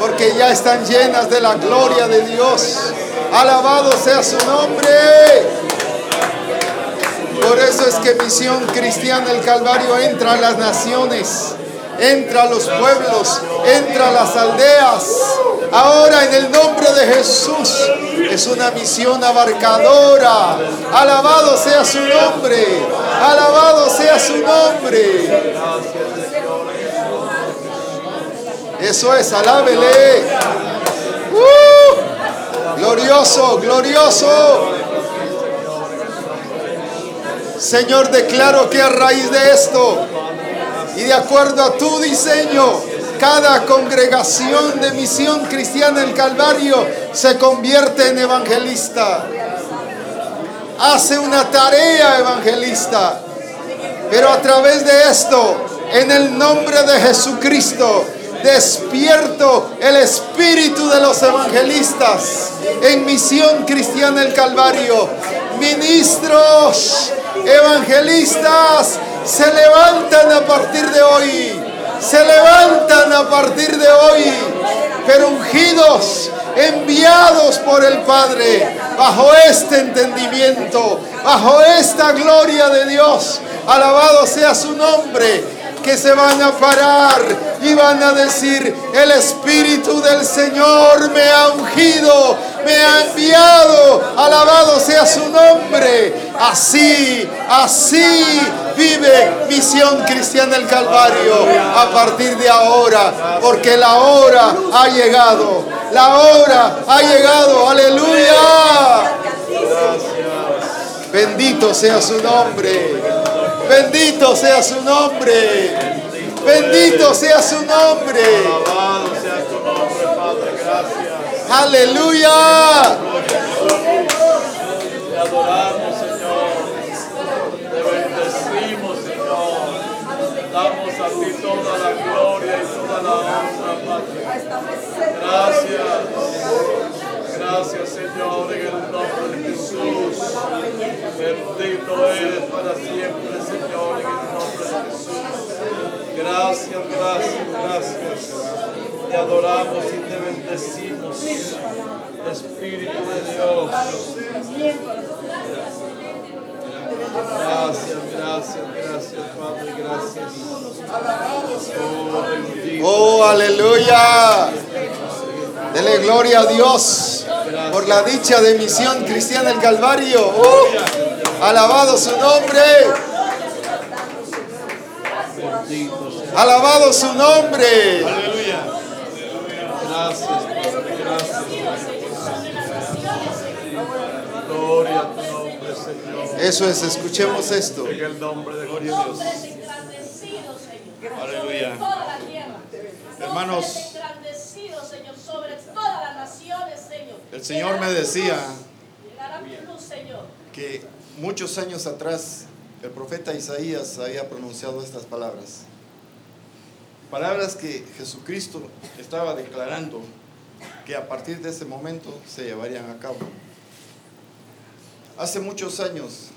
Porque ya están llenas de la gloria de Dios. Alabado sea su nombre. Por eso es que Misión Cristiana del Calvario entra a las naciones, entra a los pueblos, entra a las aldeas. Ahora en el nombre de Jesús Es una misión abarcadora. Alabado sea su nombre. Alabado sea su nombre. Eso es, alábele. Uh, glorioso, glorioso. Señor, declaro que a raíz de esto y de acuerdo a tu diseño, cada congregación de misión cristiana el Calvario se convierte en evangelista. Hace una tarea evangelista. Pero a través de esto, en el nombre de Jesucristo, despierto el espíritu de los evangelistas en misión cristiana el Calvario. Ministros, evangelistas, se levantan a partir de hoy. Se levantan a partir de hoy, pero ungidos, enviados por el Padre, bajo este entendimiento, bajo esta gloria de Dios. Alabado sea su nombre que se van a parar y van a decir, el Espíritu del Señor me ha ungido, me ha enviado, alabado sea su nombre. Así, así vive Misión Cristiana del Calvario a partir de ahora, porque la hora ha llegado, la hora ha llegado, aleluya. Bendito sea su nombre. Bendito sea su nombre. Bendito sea su nombre. Alabado sea tu nombre, Padre. Gracias. Aleluya. Te adoramos, Señor. Te bendecimos, Señor. Damos a ti toda la gloria y toda la honra, Padre. Gracias. Gracias, Señor, en el nombre de Jesús. Bendito eres para siempre, Señor, en el nombre de Jesús. Gracias, gracias, gracias. Te adoramos y te bendecimos. Espíritu de Dios. Gracias, gracias, gracias, Padre, gracias. Oh, oh aleluya. Dele gloria a Dios por la dicha de misión cristiana del Calvario. Uh, alabado su nombre. Alabado su nombre. Aleluya. Gracias, gracias. Gloria a tu nombre, Señor. Eso es, escuchemos esto. En el nombre de Dios. Aleluya. Hermanos, el Señor me decía que muchos años atrás el profeta Isaías había pronunciado estas palabras. Palabras que Jesucristo estaba declarando que a partir de ese momento se llevarían a cabo. Hace muchos años,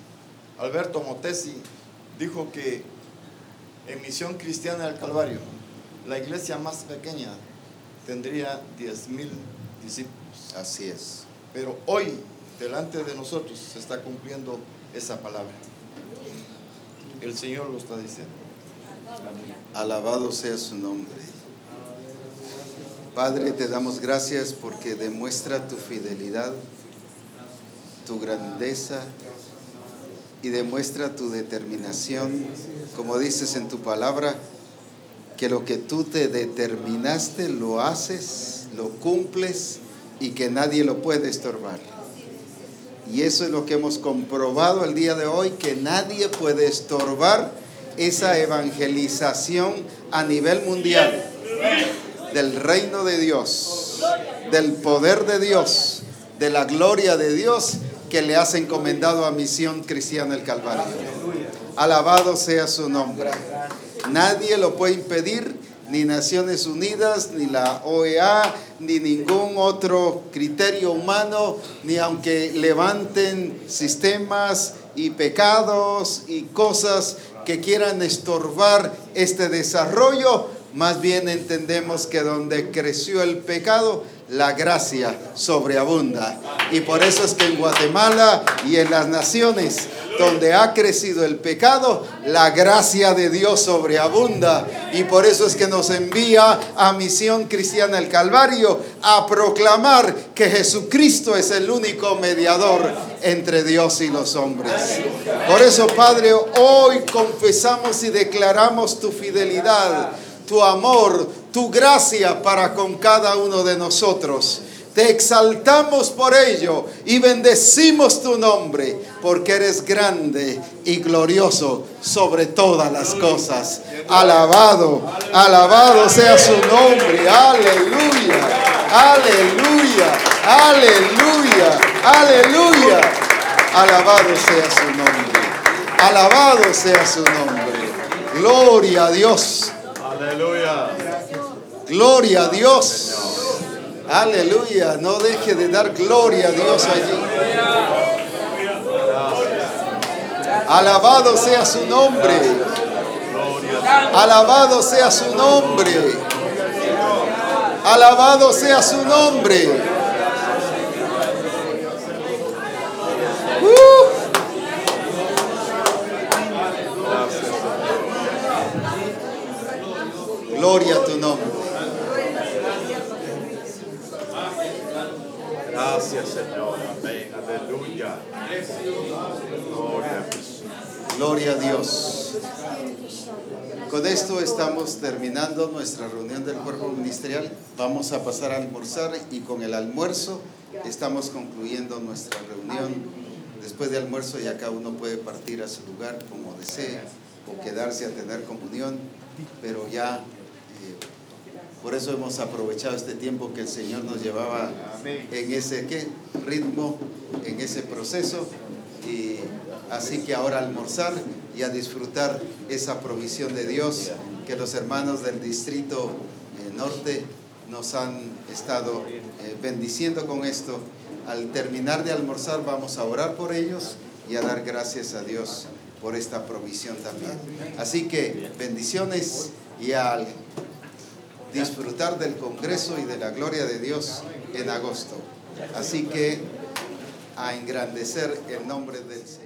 Alberto Motesi dijo que en Misión Cristiana del Calvario, la iglesia más pequeña tendría 10 mil discípulos. Así es. Pero hoy, delante de nosotros, se está cumpliendo esa palabra. El Señor lo está diciendo. Alabado sea su nombre. Padre, te damos gracias porque demuestra tu fidelidad, tu grandeza y demuestra tu determinación, como dices en tu palabra, que lo que tú te determinaste lo haces, lo cumples y que nadie lo puede estorbar. Y eso es lo que hemos comprobado el día de hoy, que nadie puede estorbar esa evangelización a nivel mundial del reino de Dios, del poder de Dios, de la gloria de Dios que le has encomendado a Misión Cristiana el Calvario. Alabado sea su nombre. Nadie lo puede impedir, ni Naciones Unidas, ni la OEA, ni ningún otro criterio humano, ni aunque levanten sistemas y pecados y cosas que quieran estorbar este desarrollo, más bien entendemos que donde creció el pecado, la gracia sobreabunda. Y por eso es que en Guatemala y en las naciones donde ha crecido el pecado, la gracia de Dios sobreabunda. Y por eso es que nos envía a Misión Cristiana el Calvario a proclamar que Jesucristo es el único mediador entre Dios y los hombres. Por eso, Padre, hoy confesamos y declaramos tu fidelidad, tu amor, tu gracia para con cada uno de nosotros. Te exaltamos por ello y bendecimos tu nombre, porque eres grande y glorioso sobre todas las cosas. Alabado, alabado sea su nombre. Aleluya, aleluya, aleluya, aleluya. Alabado sea su nombre. Alabado sea su nombre. Gloria a Dios. Aleluya. Gloria a Dios. Aleluya. No deje de dar gloria a Dios allí. Alabado sea su nombre. Alabado sea su nombre. Alabado sea su nombre. Uh. Gloria a tu nombre. Gracias, Señor. Amén. Aleluya. Gloria a Jesús. Gloria a Dios. Con esto estamos terminando nuestra reunión del cuerpo ministerial. Vamos a pasar a almorzar y con el almuerzo estamos concluyendo nuestra reunión. Después de almuerzo ya cada uno puede partir a su lugar como desee o quedarse a tener comunión, pero ya eh, por eso hemos aprovechado este tiempo que el Señor nos llevaba en ese ¿qué? ritmo, en ese proceso. Y así que ahora almorzar y a disfrutar esa provisión de Dios que los hermanos del distrito eh, norte nos han estado eh, bendiciendo con esto. Al terminar de almorzar vamos a orar por ellos y a dar gracias a Dios por esta provisión también. Así que bendiciones y al disfrutar del Congreso y de la gloria de Dios en agosto. Así que a engrandecer el nombre del Señor.